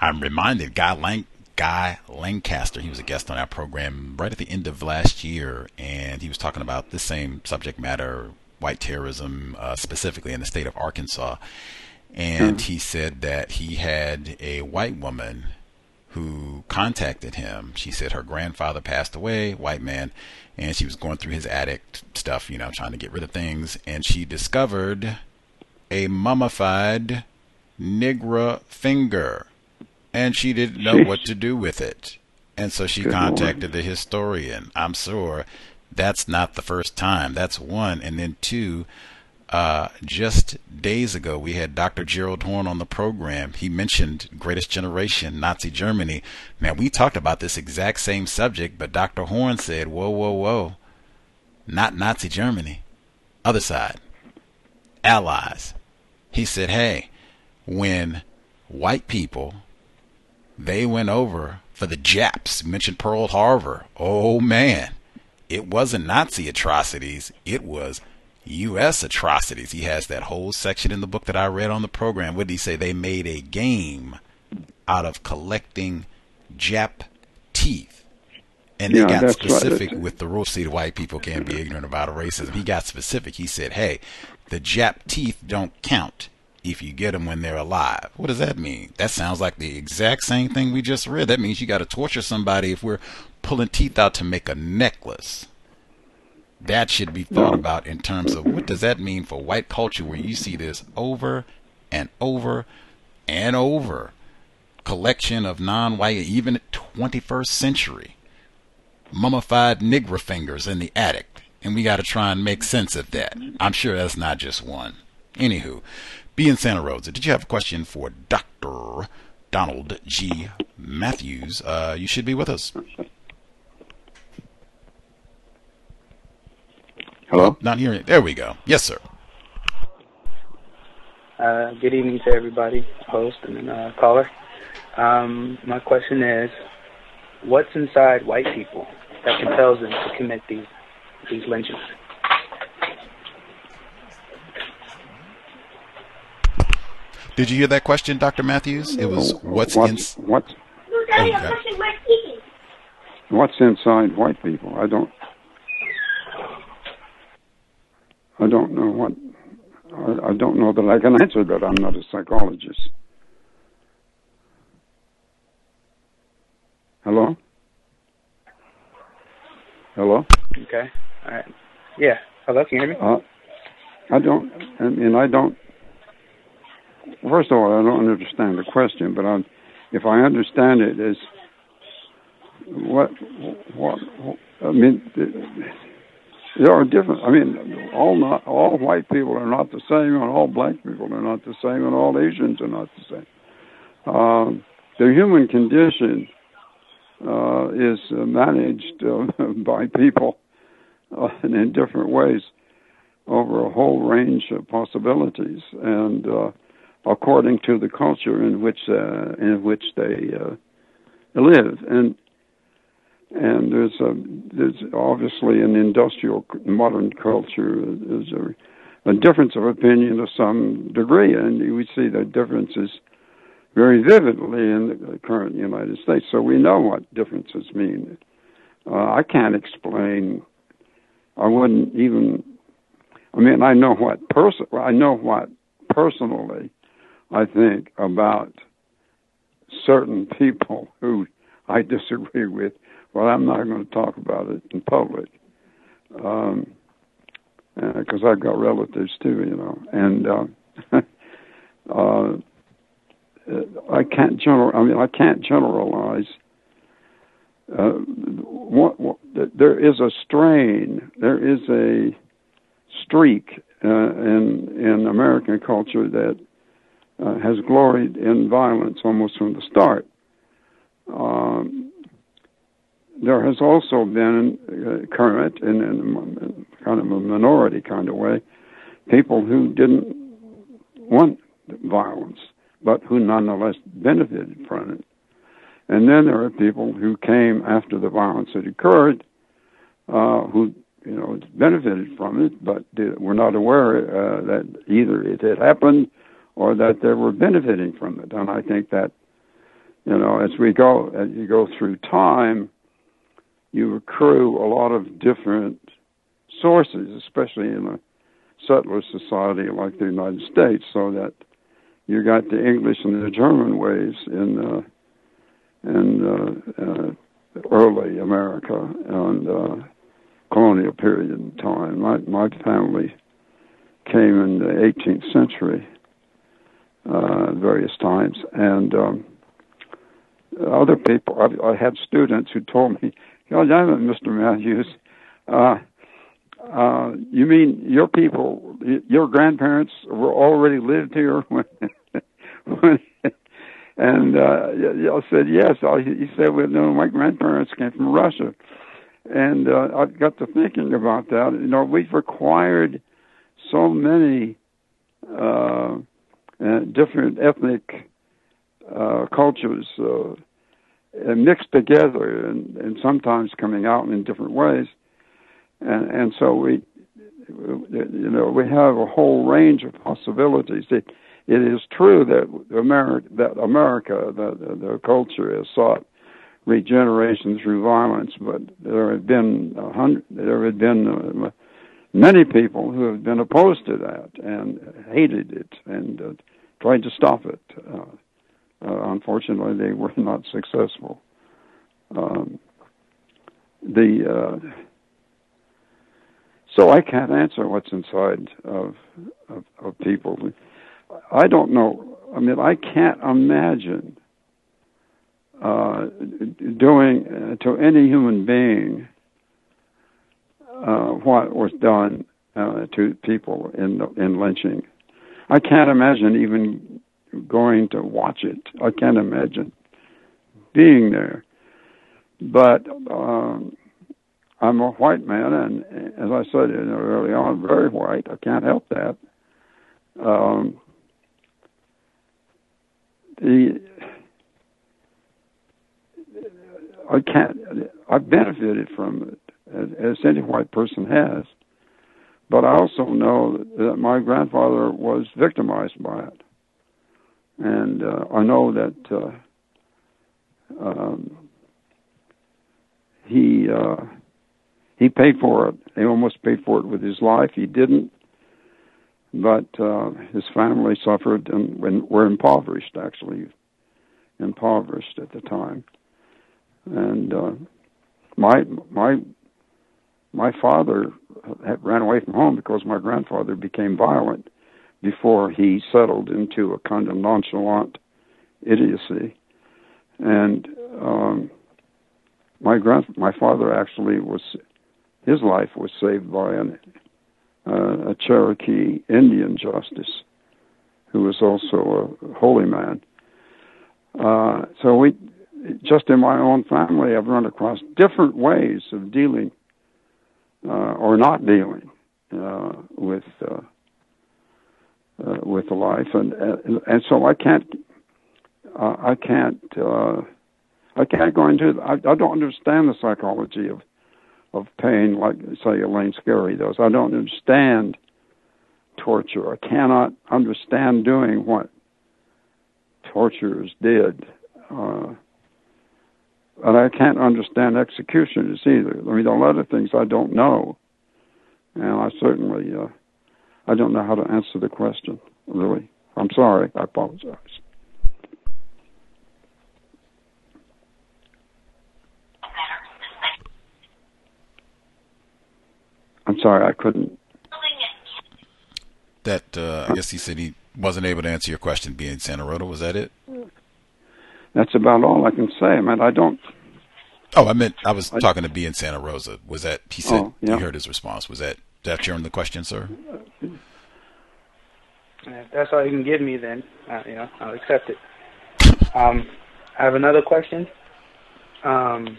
I'm reminded, Guy Lang, Guy Lancaster. He was a guest on our program right at the end of last year, and he was talking about the same subject matter, white terrorism, uh, specifically in the state of Arkansas. And mm. he said that he had a white woman who contacted him. She said her grandfather passed away, white man, and she was going through his attic stuff, you know, trying to get rid of things, and she discovered a mummified Negro finger, and she didn't know what to do with it. And so she Good contacted the historian. I'm sure that's not the first time. That's one. And then two, uh, just days ago, we had Dr. Gerald Horne on the program. He mentioned Greatest Generation, Nazi Germany. Now, we talked about this exact same subject, but Dr. Horne said, whoa, whoa, whoa, not Nazi Germany. Other side. Allies. He said, hey, when white people, they went over for the Japs, mentioned Pearl Harbor. Oh, man. It wasn't Nazi atrocities. It was U.S. atrocities. He has that whole section in the book that I read on the program. What did he say? They made a game out of collecting Jap teeth. And they yeah, got specific right. with the rule. See, the white people can't be ignorant about racism. He got specific. He said, hey, the Jap teeth don't count if you get them when they're alive. What does that mean? That sounds like the exact same thing we just read. That means you got to torture somebody if we're pulling teeth out to make a necklace. That should be thought about in terms of what does that mean for white culture where you see this over and over and over collection of non-white even 21st century mummified nigger fingers in the attic. And we got to try and make sense of that. I'm sure that's not just one. Anywho be in santa rosa. Did you have a question for dr donald g. Mathews? Uh, you should be with us Hello? Not hearing it. There we go. Yes, sir. Uh, good evening to everybody, host and uh, caller. Um, my question is, what's inside white people that compels them to commit these these lynchings? Did you hear that question, Dr. Mathews? It was what's what, in... what? Oh, what's inside white people? I don't I don't know what. I, I don't know that I can answer that. I'm not a psychologist. Hello. Hello. Okay. All right. Yeah. Hello. Can you hear me? Uh, I don't. I mean, I don't. First of all, I don't understand the question, but I'm, if I understand it, is what what I mean there are different. I mean, all not all white people are not the same, and all black people are not the same, and all Asians are not the same. Um, the human condition uh, is uh, managed uh, [laughs] by people uh, in different ways over a whole range of possibilities, and uh, according to the culture in which uh, in which they live, and and there's a there's obviously an industrial modern culture. There's a, a difference of opinion to some degree, and we see the differences very vividly in the current United States. So we know what differences mean. Uh, I can't explain. I wouldn't even I mean, I know what person. I know what personally I think about certain people who I disagree with. Well, I'm not going to talk about it in public because um, uh, I've got relatives too, you know, and uh, [laughs] uh, I can't general. I mean, I can't generalize. Uh, what, what, there is a strain. There is a streak uh, in in American culture that uh, has gloried in violence almost from the start. Um, there has also been uh, current, in, in kind of a minority kind of way, people who didn't want violence, but who nonetheless benefited from it. And then there are people who came after the violence had occurred, uh, who you know benefited from it, but were not aware uh, that either it had happened or that they were benefiting from it. And I think that you know as we go as you go through time, you accrue a lot of different sources, especially in a settler society like the United States, so that you got the English and the German ways in uh, in uh, uh, early America and uh, colonial period in time. My my family came in the 18th century, uh, various times, and um, other people. I, I had students who told me, "You know, Mr. Mathews, uh, uh, you mean your people, your grandparents were already lived here when?" when and uh, I said, yes. He said, well, no, my grandparents came from Russia. And uh, I got to thinking about that. You know, we've acquired so many uh, uh, different ethnic uh, cultures uh, mixed together and, and sometimes coming out in different ways. And, and so we, you know, we have a whole range of possibilities. It, it is true that America, that America, that the culture has sought regeneration through violence, but there have been a hundred, there have been uh, many people who have been opposed to that and hated it and uh, tried to stop it. Uh, uh, unfortunately, they were [laughs] not successful. Um, the uh, so I can't answer what's inside of, of, of people. I don't know. I mean, I can't imagine uh, doing uh, to any human being uh, what was done uh, to people in in lynching. I can't imagine even going to watch it. I can't imagine being there. But um, I'm a white man, and as I said early on, very white. I can't help that. Um, the I can't. I've benefited from it, as, any white person has. But I also know that my grandfather was victimized by it, and uh, I know that uh, um, he uh, he paid for it. He almost paid for it with his life. He didn't, but uh, his family suffered and were impoverished. Actually, impoverished at the time and uh, my my my father had ran away from home because my grandfather became violent before he settled into a kind of nonchalant idiocy, and um, my grand my father actually was his life was saved by an, uh, a Cherokee Indian justice who was also a holy man. Uh, so we just in my own family, I've run across different ways of dealing uh, or not dealing uh, with uh, with the life, and and so I can't uh, I can't uh, I can't go into I, I don't understand the psychology of of pain like say Elaine Scarry does. I don't understand torture. I cannot understand doing what torturers did. Uh, and I can't understand executioners either. I mean, a lot of things I don't know, and I certainly uh, I don't know how to answer the question. Really, I'm sorry. I apologize. I'm sorry, I couldn't. That uh, I guess he said he wasn't able to answer your question. Being Santa Rosa, was that it? That's about all I can say. I mean, I don't. Oh, I meant I was I, talking to B in Santa Rosa. Was that he said? Oh, yeah. You heard his response. Was that that your the question, sir? If that's all you can give me, then uh, you know I'll accept it. [laughs] Um, I have another question. Um,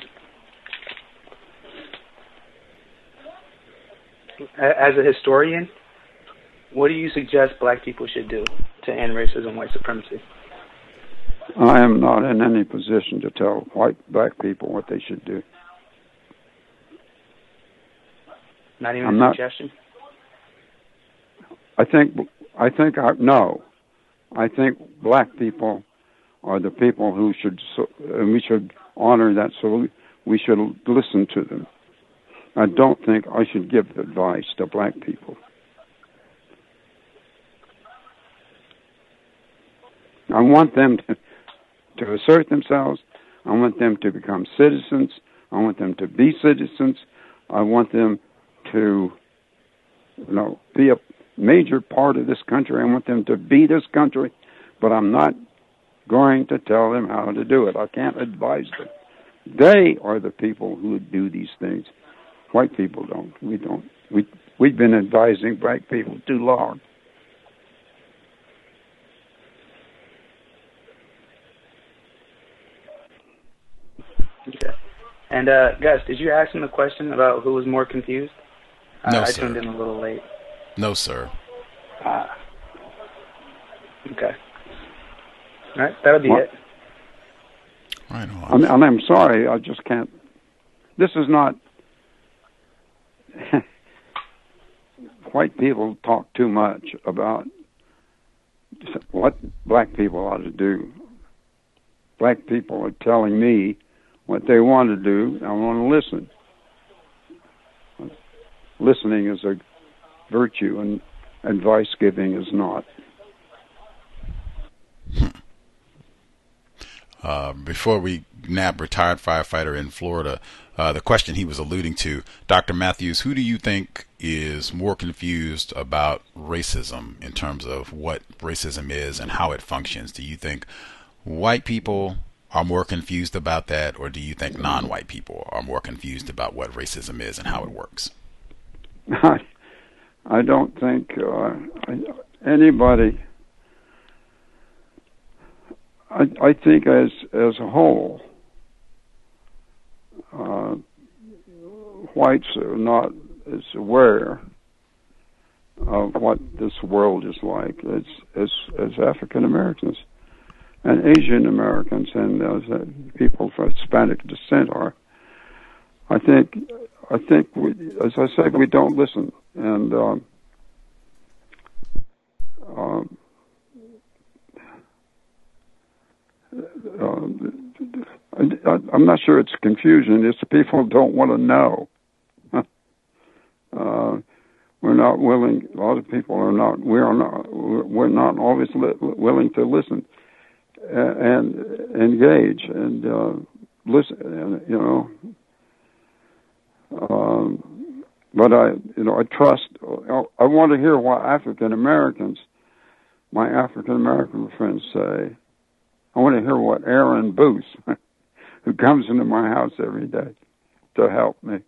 as a historian, what do you suggest black people should do to end racism and white supremacy? I am not in any position to tell white black people what they should do. Not even I'm a not, suggestion. I think I think I no. I think black people are the people who should and we should honor that so we should listen to them. I don't think I should give advice to black people. I want them to, to assert themselves. I want them to become citizens. I want them to be citizens. I want them to, you know, be a major part of this country. I want them to be this country, but I'm not going to tell them how to do it. I can't advise them. They are the people who do these things. White people don't. We don't. We we've been advising black people too long. Okay. And uh, Gus, did you ask him a question about who was more confused? No, I, sir. Tuned in a little late. No, sir. Ah. Okay. All right, that'll be What? it. Right on. I mean, and I'm sorry, I just can't. This is not. [laughs] White people talk too much about what black people ought to do. Black people are telling me what they want to do. I want to listen. Listening is a virtue, and advice giving is not. Uh, before we nab retired firefighter in Florida, uh, the question he was alluding to, Dr. Mathews, who do you think is more confused about racism in terms of what racism is and how it functions? Do you think white people are more confused about that, or do you think non-white people are more confused about what racism is and how it works? I, [laughs] I don't think uh, anybody. I, I think as as a whole, uh, whites are not as aware of what this world is like as as, as African Americans and Asian Americans and as uh, people of Hispanic descent are. I think I think we, as I said, we don't listen, and um, um, uh, I, I'm not sure it's confusion. It's people don't want to know. [laughs] uh, we're not willing. A lot of people are not. We are not. We're not always li- willing to listen and, and engage and uh, listen. And, you know. Um, but I, you know, I trust. I want to hear what African Americans, my African American friends say. I want to hear what Aaron Booth, [laughs] who comes into my house every day to help me.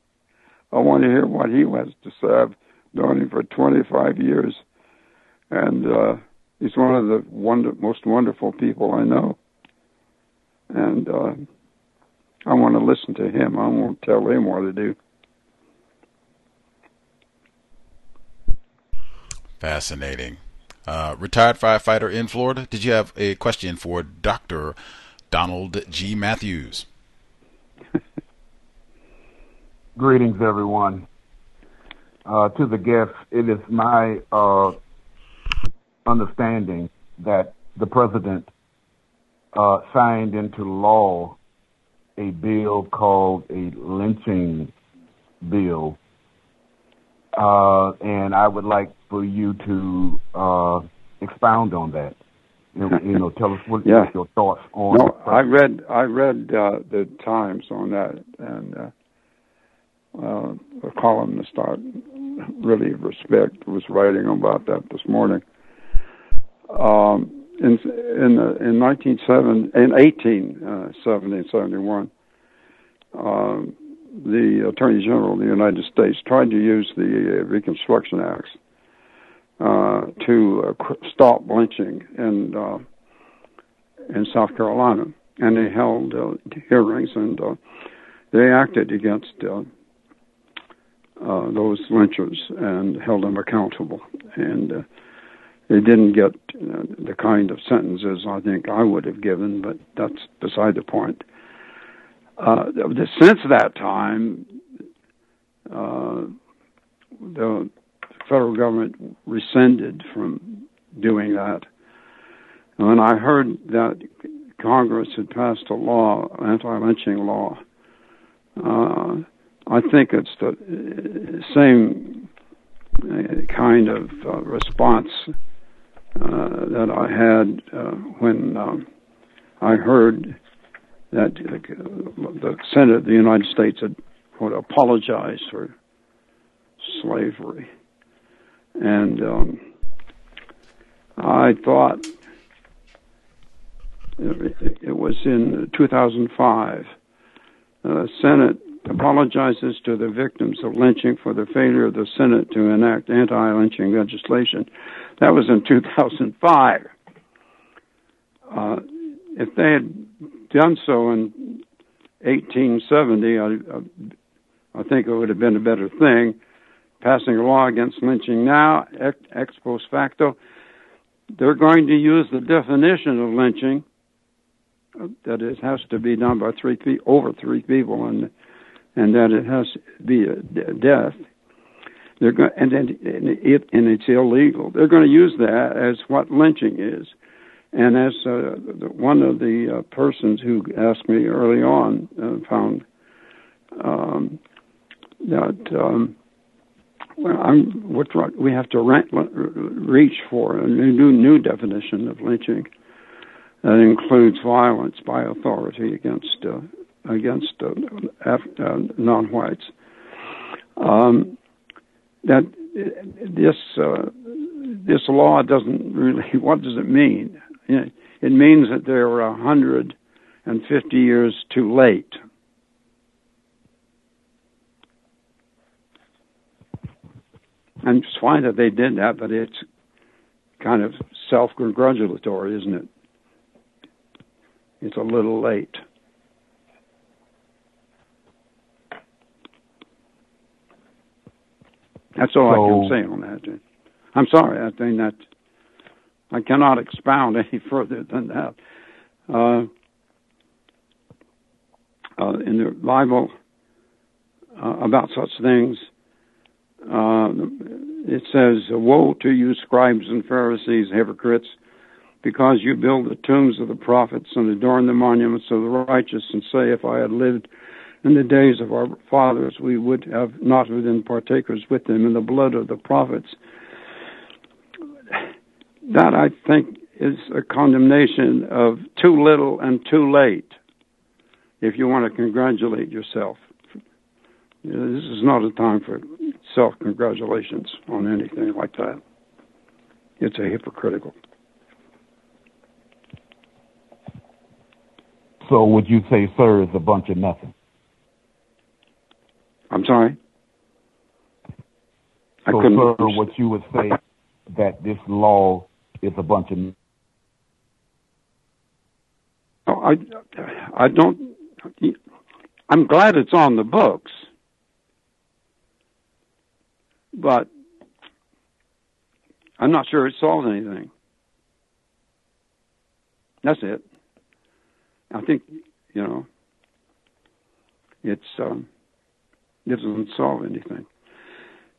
I want to hear what he has to say. I've known him for 25 years, and uh, he's one of the wonder, most wonderful people I know. And uh, I want to listen to him. I won't tell him what to do. Fascinating. Uh, retired firefighter in Florida. Did you have a question for Dr. Donald G. Mathews? [laughs] Greetings, everyone. Uh, to the guests, it is my uh, understanding that the president uh, signed into law a bill called a lynching bill. Uh, and I would like for you to uh, expound on that. You know, you know tell us what [laughs] Yeah. your thoughts on. No, I read I read uh, the Times on that, and uh, uh, a columnist I really respect was writing about that this morning. Um, in in uh, in nineteen seven in eighteen uh, seventy seventy-one, um, the Attorney General of the United States tried to use the uh, Reconstruction Acts to uh, stop lynching in uh, in South Carolina, and they held uh, hearings and uh, they acted against uh, uh, those lynchers and held them accountable. And uh, they didn't get uh, the kind of sentences I think I would have given, but that's beside the point. Uh, since that time, uh, the federal government rescinded from doing that. And when I heard that Congress had passed a law, anti-lynching law, uh, I think it's the same uh, kind of uh, response uh, that I had uh, when um, I heard that uh, the Senate of the United States had would apologize for slavery, and um, I thought it, was in 2005. The Senate apologizes to the victims of lynching for the failure of the Senate to enact anti-lynching legislation. That was in 2005. Uh, if they had done so in 1870, I, I think it would have been a better thing. Passing a law against lynching now, ex, ex post facto, they're going to use the definition of lynching that it has to be done by three pe- over three people, and and that it has to be a d- death. They're going and then and it and it's illegal. They're going to use that as what lynching is. And as uh, one of the uh, persons who asked me early on uh, found um, that um, well, I'm, we have to rent, reach for a new new definition of lynching that includes violence by authority against uh, against uh, Af- uh, non-whites. Um, that this uh, this law doesn't really. [laughs] What does it mean? It means that they were hundred and fifty years too late. And it's fine that they did that, but it's kind of self-congratulatory, isn't it? It's a little late. That's all So- I can say on that. I'm sorry. I think that I cannot expound [laughs] any further than that. Uh, uh, in the Bible uh, about such things, uh, it says, "Woe to you, scribes and Pharisees, hypocrites, because you build the tombs of the prophets and adorn the monuments of the righteous, and say, If I had lived in the days of our fathers, we would have not been partakers with them in the blood of the prophets." That I think is a condemnation of too little and too late. If you want to congratulate yourself, You know, this is not a time for self congratulations on anything like that. It's a hypocritical. So would you say, sir, is a bunch of nothing? I'm sorry. I So, couldn't. sir, what you would say that this law is a bunch of Oh, I, I don't. I'm glad it's on the books, but I'm not sure it solves anything. That's it. I think you know. It's um, it doesn't solve anything.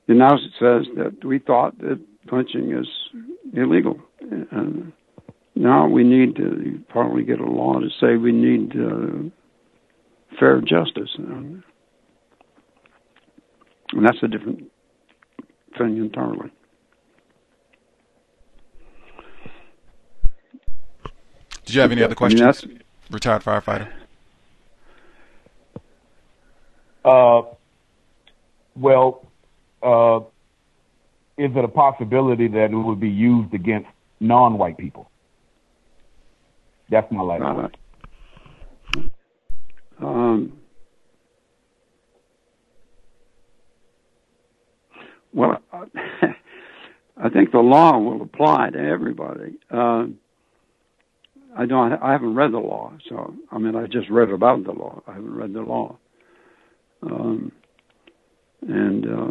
And now it says that we thought that punching is illegal, and now we need to probably get a law to say we need uh, fair justice, and that's a different thing entirely. Did you have any other questions, retired firefighter? Uh, well, uh, is it a possibility that it would be used against non-white people? That's my life. Um, well, [laughs] I think the law will apply to everybody. Uh, I don't. I haven't read the law, so I mean, I just read about the law. I haven't read the law, um, and uh,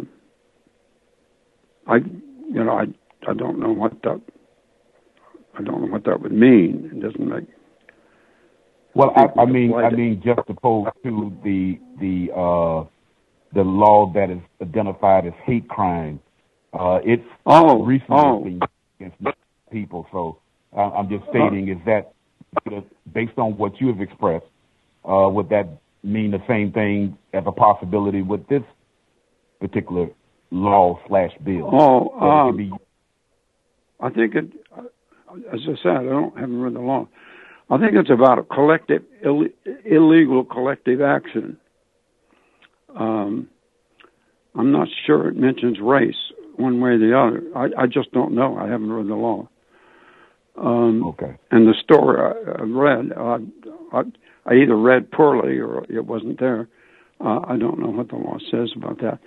I, you know, I I don't know what that. I don't know what that would mean. It doesn't make. Well, I, I mean, I mean, just opposed to the the uh, the law that is identified as hate crime. Uh, it's oh, recently oh. against people. So uh, I'm just stating, is that based on what you have expressed, uh, would that mean the same thing as a possibility with this particular law slash bill? Oh, um, be... I think it. As I said, I don't haven't read the law. I think it's about a collective Ill, illegal collective action. Um, I'm not sure it mentions race one way or the other. I, I just don't know. I haven't read the law. Um, okay. And the story I, I read, uh, I, I either read poorly or it wasn't there. Uh, I don't know what the law says about that,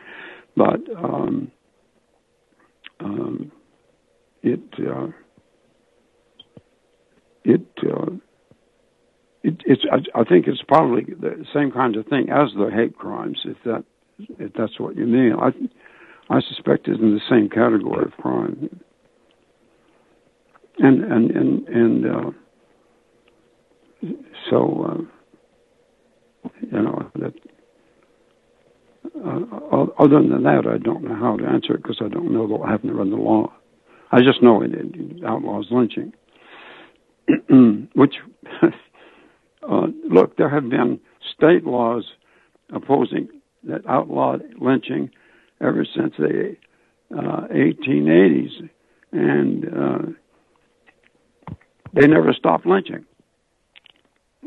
but um, um, it uh, it, uh, it it's I, I think it's probably the same kind of thing as the hate crimes, if that if that's what you mean. I I suspect it's in the same category of crime and and and and uh, so uh, you know that. Uh, other than that, I don't know how to answer it because I don't know. I haven't read the law. I just know it, it outlaws lynching. [clears throat] Which, [laughs] uh, look, there have been state laws opposing that outlawed lynching ever since the uh, 1880s, and uh, they never stopped lynching.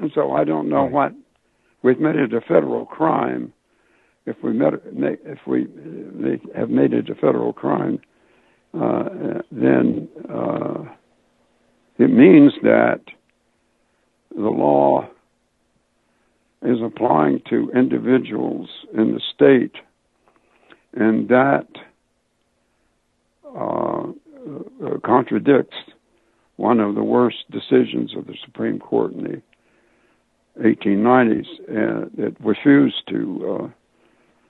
And so I don't know what we've made it a federal crime. If we met, if we have made it a federal crime, uh, then uh, it means that the law is applying to individuals in the state, and that uh, uh contradicts one of the worst decisions of the Supreme Court in the 1890s uh, that refused to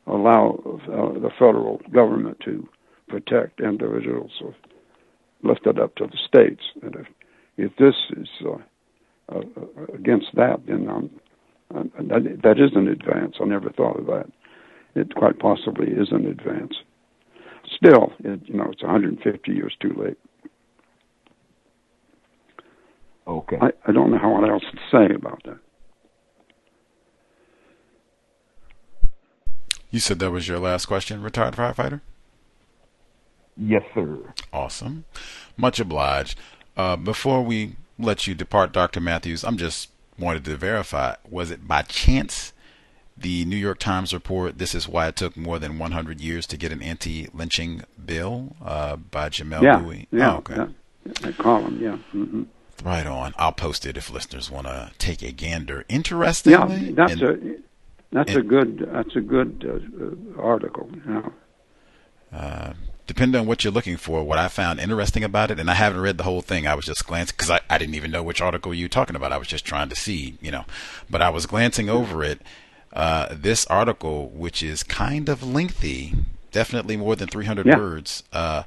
uh, allow uh, the federal government to protect individuals, so left it up to the states. And if, if this is uh, uh, against that, then um, that, that is an advance. I never thought of that. It quite possibly is an advance. Still, it, you know, it's 150 years too late. Okay. I, I don't know how what else to say about that. You said that was your last question, retired firefighter? Yes, sir. Awesome. Much obliged. Uh, before we let you depart, Dr. Mathews, I'm just wanted to verify was it by chance the New York Times report, This is Why It Took More Than 100 Years to Get an Anti Lynching Bill uh, by Jamelle yeah, Bouie? Yeah, oh, okay. yeah. That column, yeah. Mm-hmm. Right on. I'll post it if listeners want to take a gander. Interestingly, yeah, that's and, a that's and, a good that's a good uh, article. You know. Uh, depending on what you're looking for, what I found interesting about it, and I haven't read the whole thing. I was just glancing because I, I didn't even know which article you were talking about. I was just trying to see, you know, but I was glancing over it. Uh, this article, which is kind of lengthy, definitely more than 300 yeah. words. Uh,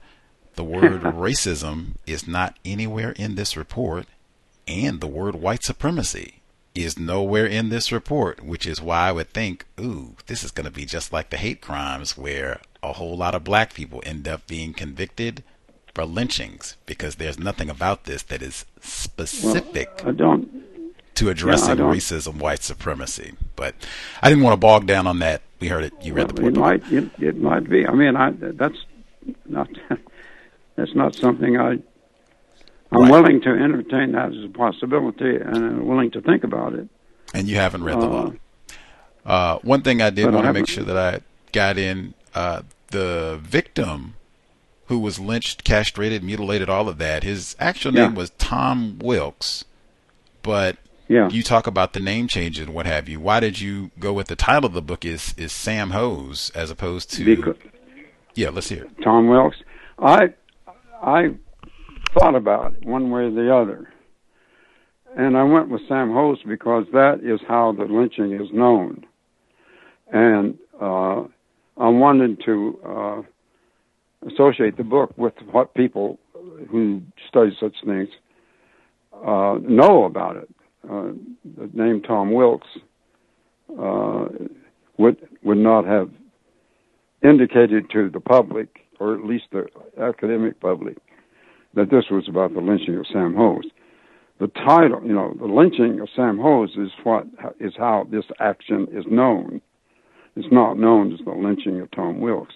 the word [laughs] racism is not anywhere in this report, and the word white supremacy is nowhere in this report, which is why I would think, ooh, this is going to be just like the hate crimes where a whole lot of black people end up being convicted for lynchings because there's nothing about this that is specific well, to addressing yeah, racism, white supremacy. But I didn't want to bog down on that. We heard it. You read well, the report. It might, it, it might be. I mean, I, that's not [laughs] that's not something I I'm Right. willing to entertain that as a possibility, and I'm willing to think about it. And you haven't read the Uh, law. Uh, one thing I did want to make sure that I got in uh, the victim who was lynched, castrated, mutilated, all of that. His actual Yeah. name was Tom Wilkes, but Yeah. you talk about the name change and what have you. Why did you go with the title of the book is is Sam Hose as opposed to? Because yeah, let's hear it. Tom Wilkes, I I thought about it one way or the other, and I went with Sam Hose because that is how the lynching is known, and uh, I wanted to uh, associate the book with what people who study such things uh, know about it. Uh, the name Tom Wilkes uh, would would not have indicated to the public, or at least the academic public, that this was about the lynching of Sam Hose. The title, you know, the lynching of Sam Hose is what is how this action is known. It's not known as the lynching of Tom Wilkes.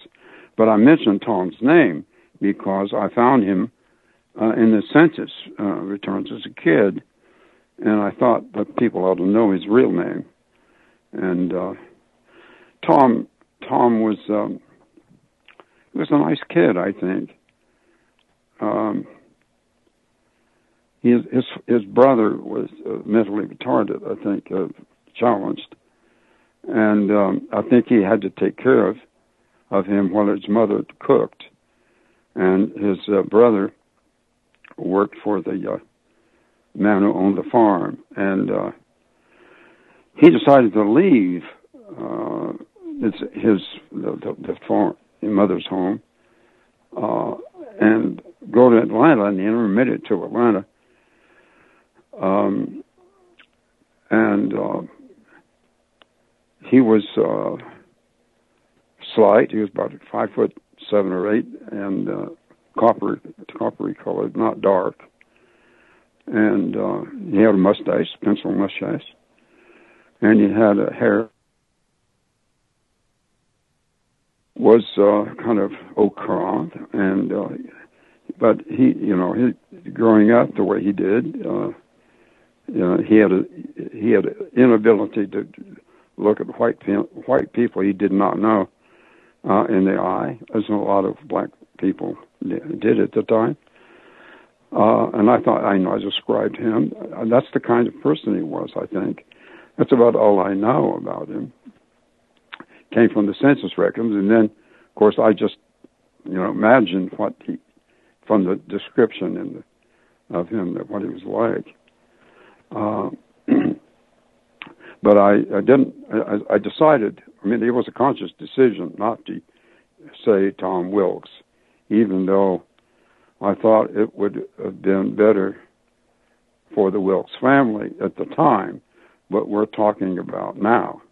But I mentioned Tom's name because I found him uh, in the census uh, returns as a kid, and I thought that people ought to know his real name. And uh, Tom Tom was um, he was a nice kid, I think. Um, his his his brother was uh, mentally retarded, I think, uh, challenged, and um, I think he had to take care of of him while his mother cooked, and his uh, brother worked for the uh, man who owned the farm, and uh, he decided to leave uh, his, his the, the, the farm, his mother's home, uh, and go to Atlanta, and he intermitted to Atlanta. Um, and uh, he was uh, slight. He was about five foot seven or eight, and uh, copper, coppery colored, not dark. And uh, he had a mustache, pencil mustache, and he had a hair was uh, kind of au and uh, but he, you know, he growing up the way he did, uh, you know, he had a he had an inability to look at white white people he did not know uh, in the eye, as a lot of black people did at the time. Uh, and I thought I know I described him. That's the kind of person he was. I think that's about all I know about him. Came from the census records, and then, of course, I just you know imagined what he from the description in the, of him that what he was like. Uh, [clears throat] but I, I didn't. I, I decided. I mean, it was a conscious decision not to say Tom Wilkes, even though I thought it would have been better for the Wilkes family at the time. What we're talking about now,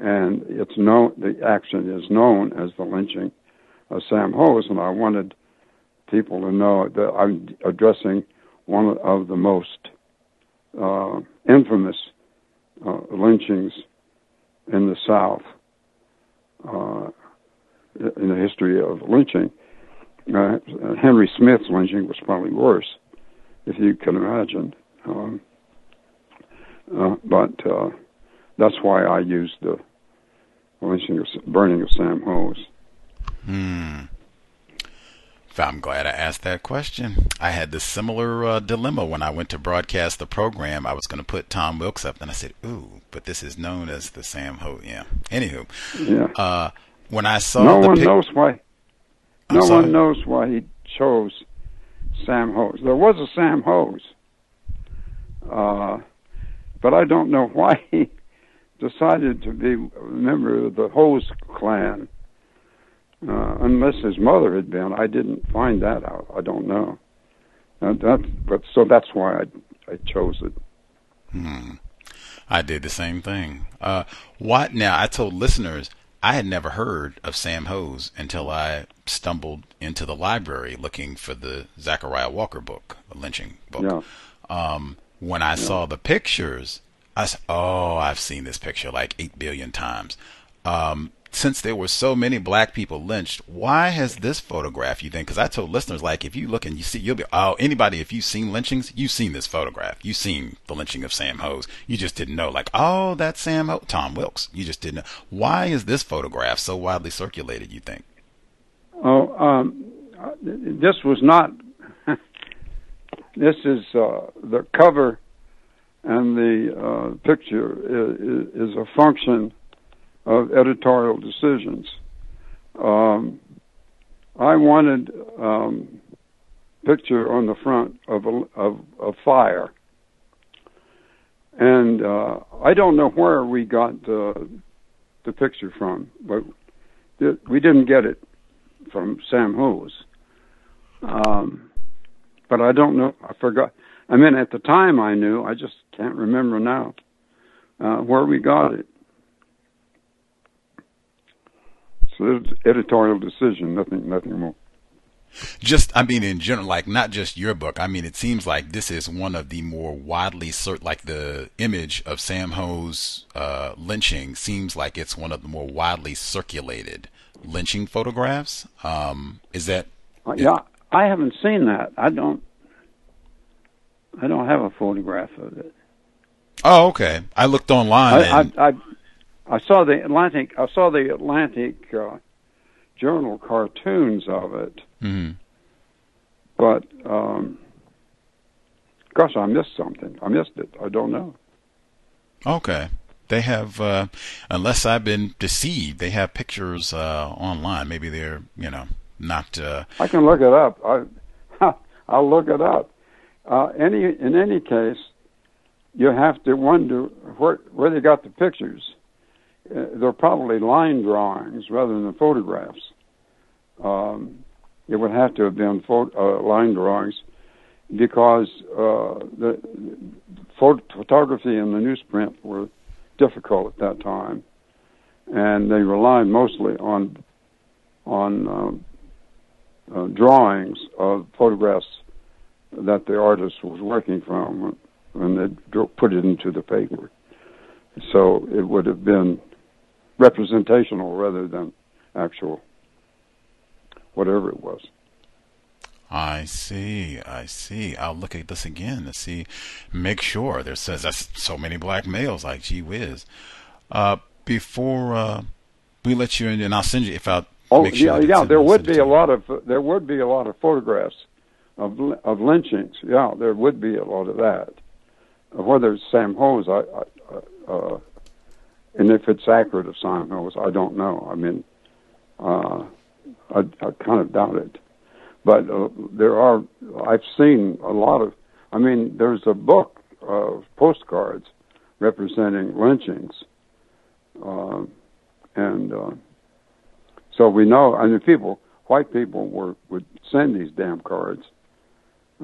and it's known. The action is known as the lynching of Sam Hose, and I wanted people to know that I'm addressing one of the most uh, infamous uh, lynchings in the South uh, in the history of lynching. Uh, Henry Smith's lynching was probably worse, if you can imagine. Um, uh, but uh, that's why I used the lynching of, burning of Sam Hose. Hmm. I'm glad I asked that question. I had this similar uh, dilemma when I went to broadcast the program. I was going to put Tom Wilkes up, and I said, "Ooh, but this is known as the Sam Ho." Yeah. Anywho, Yeah. uh, when I saw no one pic- knows why. I'm No sorry? one knows why he chose Sam Hose. There was a Sam Hose, uh, but I don't know [laughs] why he decided to be a member of the Hose clan. Uh, unless his mother had been, I didn't find that out. I don't know. Uh, that, but so that's why I I chose it. Hmm. I did the same thing. Uh, what now? I told listeners I had never heard of Sam Hose until I stumbled into the library looking for the Zachariah Walker book, the lynching book. Yeah. Um, when I saw the pictures, I said, "Oh, I've seen this picture like eight billion times." Um, since there were so many black people lynched, why has this photograph you think? Because I told listeners, like, if you look and you see, you'll be, oh, anybody, if you've seen lynchings, you've seen this photograph. You've seen the lynching of Sam Hose. You just didn't know, like, oh, that's Sam Ho- Tom Wilkes. You just didn't know. Why is this photograph so widely circulated, you think? Oh, um, this was not. [laughs] this is uh, the cover and the uh, picture is, is a function of editorial decisions. Um, I wanted um, picture on the front of a, of fire, and uh, I don't know where we got uh, the picture from, but we didn't get it from Sam Hose. Um, but I don't know. I forgot. I mean, at the time I knew. I just can't remember now uh, where we got it. So it's editorial decision, nothing, nothing more. Just, I mean, in general, like not just your book. I mean, it seems like this is one of the more widely cert, like the image of Sam Ho's uh, lynching seems like it's one of the more widely circulated lynching photographs. Um, is that? Uh, yeah, I haven't seen that. I don't. I don't have a photograph of it. Oh, okay. I looked online. I, and... I, I, I saw the Atlantic. I saw the Atlantic uh, Journal cartoons of it, mm-hmm. but um, gosh, I missed something. I missed it. I don't know. Okay, they have, uh, unless I've been deceived, they have pictures uh, online. Maybe they're, you know, not. Uh... I can look it up. I, [laughs] I'll look it up. Uh, any in any case, you have to wonder where where they got the pictures. Uh, they're probably line drawings rather than photographs. Um, it would have to have been uh, line drawings because uh, the photography and the newsprint were difficult at that time, and they relied mostly on on um, uh, drawings of photographs that the artist was working from when they put it into the paper. So it would have been representational rather than actual whatever it was. I see. I see. I'll look at this again to see, make sure. There says that's so many black males. Like, gee whiz. Uh, before uh, we let you in, and I'll send you if I. Oh make sure Oh yeah, yeah. There would be a lot of there would be a lot of photographs of of lynchings. Yeah, there would be a lot of that. Whether it's Sam Hose, I, I uh, and if it's accurate of Sam Hose, I don't know. I mean, uh, I, I kind of doubt it. But uh, there are, I've seen a lot of, I mean, there's a book of postcards representing lynchings. Uh, and uh, so we know, I mean, people, white people were, would send these damn cards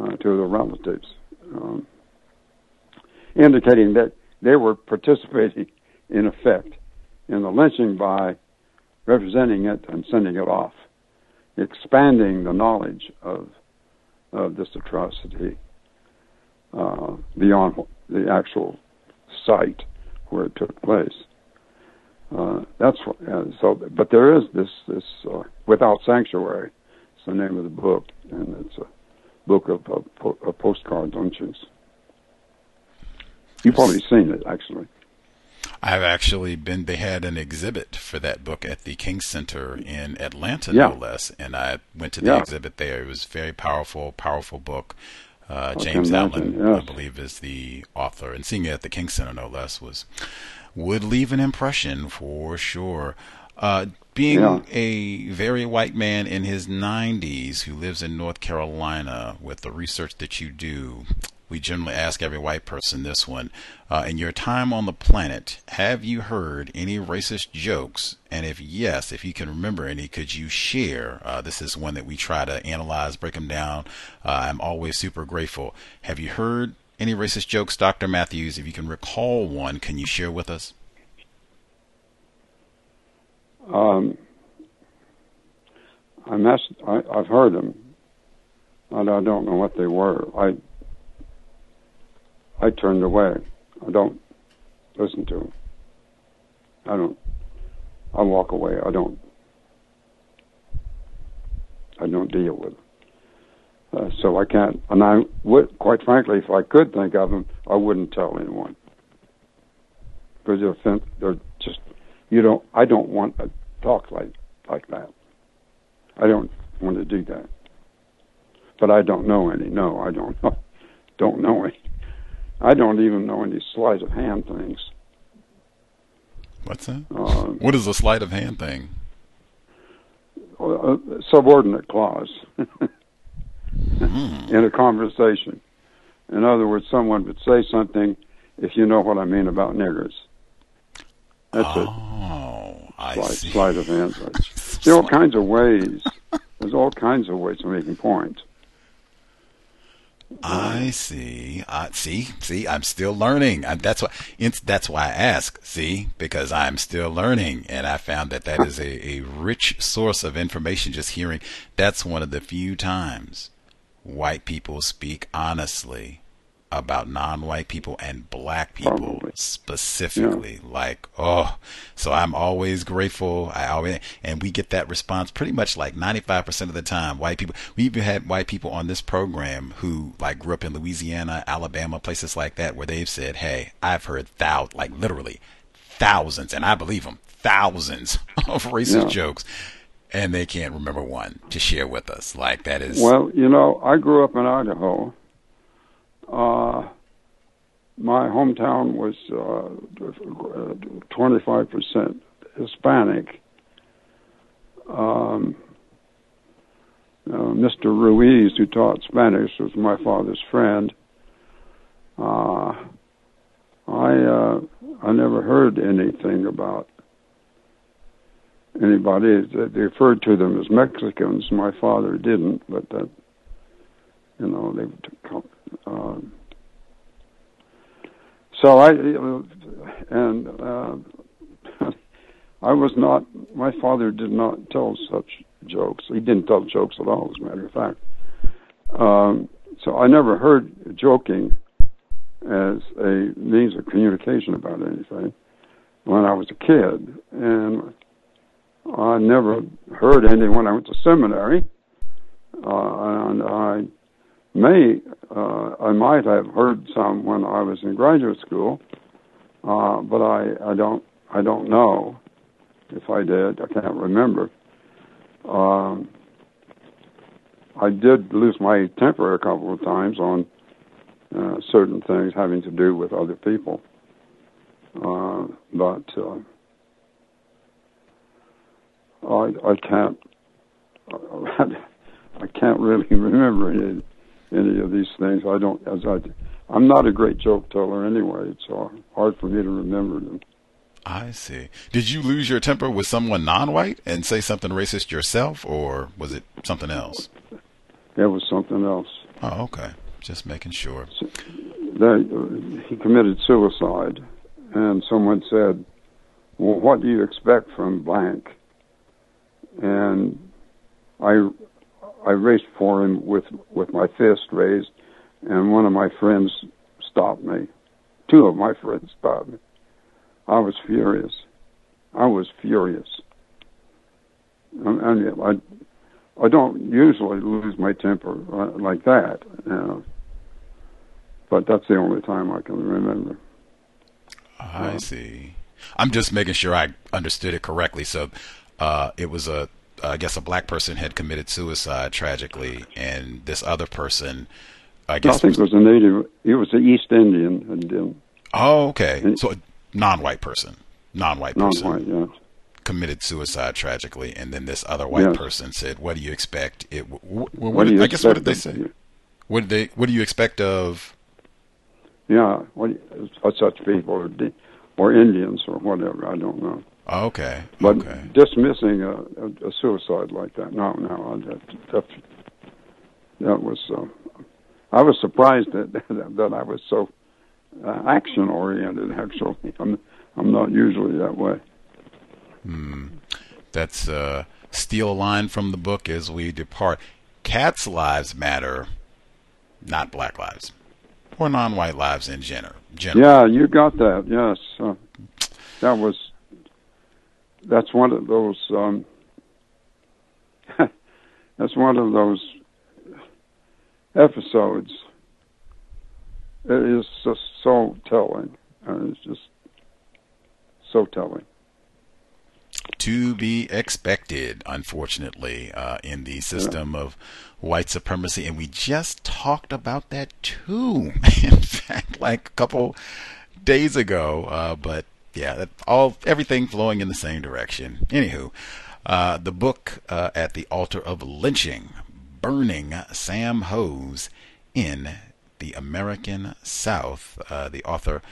uh, to their relatives, um, indicating that they were participating in effect in the lynching by representing it and sending it off, expanding the knowledge of of this atrocity uh, beyond the actual site where it took place. Uh, that's what, uh, so. But there is this this uh, without sanctuary. It's the name of the book, and it's a book of, of, of postcard lynchings. You've probably seen it, actually. I've actually been. They had an exhibit for that book at the King Center in Atlanta, yeah. no less, and I went to the yeah. exhibit there. It was a very powerful, powerful book. Uh, James Allen, yes. I believe, is the author, and seeing it at the King Center, no less, was would leave an impression for sure. Uh, being yeah. a very white man in his 90s who lives in North Carolina with the research that you do, we generally ask every white person this one. Uh, in your time on the planet, have you heard any racist jokes? And if yes, if you can remember any, could you share? Uh, this is one that we try to analyze, break them down. Uh, I'm always super grateful. Have you heard any racist jokes, Dr. Mathews? If you can recall one, can you share with us? Um, I messed, I, I've heard them, but I don't know what they were. I I turned away. I don't listen to them. I don't. I walk away. I don't. I don't deal with. It. Uh, so I can't. And I would, quite frankly, if I could think of them, I wouldn't tell anyone because they're, they're just. You don't. I don't want to talk like like that. I don't want to do that. But I don't know any. No, I don't know. [laughs] Don't know any. I don't even know any sleight of hand things. What's that? Uh, what is a sleight of hand thing? A subordinate clause mm. in a conversation. In other words, someone would say something if you know what I mean about niggers. That's oh, it. Oh, I sleight, see. Sleight of hand. [laughs] there are all kinds of ways. There's all kinds of ways of making points. I see. I see. See, I'm still learning. I, that's why. That's why I ask. See, because I'm still learning, and I found that that is a, a rich source of information. Just hearing. That's one of the few times white people speak honestly about non-white people and black people Probably. specifically yeah. like oh so i'm always grateful i always and we get that response pretty much like 95% of the time white people we even had white people on this program who like grew up in louisiana alabama places like that where they've said hey i've heard thou like literally thousands and i believe them thousands [laughs] of racist yeah. jokes and they can't remember one to share with us like that is well you know i grew up in idaho uh, my hometown was uh, 25% Hispanic. Um, uh, Mr. Ruiz, who taught Spanish, was my father's friend. Uh, I uh, I never heard anything about anybody. that referred to them as Mexicans. My father didn't, but that you know they um, so I and uh, [laughs] I was not. My father did not tell such jokes. He didn't tell jokes at all, as a matter of fact. Um, so I never heard joking as a means of communication about anything when I was a kid, and I never heard any when I went to seminary, uh, and I may uh, I might have heard some when I was in graduate school, uh, but I, I don't I don't know if I did. I can't remember. Um, I did lose my temper a couple of times on uh, certain things having to do with other people, uh, but uh, I I can't [laughs] I can't really [laughs] remember any any of these things. I don't, as I, I'm not a great joke teller anyway. It's hard for me to remember them. I see. Did you lose your temper with someone non-white and say something racist yourself, or was it something else? It was something else. Oh, okay. Just making sure. So, they, he committed suicide, and someone said, "Well, what do you expect from blank?" And I I raced for him with with my fist raised, and one of my friends stopped me. Two of my friends stopped me. I was furious. I was furious. I, I, I don't usually lose my temper like that, you know, but that's the only time I can remember. I uh, see. I'm just making sure I understood it correctly. So uh, it was a uh, I guess a black person had committed suicide tragically, and this other person, I guess, I think was, was a native. He was an East Indian. Indian. Oh, okay. And, so a non-white person, non-white person, non-white, yes. committed suicide tragically, and then this other white yes. person said, "What do you expect?" It. What, what, what did, I guess what did they say? What did they? What do you expect of? Yeah, what such people or, or Indians or whatever. I don't know. Okay. But okay. dismissing a, a, a, suicide like that, no, no, that that, that was. Uh, I was surprised that [laughs] that I was so uh, action oriented. Actually, I'm I'm not usually that way. Hmm. That's a steal line from the book as we depart. Cats' lives matter, not black lives or non-white lives in general. Yeah, you got that. Yes, uh, that was that's one of those. Um, [laughs] that's one of those episodes. It is just so telling. Uh, it's just so telling. To be expected, unfortunately, uh, in the system yeah. of white supremacy, and we just talked about that too. [laughs] in fact, like a couple days ago. Uh, but yeah, all everything flowing in the same direction. Anywho, uh, the book uh, at the altar of lynching, burning Sam Hose in the American South. Uh, the author.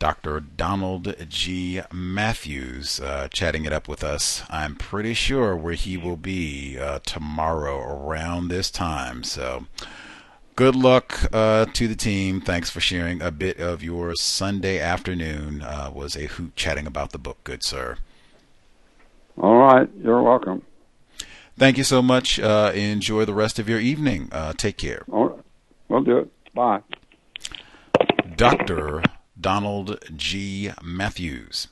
Dr. Donald G. Mathews uh, chatting it up with us. I'm pretty sure where he will be uh, tomorrow around this time. So, good luck uh, to the team. Thanks for sharing a bit of your Sunday afternoon. Uh, was a hoot chatting about the book, good sir. All right, you're welcome. Thank you so much. Uh, enjoy the rest of your evening. Uh, take care. All right, we'll do it. Bye. Doctor Donald G. Mathews.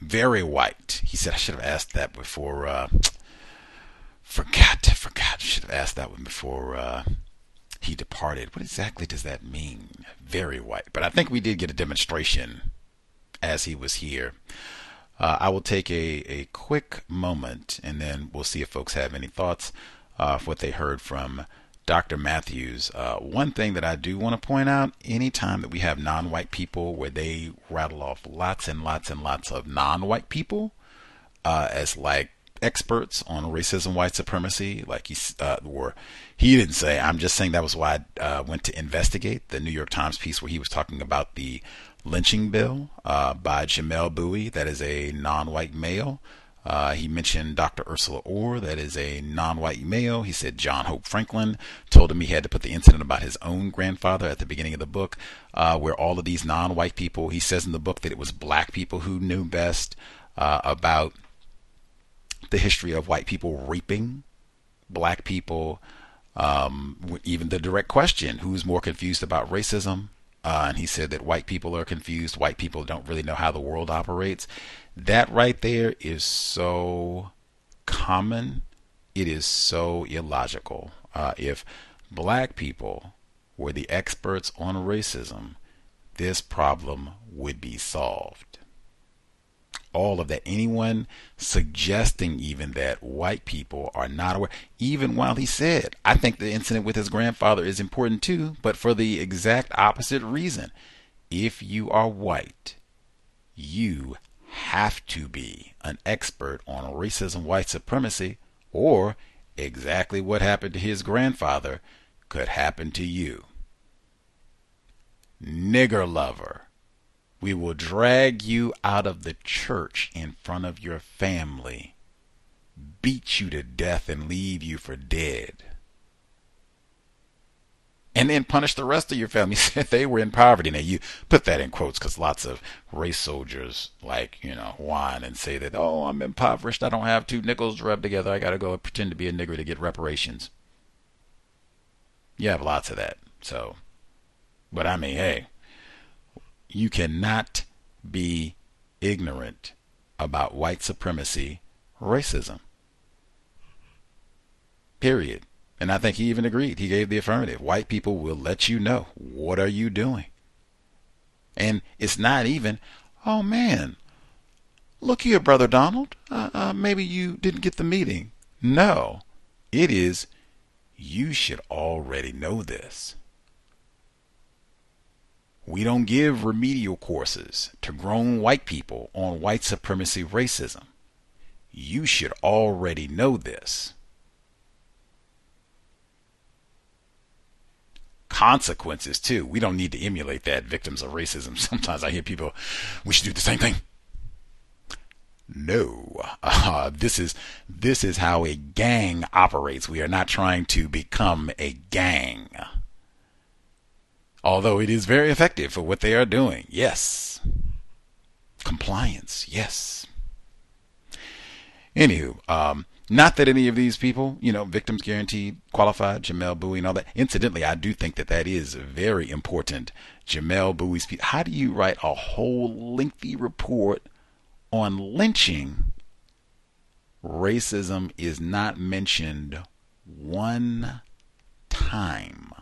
Very white. He said I should have asked that before. Uh, forgot, forgot. I should have asked that one before uh, he departed. What exactly does that mean? Very white. But I think we did get a demonstration as he was here. Uh, I will take a, a quick moment and then we'll see if folks have any thoughts uh, of what they heard from Dr. Mathews. Uh, one thing that I do want to point out anytime that we have non white people where they rattle off lots and lots and lots of non white people uh, as like experts on racism, white supremacy, like he uh, or he didn't say. I'm just saying that was why I uh, went to investigate the New York Times piece where he was talking about the lynching bill uh, by Jamelle Bouie, that is a non-white male. Uh, he mentioned Dr. Ersula Ore, that is a non-white male. He said John Hope Franklin told him he had to put the incident about his own grandfather at the beginning of the book, uh, where all of these non-white people. He says in the book that it was black people who knew best uh, about the history of white people raping black people. Um, even the direct question: Who's more confused about racism? Uh, and he said that white people are confused. White people don't really know how the world operates. That right there is so common. It is so illogical. Uh, if black people were the experts on racism, this problem would be solved all of that. Anyone suggesting even that white people are not aware, even while he said, I think the incident with his grandfather is important too, but for the exact opposite reason. If you are white, you have to be an expert on racism, white supremacy, or exactly what happened to his grandfather could happen to you. Nigger lover we will drag you out of the church in front of your family, beat you to death, and leave you for dead. And then punish the rest of your family. [laughs] They were in poverty. Now you put that in quotes because lots of race soldiers like you know whine and say that oh I'm impoverished. I don't have two nickels to rub together. I got to go pretend to be a nigger to get reparations. You have lots of that. So, but I mean, hey, you cannot be ignorant about white supremacy, racism. Period. And I think he even agreed. He gave the affirmative. White people will let you know what are you doing. And it's not even, oh man, look here, brother Donald. Uh, uh, maybe you didn't get the meeting. No, it is. You should already know this. We don't give remedial courses to grown white people on white supremacy racism. You should already know this. Consequences, too. We don't need to emulate that. Victims of racism. [laughs] Sometimes I hear people, we should do the same thing. No, uh, this is this is how a gang operates. We are not trying to become a gang although it is very effective for what they are doing. Yes. Compliance, yes. Anywho, um, not that any of these people, you know, victims guaranteed, qualified, Jamelle Bouie and all that. Incidentally, I do think that that is very important. Jamelle Bouie's, how do you write a whole lengthy report on lynching racism is not mentioned one time.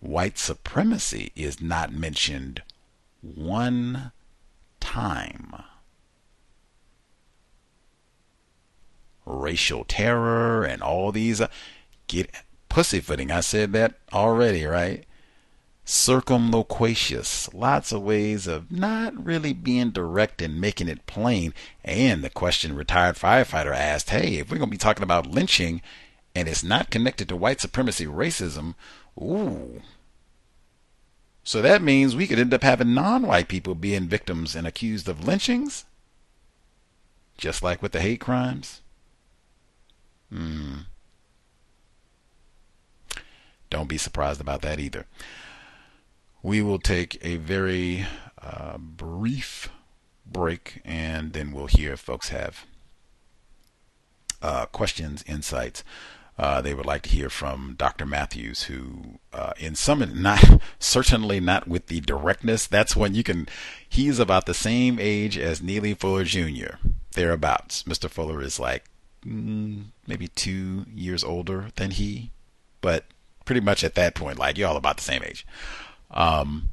White supremacy is not mentioned one time. Racial terror and all these uh, get pussyfooting. I said that already, right? Circumloquacious. Lots of ways of not really being direct and making it plain. And the question retired firefighter asked, hey, if we're to be talking about lynching and it's not connected to white supremacy racism, ooh, so that means we could end up having non white people being victims and accused of lynchings? Just like with the hate crimes? Hmm. Don't be surprised about that either. We will take a very uh, brief break and then we'll hear if folks have uh, questions, insights uh, they would like to hear from Dr. Mathews, who, uh, in some, not [laughs] certainly not with the directness. That's when you can. He's about the same age as Neely Fuller Jr. Thereabouts. Mr. Fuller is like mm, maybe two years older than he, but pretty much at that point, like you're all about the same age. Um,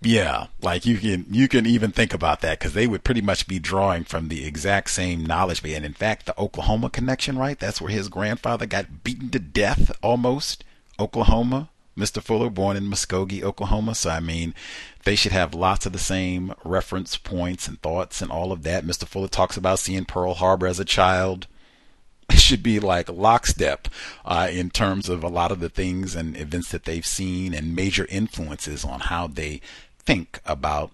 yeah, like you can you can even think about that because they would pretty much be drawing from the exact same knowledge base. And in fact, the Oklahoma connection, right? That's where his grandfather got beaten to death almost. Oklahoma, Mr. Fuller, born in Muskogee, Oklahoma. So I mean, they should have lots of the same reference points and thoughts and all of that. Mr. Fuller talks about seeing Pearl Harbor as a child. [laughs] It should be like lockstep uh, in terms of a lot of the things and events that they've seen and major influences on how they think about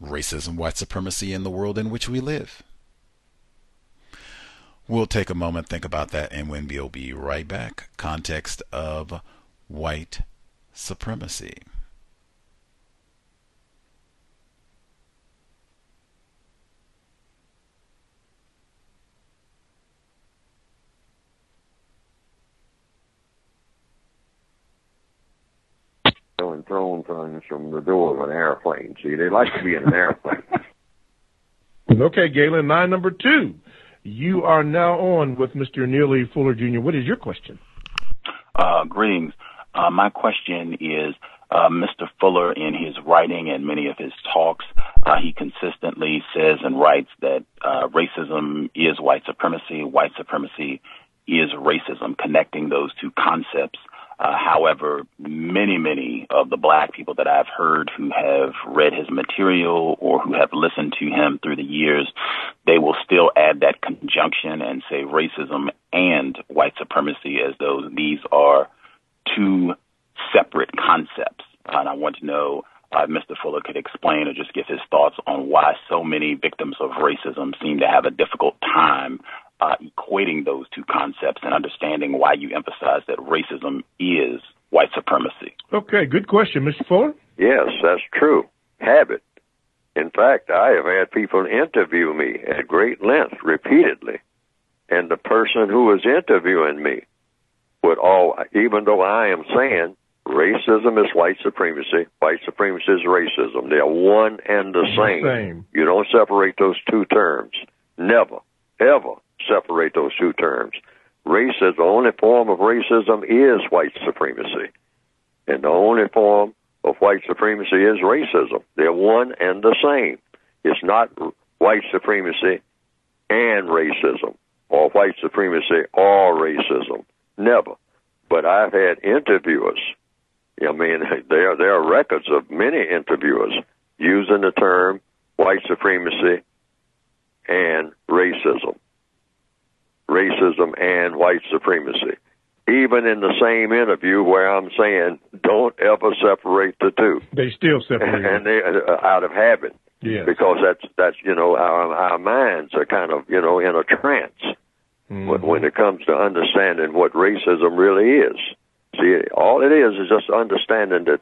racism, white supremacy in the world in which we live. We'll take a moment, think about that, and when we'll be right back. Context of white supremacy. And throwing things from the door of an airplane. See, they like to be in an airplane. [laughs] okay, Galen, line number two. You are now on with Mr. Neely Fuller Jr. What is your question? Uh, greetings. Uh, my question is uh, Mr. Fuller, in his writing and many of his talks, uh, he consistently says and writes that uh, racism is white supremacy, white supremacy is racism, connecting those two concepts. Uh, however, many, many of the black people that I've heard who have read his material or who have listened to him through the years, they will still add that conjunction and say racism and white supremacy as though these are two separate concepts. And I want to know uh, Mr. Fuller could explain or just give his thoughts on why so many victims of racism seem to have a difficult time uh, equating those two concepts and understanding why you emphasize that racism is white supremacy. Okay, good question, Mr. Fuller. Yes, that's true. Habit. In fact, I have had people interview me at great length repeatedly, and the person who was interviewing me would all, even though I am saying racism is white supremacy, white supremacy is racism, they are one and the same. same. You don't separate those two terms. Never, ever separate those two terms. Racism, the only form of racism is white supremacy. And the only form of white supremacy is racism. They're one and the same. It's not white supremacy and racism, or white supremacy or racism. Never. But I've had interviewers. I mean, [laughs] there there are records of many interviewers using the term white supremacy and racism racism and white supremacy. Even in the same interview where I'm saying don't ever separate the two. They still [laughs] separate. and they uh, out of habit. Yes. Because that's that's you know our our minds are kind of you know in a trance mm-hmm. when, when it comes to understanding what racism really is. See, all it is is just understanding that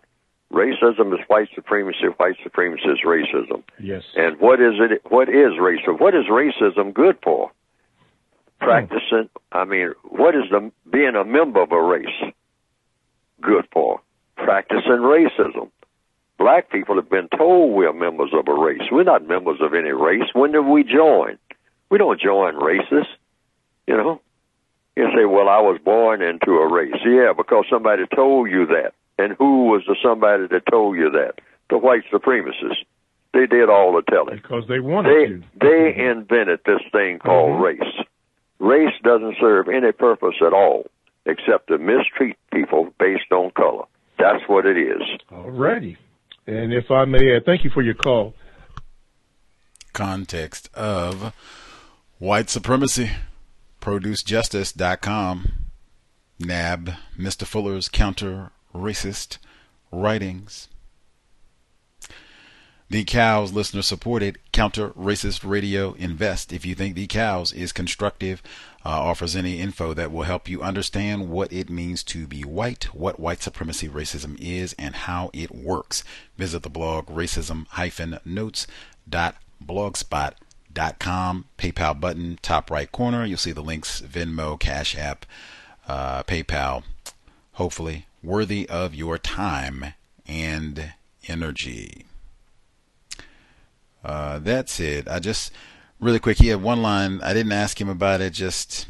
racism is white supremacy, white supremacy is racism. Yes. And what is it? What is racism? What is racism good for? Practicing. I mean, what is the being a member of a race good for? Practicing racism. Black people have been told we're members of a race. We're not members of any race. When did we join? We don't join races, you know. You say, well, I was born into a race. Yeah, because somebody told you that. And who was the somebody that told you that? The white supremacists. They did all the telling. Because they wanted they, to. They invented this thing called Mhm. race. Race doesn't serve any purpose at all except to mistreat people based on color. That's what it is. All righty. And if I may add, thank you for your call. Context of white supremacy. ProduceJustice.com. NAB. Mr. Fuller's counter racist writings. The Cows listener supported Counter Racist Radio Invest. If you think The Cows is constructive, uh, offers any info that will help you understand what it means to be white, what white supremacy racism is, and how it works. Visit the blog racism-notes.blogspot.com. PayPal button, top right corner. You'll see the links Venmo, Cash App, uh, PayPal. Hopefully, worthy of your time and energy. Uh, that's it. I just really quick. He had one line. I didn't ask him about it. Just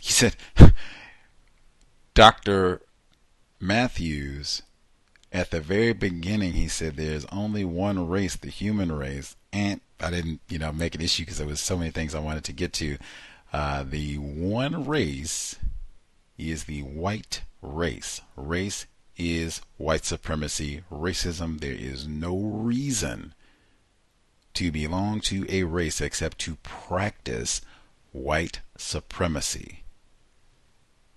he said, [laughs] Doctor Mathews. At the very beginning, he said there's only one race, the human race. And I didn't, you know, make an issue because there was so many things I wanted to get to. Uh, the one race is the white race. Race is white supremacy, racism. There is no reason to belong to a race except to practice white supremacy.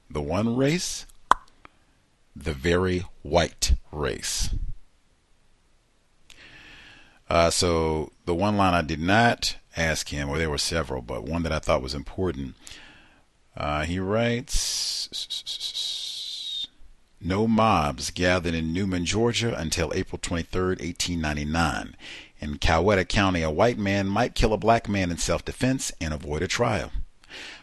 The one race, the very white race. Uh, so the one line I did not ask him, or there were several, but one that I thought was important. Uh, he writes, no mobs gathered in Newnan, Georgia until April 23, 1899. In Coweta County, a white man might kill a black man in self-defense and avoid a trial.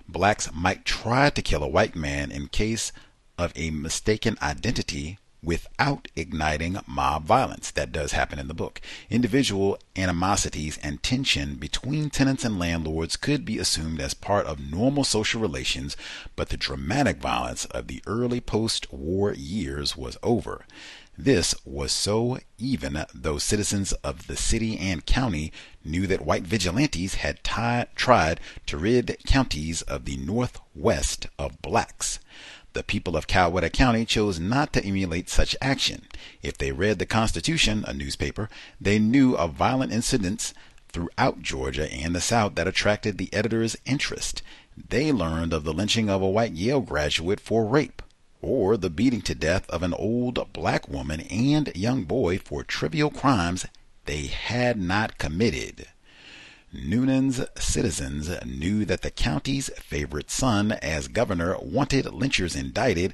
Blacks might try to kill a white man in case of a mistaken identity without igniting mob violence. That does happen in the book. Individual animosities and tension between tenants and landlords could be assumed as part of normal social relations, but the dramatic violence of the early post war years was over. This was so even though citizens of the city and county knew that white vigilantes had ti- tried to rid counties of the northwest of blacks. The people of Coweta County chose not to emulate such action. If they read the Constitution, a newspaper, they knew of violent incidents throughout Georgia and the South that attracted the editor's interest. They learned of the lynching of a white Yale graduate for rape, or the beating to death of an old black woman and young boy for trivial crimes they had not committed. Newnan's citizens knew that the county's favorite son as governor wanted lynchers indicted,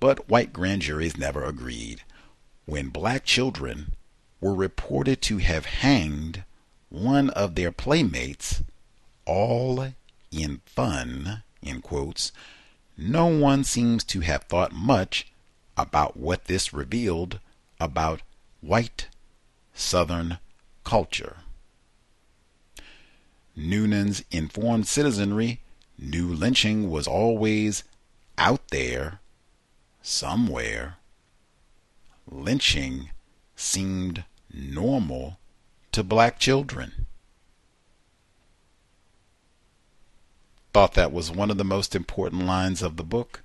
but white grand juries never agreed. When black children were reported to have hanged one of their playmates, all in fun, in quotes, no one seems to have thought much about what this revealed about white Southern culture. Newnan's informed citizenry knew lynching was always out there, somewhere. Lynching seemed normal to black children. Thought that was one of the most important lines of the book.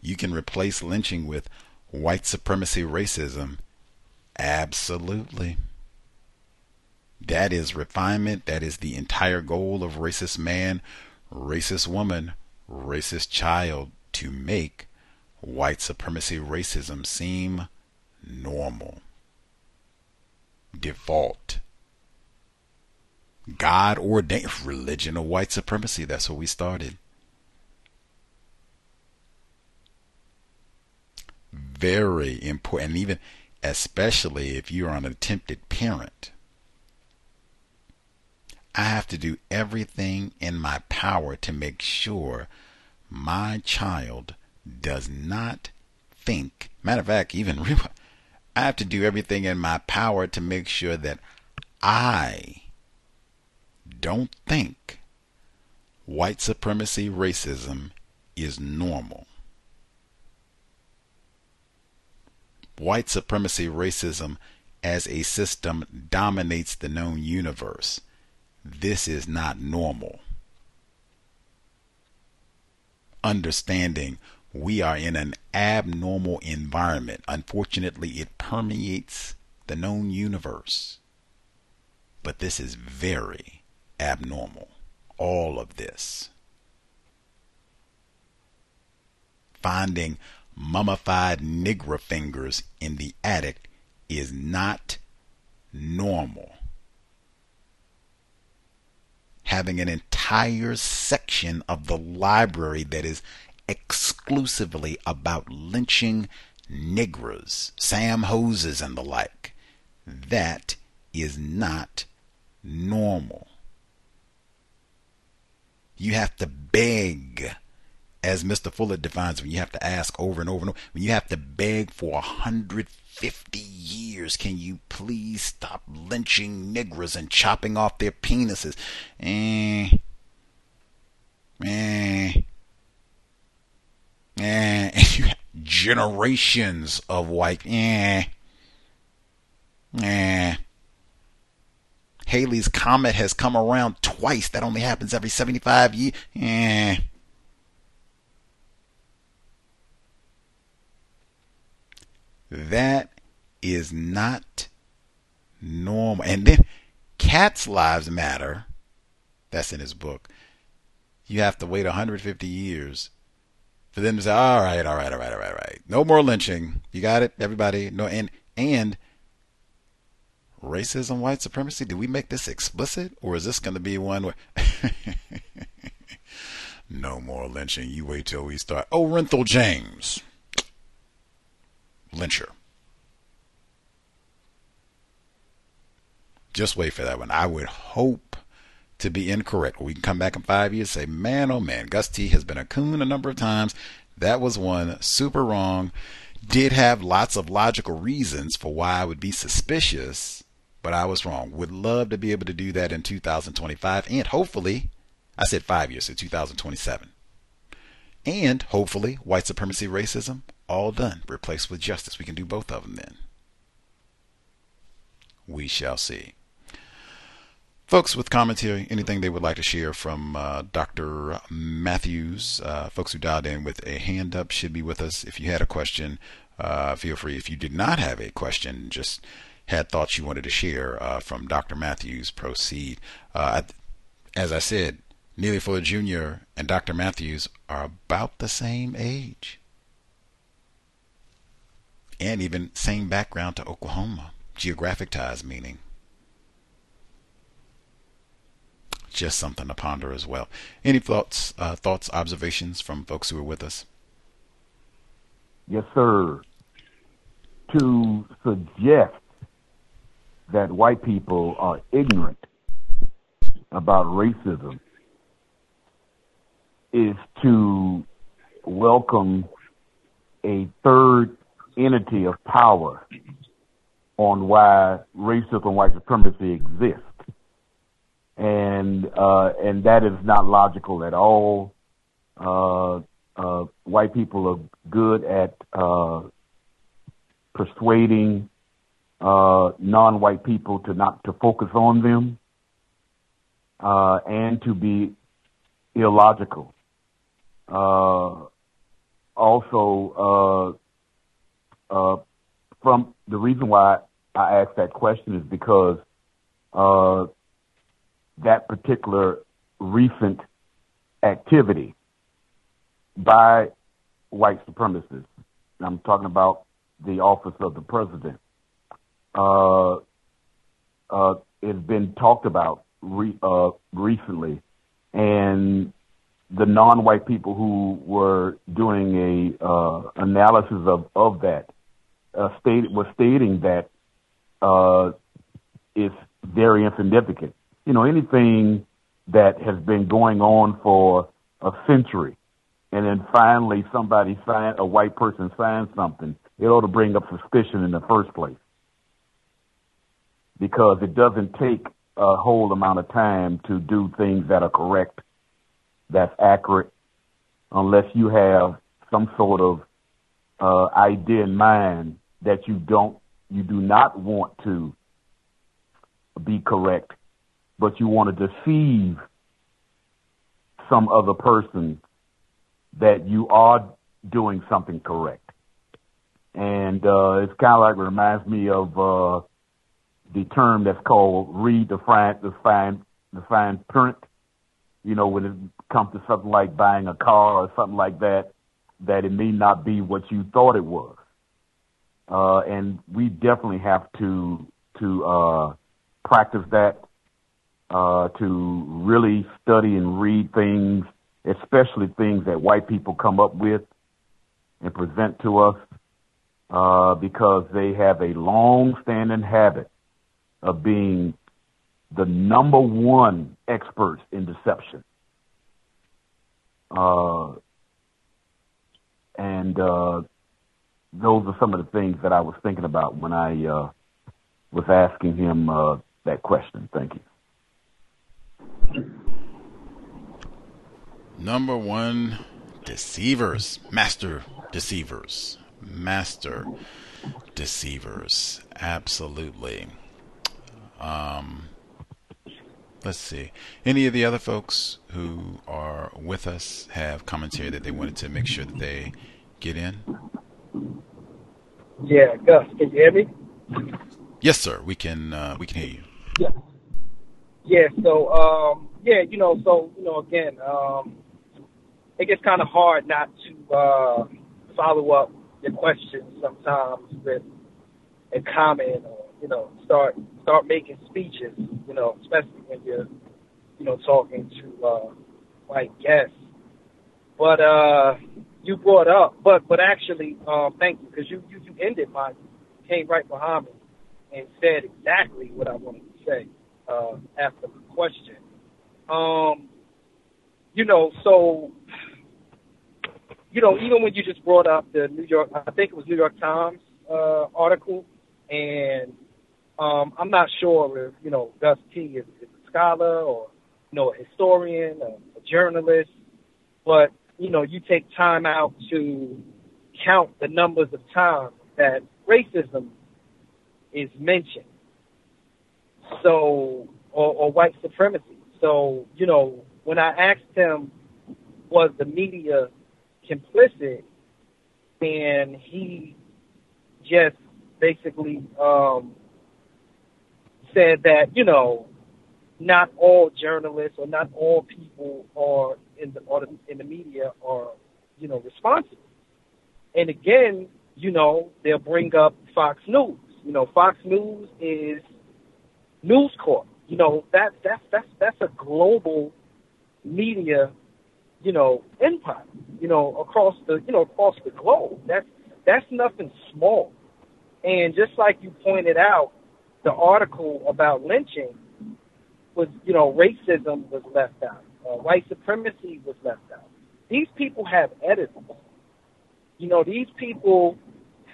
You can replace lynching with white supremacy racism. Absolutely. That is refinement. That is the entire goal of racist man, racist woman, racist child to make white supremacy racism seem normal, default. God ordained religion of white supremacy. That's where we started. Very important, and even especially if you're an attempted parent. I have to do everything in my power to make sure my child does not think. Matter of fact, even [laughs] I have to do everything in my power to make sure that I don't think white supremacy racism is normal. White supremacy racism as a system dominates the known universe. This is not normal. Understanding we are in an abnormal environment. Unfortunately, it permeates the known universe. But this is very abnormal. All of this. Finding mummified nigger fingers in the attic is not normal. Having an entire section of the library that is exclusively about lynching niggers, Sam Hoses, and the like. That is not normal. You have to beg, as Mr. Fuller defines when you have to ask over and over and over, when you have to beg for 150 years, can you please stop lynching niggers and chopping off their penises? Eh. Eh. Eh, [laughs] and you have generations of white. Eh. Eh. Halley's Comet has come around twice. That only happens every 75 years. Eh. That is not normal. And then Cats' Lives Matter. That's in his book. You have to wait 150 years for them to say, all right, all right, all right, all right, all right. No more lynching. You got it, everybody. No, and and racism, white supremacy. Do we make this explicit, or is this going to be one where [laughs] no more lynching? You wait till we start. Oh, Renthal James, lyncher. Just wait for that one. I would hope to be incorrect. We can come back in five years and say, man, oh man, Gus T has been a coon a number of times. That was one super wrong. Did have lots of logical reasons for why I would be suspicious, but I was wrong. Would love to be able to do that in 2025 and hopefully, I said five years, so 2027. And hopefully, white supremacy, racism, all done, replaced with justice. We can do both of them then. We shall see. Folks with commentary, anything they would like to share from uh, Dr. Mathews, uh, folks who dialed in with a hand up should be with us. If you had a question, uh, feel free. If you did not have a question, just had thoughts you wanted to share uh, from Dr. Mathews, proceed. Uh, as I said, Neely Fuller Jr. and Dr. Mathews are about the same age. And even same background to Oklahoma, geographic ties meaning. just something to ponder as well. Any thoughts, uh, thoughts, observations from folks who are with us? Yes, sir. To suggest that white people are ignorant about racism is to welcome a third entity of power on why racism and white supremacy exist. and uh, and that is not logical at all. Uh, uh, white people are good at uh, persuading uh, non-white people to not to focus on them uh, and to be illogical. also, from the reason why I asked that question is because that particular recent activity by white supremacists. I'm talking about the office of the president. Uh, uh, it's been talked about re, uh, recently, and the non-white people who were doing a uh, analysis of of that uh, stated was stating that uh, it's very insignificant you know, anything that has been going on for a century, and then finally somebody sign a white person signs something, it ought to bring up suspicion in the first place. Because it doesn't take a whole amount of time to do things that are correct that's accurate unless you have some sort of uh, idea in mind that you don't, you do not want to be correct, but you want to deceive some other person that you are doing something correct. And uh, it's kind of like it reminds me of uh, the term that's called read the fine, the fine, the fine print. You know, when it comes to something like buying a car or something like that, that it may not be what you thought it was. Uh, and we definitely have to to uh, practice that, uh, to really study and read things, especially things that white people come up with and present to us, uh, because they have a long-standing habit of being the number one experts in deception. Uh, and uh, those are some of the things that I was thinking about when I uh, was asking him uh, that question. Thank you. Number one, deceivers, master deceivers, master deceivers. Absolutely. Um, let's see. Any of the other folks who are with us have comments here that they wanted to make sure that they get in? Yeah, Gus, can you hear me? Yes, sir. We can. Uh, we can hear you. Yeah. Yeah. So, um, yeah, you know, so you know, again, um, it gets kind of hard not to uh, follow up your questions sometimes with a comment or you know start start making speeches. You know, especially when you're you know talking to uh, white guests. But uh, you brought up, but but actually, um, thank you because you, you you ended my came right behind me and said exactly what I wanted to say uh, after the question. Um, you know, so you know, even when you just brought up the New York, I think it was New York Times uh, article, and um, I'm not sure if you know Gus T is, is a scholar or you know a historian, a, a journalist, but you know, you take time out to count the numbers of times that racism is mentioned. So, or, or white supremacy. So, you know, when I asked him, was the media complicit? And he just basically um, said that, you know, not all journalists or not all people are in the the, in the media are you know responsible. And again, you know they'll bring up Fox News. You know Fox News is News Corp. You know that that's that's that's a global media you know empire. You know across the you know across the globe. That's that's nothing small. And just like you pointed out, the article about lynching was, you know, racism was left out. Uh, white supremacy was left out. These people have editors. You know, these people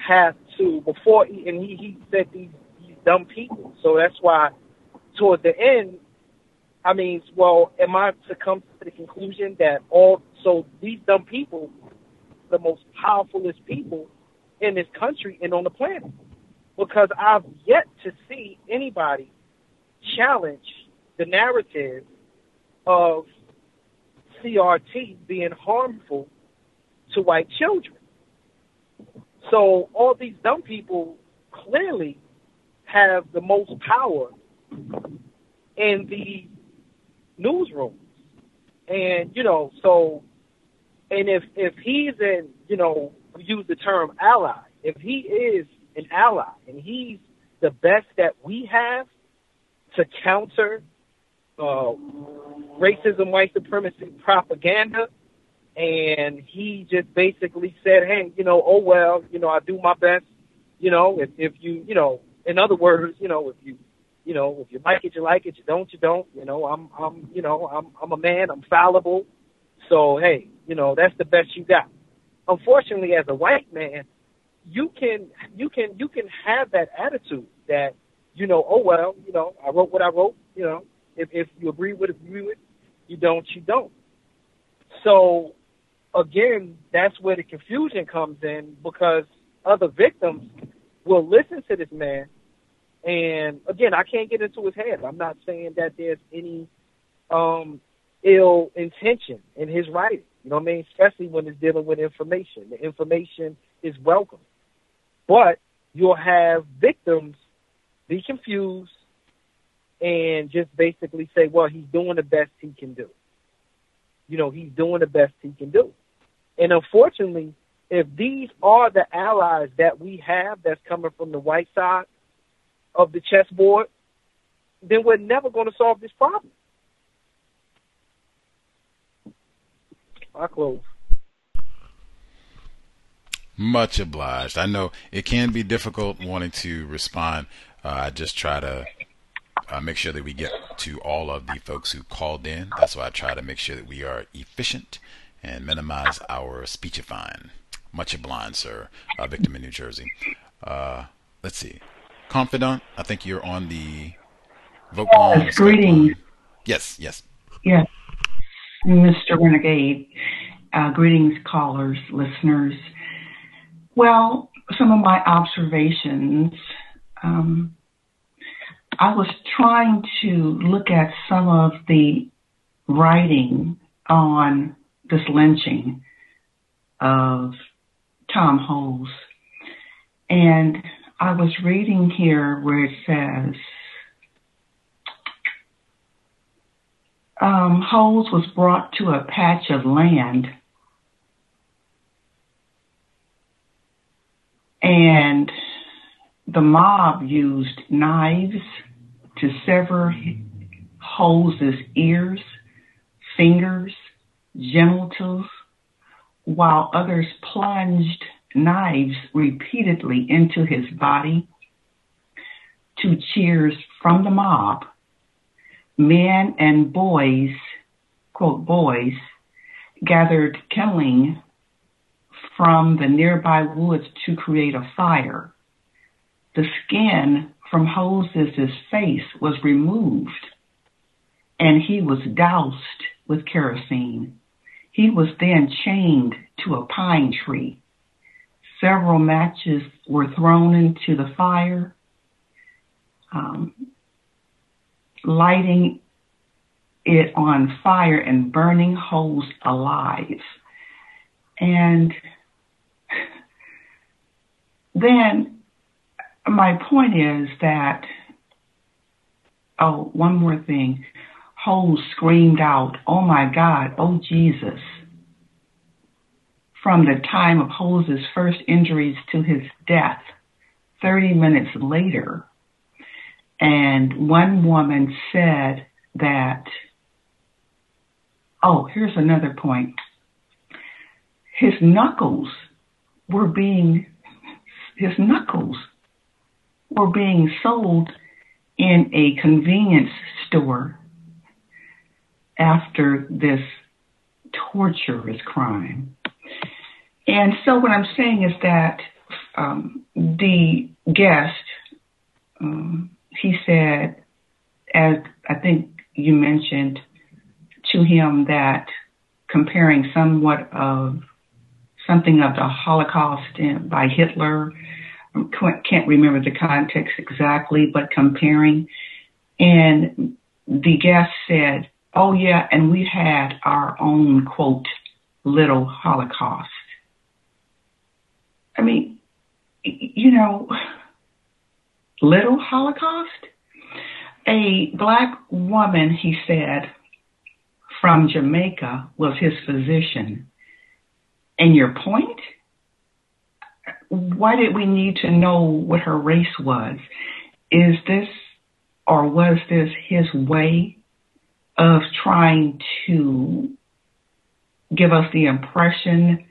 have to before, and he, he said these, these dumb people. So that's why, toward the end, I mean, well, am I to come to the conclusion that all so these dumb people, the most powerfulest people in this country and on the planet? Because I've yet to see anybody challenge the narrative of CRT being harmful to white children. So all these dumb people clearly have the most power in the newsrooms. And, you know, so and if if he's in, you know, use the term ally, if he is an ally and he's the best that we have to counter uh, racism, white supremacy propaganda, and he just basically said, "Hey, you know, oh well, you know, I do my best. You know, if if you, you know, in other words, you know, if you, you know, if you like it, you like it. You don't, you don't. You know, I'm, I'm, you know, I'm, I'm a man. I'm fallible. So hey, you know, that's the best you got. Unfortunately, as a white man, you can, you can, you can have that attitude that, you know, oh well, you know, I wrote what I wrote. You know, if if you agree with it, agree with. You don't, you don't. so again, that's where the confusion comes in because other victims will listen to this man. And again, I can't get into his head. I'm not saying that there's any um, ill intention in his writing. You know what I mean? Especially when it's dealing with information. The information is welcome. But you'll have victims be confused and just basically say, well, he's doing the best he can do. You know, he's doing the best he can do. And unfortunately, if these are the allies that we have that's coming from the white side of the chessboard, then we're never going to solve this problem. I close. Much obliged. I know it can be difficult wanting to respond. Uh, I just try to uh, make sure that we get to all of the folks who called in. That's why I try to make sure that we are efficient and minimize our speechifying. Much obliged, sir. Uh, victim in New Jersey. Uh, let's see. Confidant, I think you're on the vote. Yes, greetings. Yes, yes. Yes, Mr. Renegade. Uh, greetings, callers, listeners. Well, some of my observations. Um, I was trying to look at some of the writing on this lynching of Tom Hose. And I was reading here where it says um, Hose was brought to a patch of land and the mob used knives to sever Hose's ears, fingers, genitals, while others plunged knives repeatedly into his body. To cheers from the mob, men and boys, quote, boys, gathered kindling from the nearby woods to create a fire. The skin from Hose's face was removed and he was doused with kerosene. He was then chained to a pine tree. Several matches were thrown into the fire, um, lighting it on fire and burning Holes alive. And then my point is that, oh, one more thing. Hose screamed out, Oh my God, oh Jesus, from the time of Hose's first injuries to his death, 30 minutes later. And one woman said that, oh, here's another point. His knuckles were being, his knuckles were being sold in a convenience store after this torturous crime. And so what I'm saying is that um, the guest, um, he said, as I think you mentioned to him that comparing somewhat of something of the Holocaust by Hitler, um, I can't remember the context exactly, but comparing. And the guest said, Oh yeah, and we had our own quote, little Holocaust. I mean, you know, little Holocaust? A black woman, he said, from Jamaica was his physician. And your point? Why did we need to know what her race was? Is this or was this his way of trying to give us the impression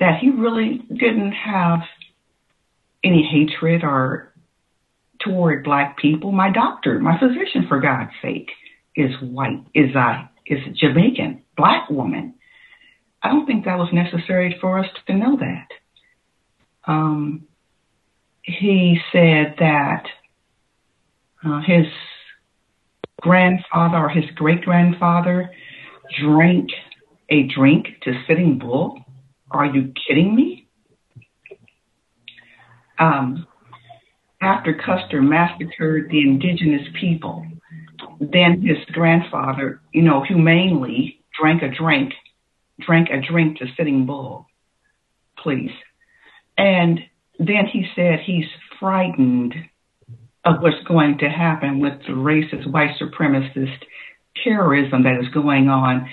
that he really didn't have any hatred or toward black people. My doctor, my physician, for God's sake, is white, is a is Jamaican, black woman. I don't think that was necessary for us to know that. Um, he said that uh, his grandfather or his great grandfather drank a drink to Sitting Bull? Are you kidding me? Um, after Custer massacred the indigenous people, then his grandfather, you know, humanely drank a drink, drank a drink to Sitting Bull, please. And then he said he's frightened of what's going to happen with the racist, white supremacist terrorism that is going on,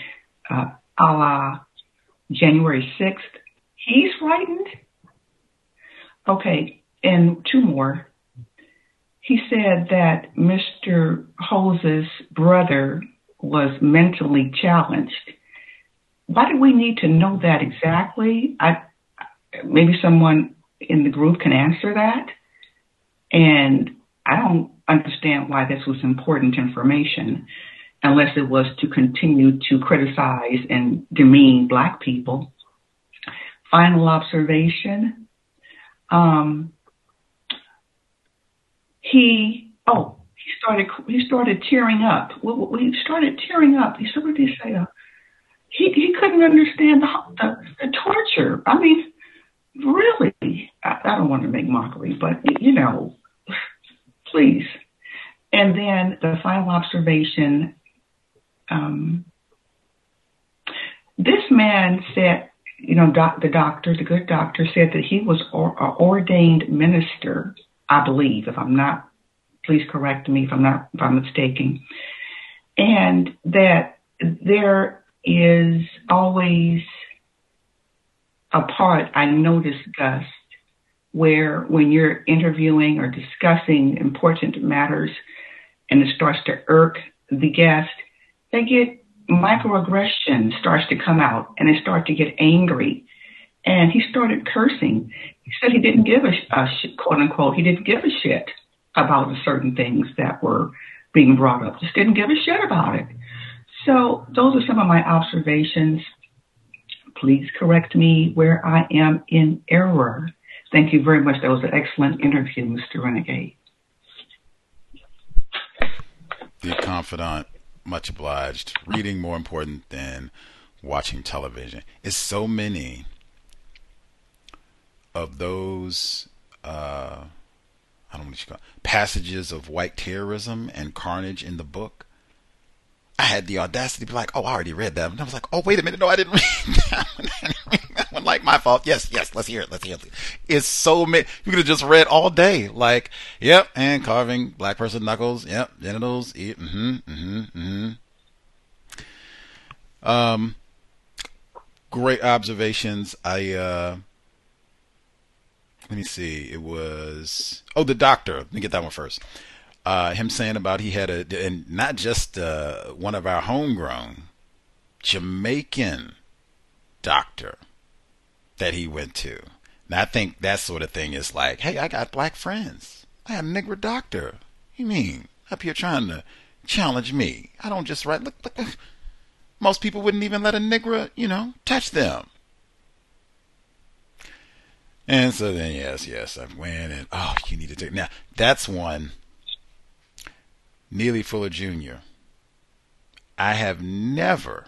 uh, a la January 6th. He's frightened. Okay, and two more. He said that Mr. Hose's brother was mentally challenged. Why do we need to know that exactly? Maybe someone in the group can answer that. And I don't understand why this was important information unless it was to continue to criticize and demean black people. Final observation. Um, he, oh, he started, he started tearing up. He started tearing up. He said, what did he say? He, he couldn't understand the, torture. I mean, really, I, don't want to make mockery, but you know, please. And then the final observation. Um, this man said, you know, doc, the doctor, the good doctor, said that he was or, ordained minister. I believe, if I'm not, please correct me if I'm not, if I'm mistaken, and that there is always a part I noticed, Gus, where when you're interviewing or discussing important matters and it starts to irk the guest, they get microaggression starts to come out and they start to get angry. And he started cursing. He said he didn't give a, a quote unquote, he didn't give a shit about certain things that were being brought up. Just didn't give a shit about it. So those are some of my observations Please correct me where I am in error. Thank you very much. That was an excellent interview, Mr. Renegade. The confidant, much obliged. Reading more important than watching television. It's so many of those uh, I don't know what you call it, passages of white terrorism and carnage in the book I had the audacity to be like, oh, I already read that. And I was like, oh, wait a minute. No, [laughs] I didn't read that one. like my fault. Yes, yes, let's hear it. Let's hear it. It's so many. You could have just read all day. Like, yep, and carving black person knuckles. Yep, genitals. Mm-hmm, mm-hmm, mm-hmm. Um, great observations. I, uh, let me see. It was, oh, the doctor. Let me get that one first uh, him saying about he had a, and not just uh, one of our homegrown Jamaican doctor that he went to. And I think that sort of thing is like, hey, I got black friends. I have a nigger doctor. You mean up here trying to challenge me? I don't just write. Look, look. look. Most people wouldn't even let a nigger, you know, touch them. And so then, yes, yes, I went and oh, you need to take now. That's one Neely Fuller Jr. I have never,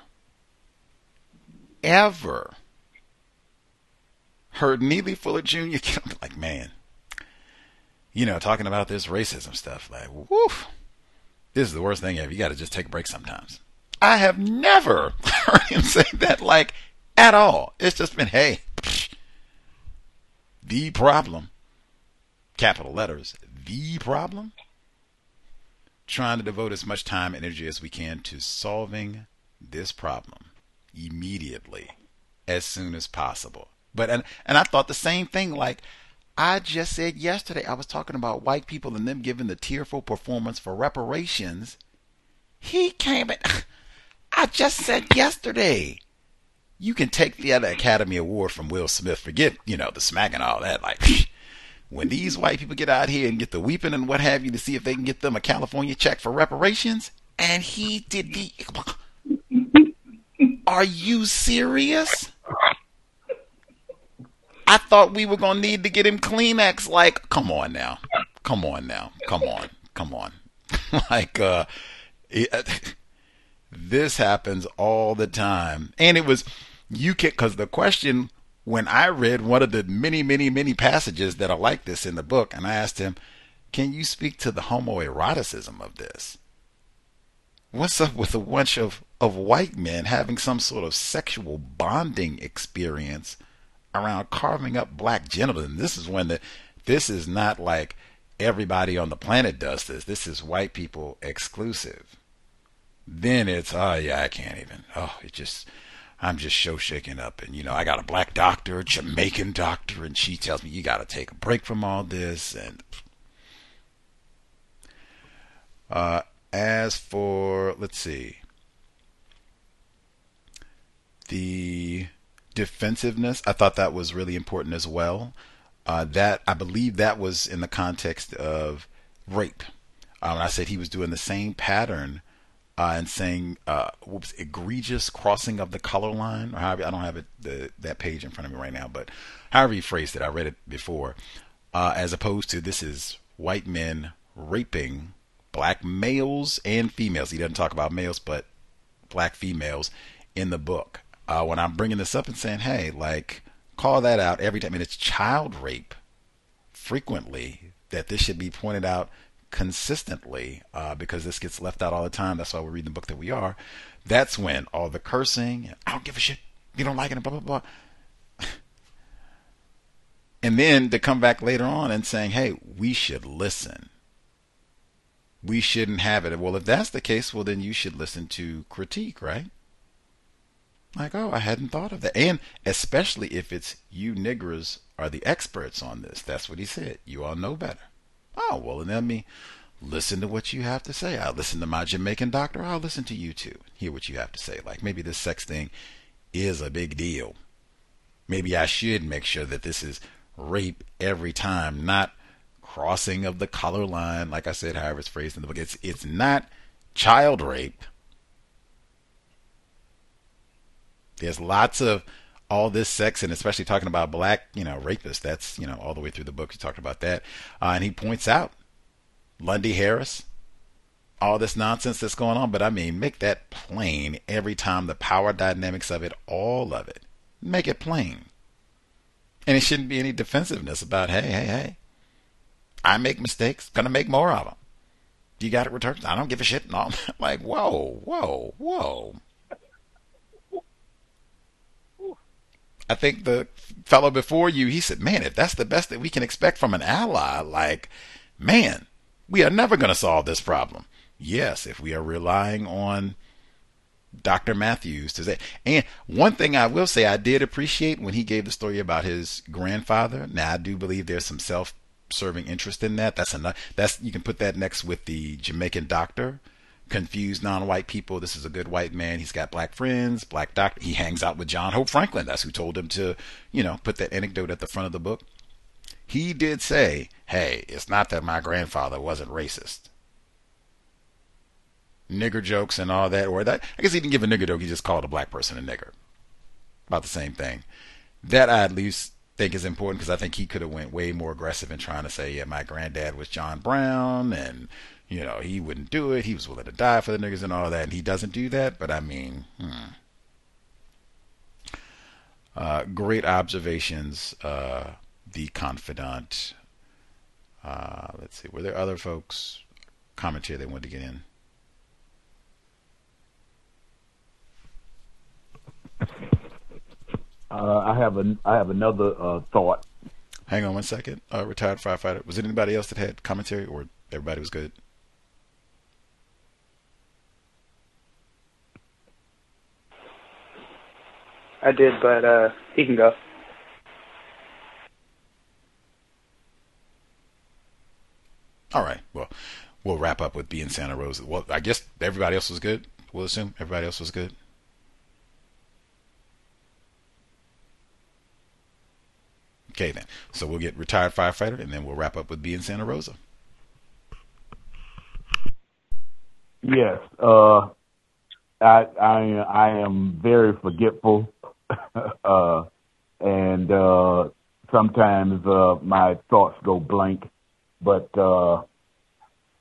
ever heard Neely Fuller Jr. like, man, you know, talking about this racism stuff. Like, woof, this is the worst thing ever. You got to just take a break sometimes. I have never [laughs] heard him say that, like, at all. It's just been, hey, the problem, capital letters, the problem trying to devote as much time and energy as we can to solving this problem immediately as soon as possible. But and and I thought the same thing like I just said yesterday I was talking about white people and them giving the tearful performance for reparations. He came and [sighs] I just said yesterday you can take the other Academy Award from Will Smith. Forget, you know, the smack and all that. Like, [laughs] when these white people get out here and get the weeping and what have you to see if they can get them a California check for reparations, and he did the. Are you serious? I thought we were gonna need to get him Kleenex. Like, come on now, come on now, come on, come on. [laughs] like, uh, it, This happens all the time. And it was, you can, because the question, when I read one of the many, many, many passages that are like this in the book, and I asked him, Can you speak to the homoeroticism of this? What's up with a bunch of, of white men having some sort of sexual bonding experience around carving up black genitals? And this is when the, this is not like everybody on the planet does this. This is white people exclusive. Then it's, oh yeah, I can't even. Oh, it just, I'm just show shaking up. And, you know, I got a black doctor, Jamaican doctor, and she tells me you got to take a break from all this. And uh, as for, let's see, the defensiveness, I thought that was really important as well. Uh, that I believe that was in the context of rape. Um, I said he was doing the same pattern uh, and saying uh, whoops, egregious crossing of the color line, or however I don't have it the, that page in front of me right now, but however he phrased it, I read it before, uh, as opposed to this is white men raping black males and females. He doesn't talk about males, but black females in the book. Uh, when I'm bringing this up and saying, hey, like call that out every time, I mean it's child rape frequently that this should be pointed out consistently uh, because this gets left out all the time. That's why we read the book that we are. That's when all the cursing, I don't give a shit, you don't like it, blah, blah, blah. [laughs] and then to come back later on and saying, hey, we should listen. We shouldn't have it. Well, if that's the case, well, then you should listen to critique, right? Like, oh, I hadn't thought of that. And especially if it's you niggers are the experts on this. That's what he said. You all know better. Oh, well, and let me listen to what you have to say. I'll listen to my Jamaican doctor. I'll listen to you too. Hear what you have to say. Like maybe this sex thing is a big deal. Maybe I should make sure that this is rape every time, not crossing of the color line, like I said, however it's phrased in the book. It's it's not child rape. There's lots of all this sex and especially talking about black, you know, rapists. That's, you know, all the way through the book. He talked about that. Uh, and he points out Lundy Harris, all this nonsense that's going on. But I mean, make that plain every time the power dynamics of it, all of it. Make it plain. And it shouldn't be any defensiveness about, hey, hey, hey, I make mistakes, gonna make more of them. You got it returned. I don't give a shit. No, [laughs] like, whoa, whoa, whoa. I think the fellow before you, he said, man, if that's the best that we can expect from an ally, like, man, we are never going to solve this problem. Yes, if we are relying on Dr. Mathews to say. And one thing I will say I did appreciate when he gave the story about his grandfather. Now I do believe there's some self-serving interest in that. That's enough. That's you can put that next with the Jamaican doctor confused non-white people. This is a good white man. He's got black friends, black doctor. He hangs out with John Hope Franklin. That's who told him to, you know, put that anecdote at the front of the book. He did say, "Hey, it's not that my grandfather wasn't racist." Nigger jokes and all that, or that. I guess he didn't give a nigger joke. He just called a black person a nigger. About the same thing. That I at least think is important because I think he could have went way more aggressive in trying to say, yeah, my granddad was John Brown and you know, he wouldn't do it. He was willing to die for the niggas and all that, and he doesn't do that. But I mean, hmm. uh, great observations. Uh, the confidant. Uh, let's see, were there other folks commentary they wanted to get in? Uh, I have a I have another uh, thought. Hang on one second. Uh, retired firefighter. Was it anybody else that had commentary, or everybody was good? I did, but uh, he can go. All right. Well, we'll wrap up with being Santa Rosa. Well, I guess everybody else was good. We'll assume everybody else was good. Okay, then. So we'll get retired firefighter, and then we'll wrap up with being Santa Rosa. Yes. Uh, I I I am very forgetful [laughs] uh, and uh, sometimes uh, my thoughts go blank. But uh,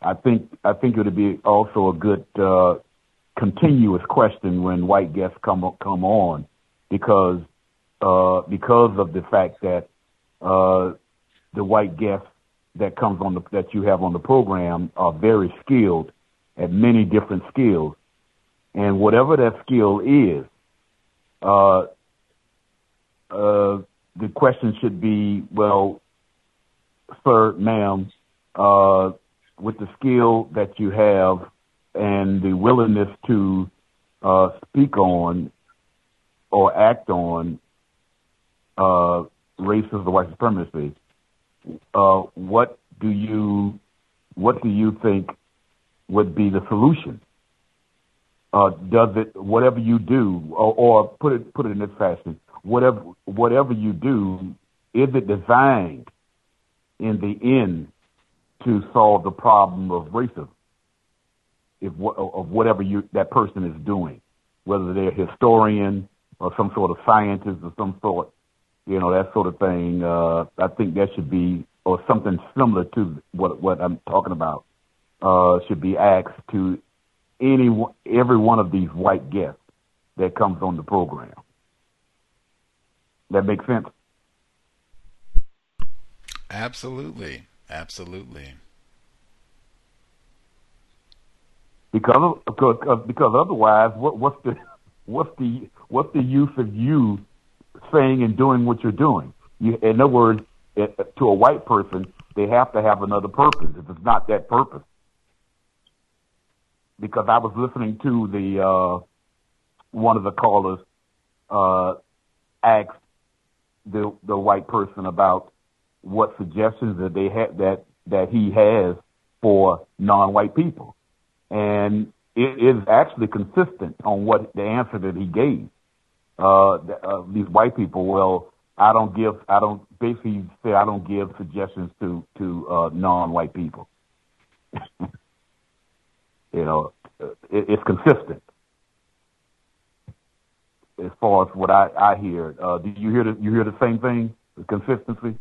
I think I think it would be also a good uh, continuous question when white guests come come on because uh, because of the fact that uh, the white guests that comes on the that you have on the program are very skilled at many different skills, and whatever that skill is, uh, uh, the question should be, well, sir, ma'am, uh, with the skill that you have and the willingness to uh, speak on or act on uh, racism or white supremacy, uh, what do you what do you think would be the solution? Uh, does it whatever you do, or, or put it put it in this fashion? Whatever whatever you do, is it designed in the end to solve the problem of racism? If of whatever you that person is doing, whether they're a historian or some sort of scientist or some sort, you know that sort of thing. Uh, I think that should be or something similar to what what I'm talking about uh, should be asked to any every one of these white guests that comes on the program. That makes sense. Absolutely, absolutely. Because because because otherwise, what, what's the what's the what's the use of you saying and doing what you're doing? You, in other words, it, to a white person, they have to have another purpose. If it's not that purpose, because I was listening to the uh, one of the callers uh, ask the the white person about what suggestions that they had that that he has for non-white people, and it is actually consistent on what the answer that he gave. Uh, uh, these white people, well, I don't give, I don't basically say I don't give suggestions to to uh, non-white people. [laughs] you know, it, it's consistent as far as what I, I hear. Uh, do you hear the, you hear the same thing? The consistency.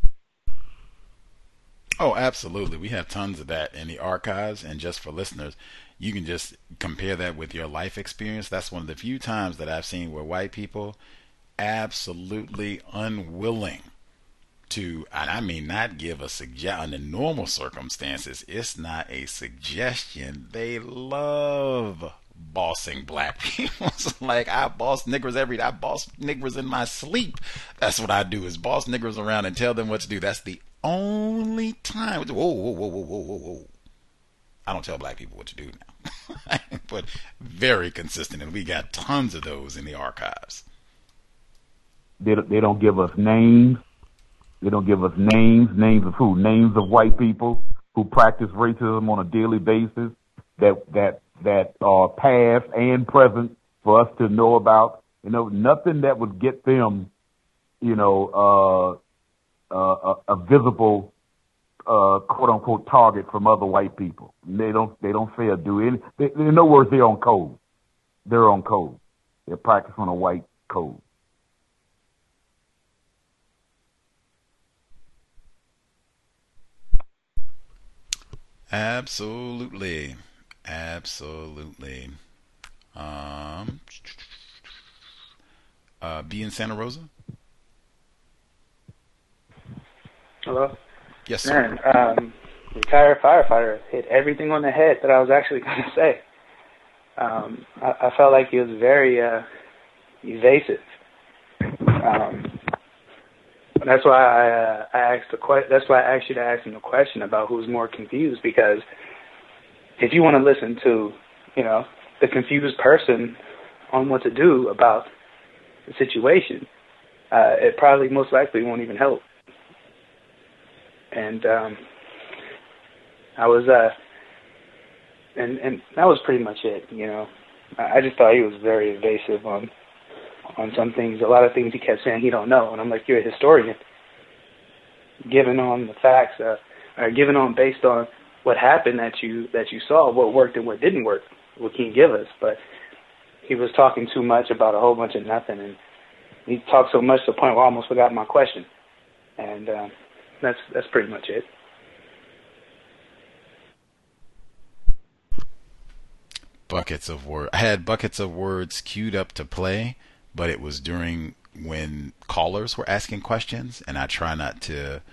Oh, absolutely. We have tons of that in the archives, and just for listeners, you can just compare that with your life experience. That's one of the few times that I've seen where white people absolutely unwilling to, and I mean not give a suggestion under normal circumstances. It's not a suggestion. They love bossing black [laughs] people. like I boss niggers every day. I boss niggers in my sleep. That's what I do is boss niggers around and tell them what to do. That's the only time. Whoa, whoa, whoa, whoa, whoa, whoa, whoa. I don't tell black people what to do now. [laughs] but very consistent, and we got tons of those in the archives. They they don't give us names. They don't give us names. Names of who? Names of white people who practice racism on a daily basis. That that that are past and present for us to know about. You know, nothing that would get them, you know, uh, uh, a, a visible, uh, quote unquote target from other white people. They don't, they don't or do they, in other words, they're on code. They're on code. They're practicing a white code. Absolutely. Absolutely. Um, uh, B in Santa Rosa. Hello. Yes, sir. Man, um, retired firefighter hit everything on the head that I was actually [laughs] going to say. Um, I, I felt like he was very uh, evasive. Um, that's why I, uh, I asked the que- That's why I asked you to ask him the question about who's more confused because if you want to listen to, you know, the confused person on what to do about the situation, uh, it probably most likely won't even help. And um, I was, uh, and and that was pretty much it. You know, I just thought he was very evasive on on some things. A lot of things he kept saying he don't know, and I'm like, you're a historian. Given on the facts, uh, or given on based on what happened that you that you saw, what worked and what didn't work, what can give us? But he was talking too much about a whole bunch of nothing, and he talked so much to the point where I almost forgot my question. And uh, that's that's pretty much it. buckets of words. I had buckets of words queued up to play, but it was during when callers were asking questions, and I try not to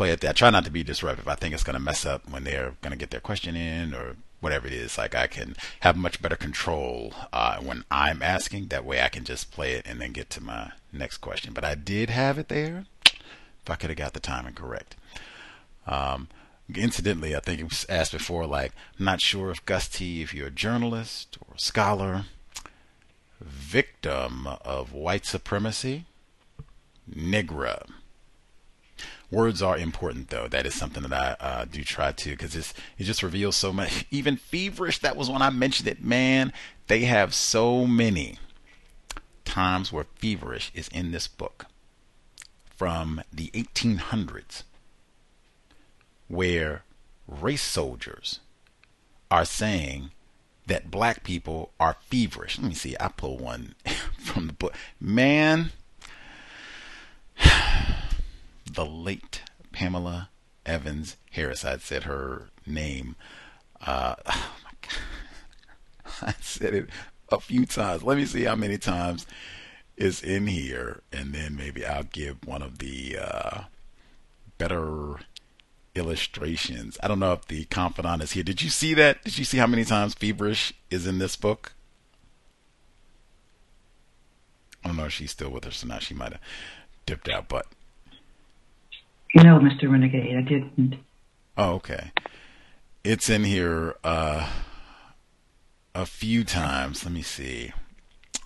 play. I try not to be disruptive. I think it's going to mess up when they're going to get their question in or whatever it is. Like I can have much better control uh, when I'm asking. That way, I can just play it and then get to my next question. But I did have it there. If I could have got the timing correct. Um, incidentally, I think it was asked before. Like, I'm not sure if Gus T, if you're a journalist or a scholar, victim of white supremacy, Negra. Words are important, though. That is something that I uh, do try to, because it just reveals so much. [laughs] Even feverish, that was when I mentioned it. Man, they have so many times where feverish is in this book from the 1800s, where race soldiers are saying that black people are feverish. Let me see. I pull one [laughs] from the book. Man, the late Pamela Evans Harris. I said her name. Uh, [laughs] oh my God. [laughs] I said it a few times. Let me see how many times is in here, and then maybe I'll give one of the uh, better illustrations. I don't know if the confidant is here. Did you see that? Did you see how many times feverish is in this book? I don't know if she's still with us or not. She might have dipped out, but no, Mr. Renegade, I didn't. Oh, okay. It's in here uh, a few times. Let me see.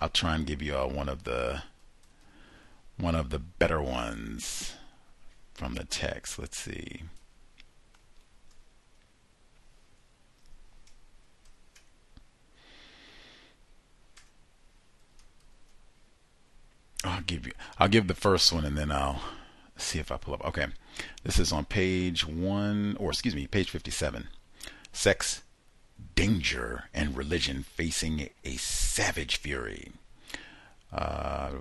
I'll try and give you all one of the one of the better ones from the text. Let's see. I'll give you I'll give the first one and then I'll see if I pull up. Okay. This is on page 1 or excuse me, page 57. Sex, danger and religion facing a savage fury. Uh,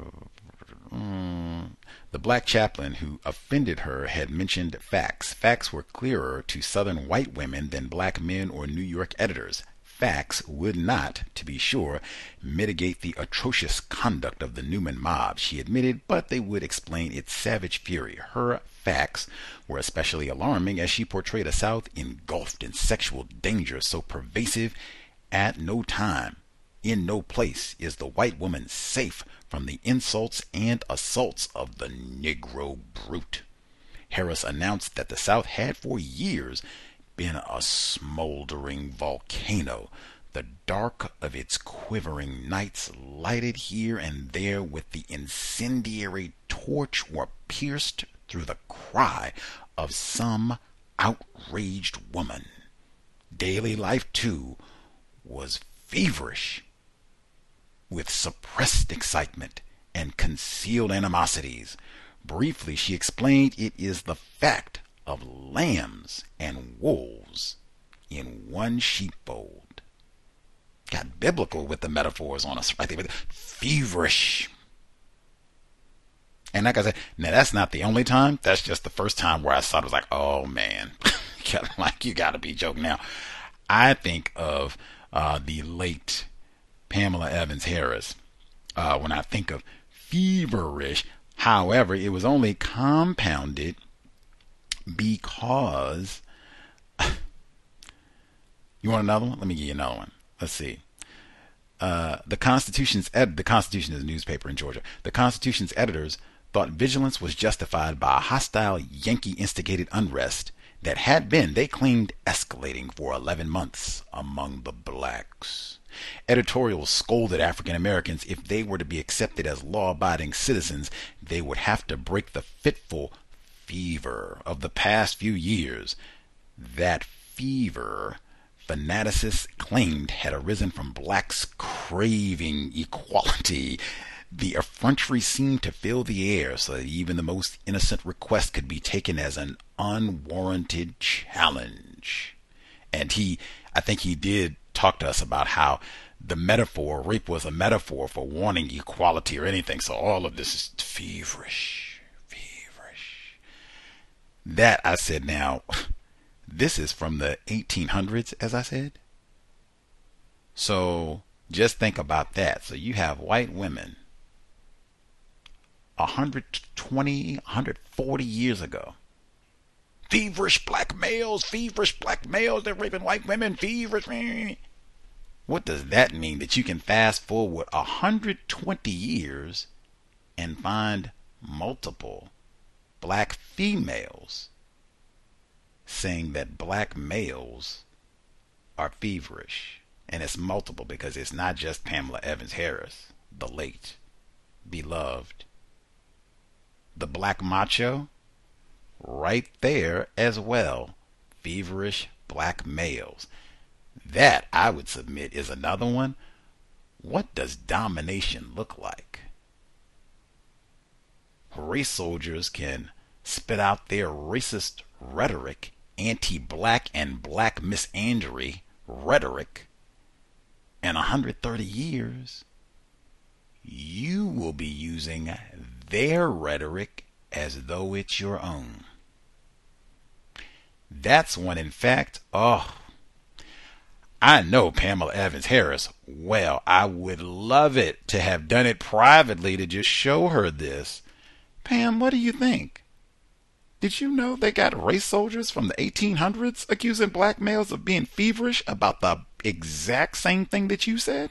mm, the black chaplain who offended her had mentioned facts. Facts were clearer to southern white women than black men or New York editors facts would not, to be sure, mitigate the atrocious conduct of the Newnan mob, she admitted, but they would explain its savage fury. Her facts were especially alarming as she portrayed a South engulfed in sexual danger so pervasive at no time, in no place, is the white woman safe from the insults and assaults of the Negro brute. Harris announced that the South had for years been a smoldering volcano, the dark of its quivering nights lighted here and there with the incendiary torch or pierced through the cry of some outraged woman. Daily life, too, was feverish with suppressed excitement and concealed animosities. Briefly, she explained it is the fact of lambs and wolves in one sheepfold. Got biblical with the metaphors on us right there. Feverish. And like I said, now that's not the only time. That's just the first time where I thought it was like, oh man, [laughs] like you got to be joking. Now, I think of uh, the late Pamela Evans Harris uh, when I think of feverish. However, it was only compounded because [laughs] you want another one? Let me give you another one. Let's see. Uh, the Constitution's ed- the Constitution is a newspaper in Georgia. The Constitution's editors thought vigilance was justified by a hostile Yankee instigated unrest that had been, they claimed, escalating for 11 months among the blacks. Editorials scolded African Americans if they were to be accepted as law abiding citizens, they would have to break the fitful fever of the past few years, that fever fanaticists claimed had arisen from blacks craving equality. The effrontery seemed to fill the air so that even the most innocent request could be taken as an unwarranted challenge. And he, I think he did talk to us about how the metaphor, rape was a metaphor for wanting equality or anything. So all of this is feverish that I said, now, this is from the 1800s, as I said. So just think about that. So you have white women 120, 140 years ago. Feverish black males, feverish black males, they're raping white women, feverish. What does that mean? That you can fast forward 120 years and find multiple black females saying that black males are feverish. And it's multiple because it's not just Pamela Evans Harris, the late, beloved. The black macho, right there as well. Feverish black males. That, I would submit, is another one. What does domination look like? Race soldiers can spit out their racist rhetoric, anti black and black misandry rhetoric in 130 years, you will be using their rhetoric as though it's your own. That's one, in fact, oh, I know Pamela Evans Harris well. I would love it to have done it privately to just show her this. Pam, what do you think? Did you know they got race soldiers from the 1800s accusing black males of being feverish about the exact same thing that you said?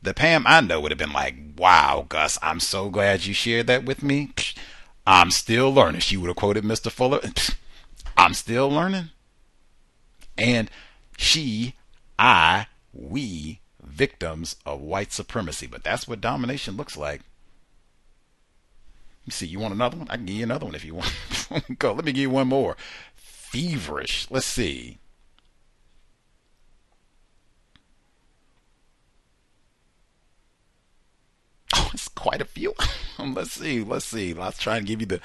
The Pam I know would have been like, wow, Gus, I'm so glad you shared that with me. I'm still learning. She would have quoted Mr. Fuller. I'm still learning. And she, I, we, victims of white supremacy. But that's what domination looks like. Let me see, you want another one? I can give you another one if you want. [laughs] Go, let me give you one more. Feverish. Let's see. [laughs] Oh, it's quite a few. [laughs] let's see. Let's see. Let's try and give you the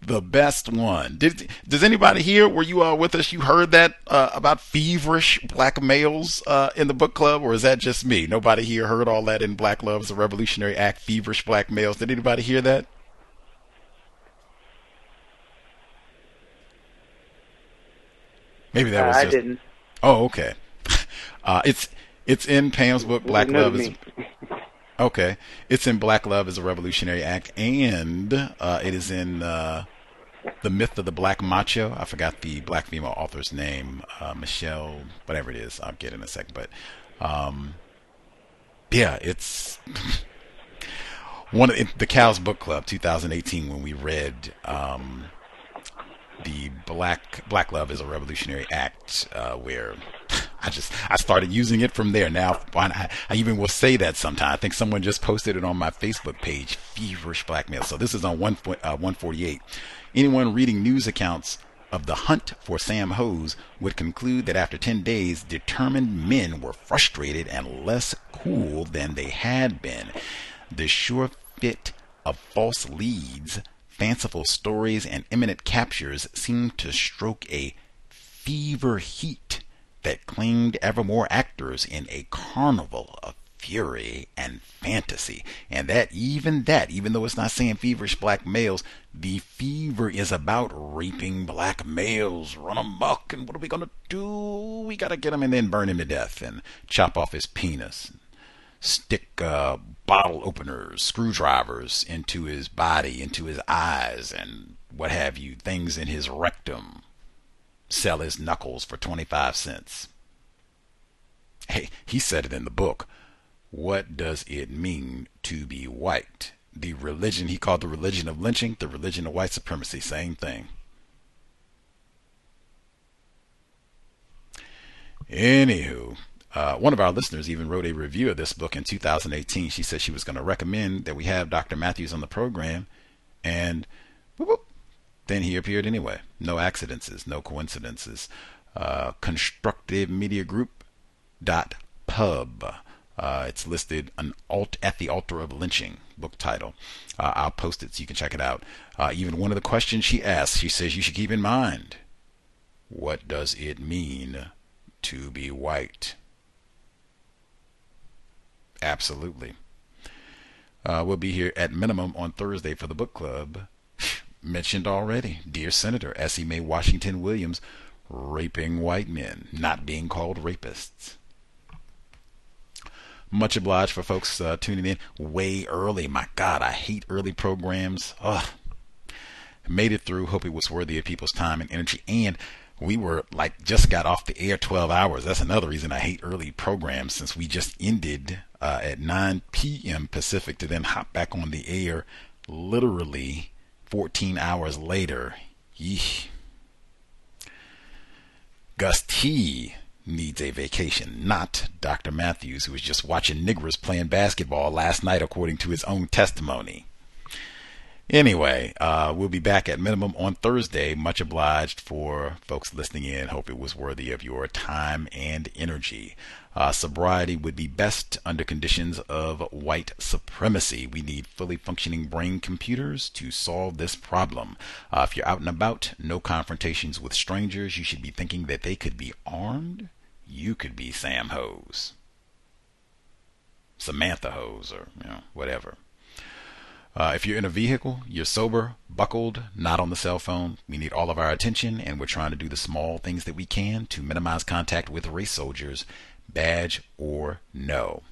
the best one. Did does anybody here? Were you all with us? You heard that uh, about feverish black males uh, in the book club, or is that just me? Nobody here heard all that in Black Love's a Revolutionary Act. Feverish black males. Did anybody hear that? Maybe that was. Uh, I just... didn't. Oh, okay. [laughs] Uh, it's it's in Pam's book. Black Love is. [laughs] Okay, it's in Black Love is a Revolutionary Act, and uh, it is in uh, the Myth of the Black Macho. I forgot the black female author's name, uh, Michelle, whatever it is. I'll get in a second, but um, yeah, it's [laughs] one of the, the Cows Book Club 2018 when we read. Um, the black black love is a revolutionary act uh, where [laughs] I just I started using it from there. Now I, I even will say that sometime. I think someone just posted it on my Facebook page. Feverish blackmail. So this is on one uh, 148. Anyone reading news accounts of the hunt for Sam Hose would conclude that after 10 days, determined men were frustrated and less cool than they had been. The sure fit of false leads fanciful stories and imminent captures seemed to stroke a fever heat that claimed ever more actors in a carnival of fury and fantasy. And that, even that, even though it's not saying feverish black males, the fever is about raping black males, run amok, and what are we going to do? We got to get him and then burn him to death and chop off his penis and stick uh, bottle openers, screwdrivers into his body, into his eyes, and what have you, things in his rectum. Sell his knuckles for 25 cents. Hey, he said it in the book. What does it mean to be white? The religion he called the religion of lynching, the religion of white supremacy, same thing. Anywho, uh, one of our listeners even wrote a review of this book in 2018. She said she was going to recommend that we have Dr. Mathews on the program, and whoop, whoop, then he appeared anyway. No accidents, no coincidences. Uh, Constructive Media Group dot pub. Uh, it's listed an alt at the altar of lynching book title. Uh, I'll post it so you can check it out. Uh, even one of the questions she asks, she says you should keep in mind. What does it mean to be white? Absolutely. Uh, we'll be here at minimum on Thursday for the book club. [laughs] Mentioned already, dear Senator Essie Mae Washington Williams raping white men, not being called rapists. Much obliged for folks uh, tuning in way early. My God, I hate early programs. Ugh. Made it through. Hope it was worthy of people's time and energy. And we were like just got off the air 12 hours. That's another reason I hate early programs since we just ended uh, at 9 p.m. Pacific to then hop back on the air literally 14 hours later. Yeesh. Gus T needs a vacation, not Dr. Mathews, who was just watching niggers playing basketball last night, according to his own testimony. Anyway, uh, we'll be back at minimum on Thursday. Much obliged for folks listening in. Hope it was worthy of your time and energy. Uh, sobriety would be best under conditions of white supremacy. We need fully functioning brain computers to solve this problem. Uh, if you're out and about, no confrontations with strangers. You should be thinking that they could be armed. You could be Sam Hose, Samantha Hose, or you know whatever. Uh, if you're in a vehicle, you're sober, buckled, not on the cell phone. We need all of our attention, and we're trying to do the small things that we can to minimize contact with race soldiers, badge or no.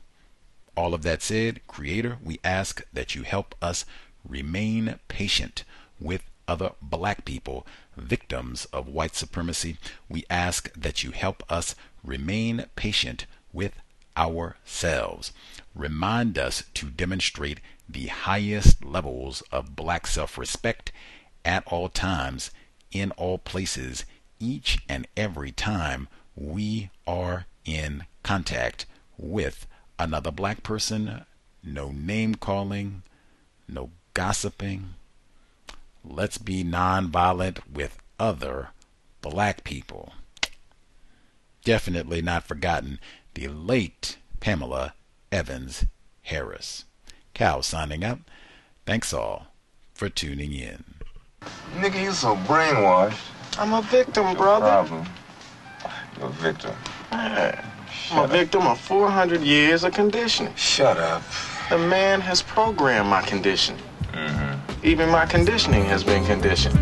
All of that said, Creator, we ask that you help us remain patient with other black people, victims of white supremacy. We ask that you help us remain patient with ourselves. Remind us to demonstrate the highest levels of black self respect at all times, in all places, each and every time we are in contact with another black person. No name calling, no gossiping. Let's be nonviolent with other black people. Definitely not forgotten the late Pamela Evans Harris. Cal signing up. Thanks all for tuning in. Nigga, you so brainwashed. I'm a victim, no brother. Problem. You're a victim. Man, I'm a victim of 400 years of conditioning. Shut up. The man has programmed my conditioning. Mm-hmm. Even my conditioning has been conditioned.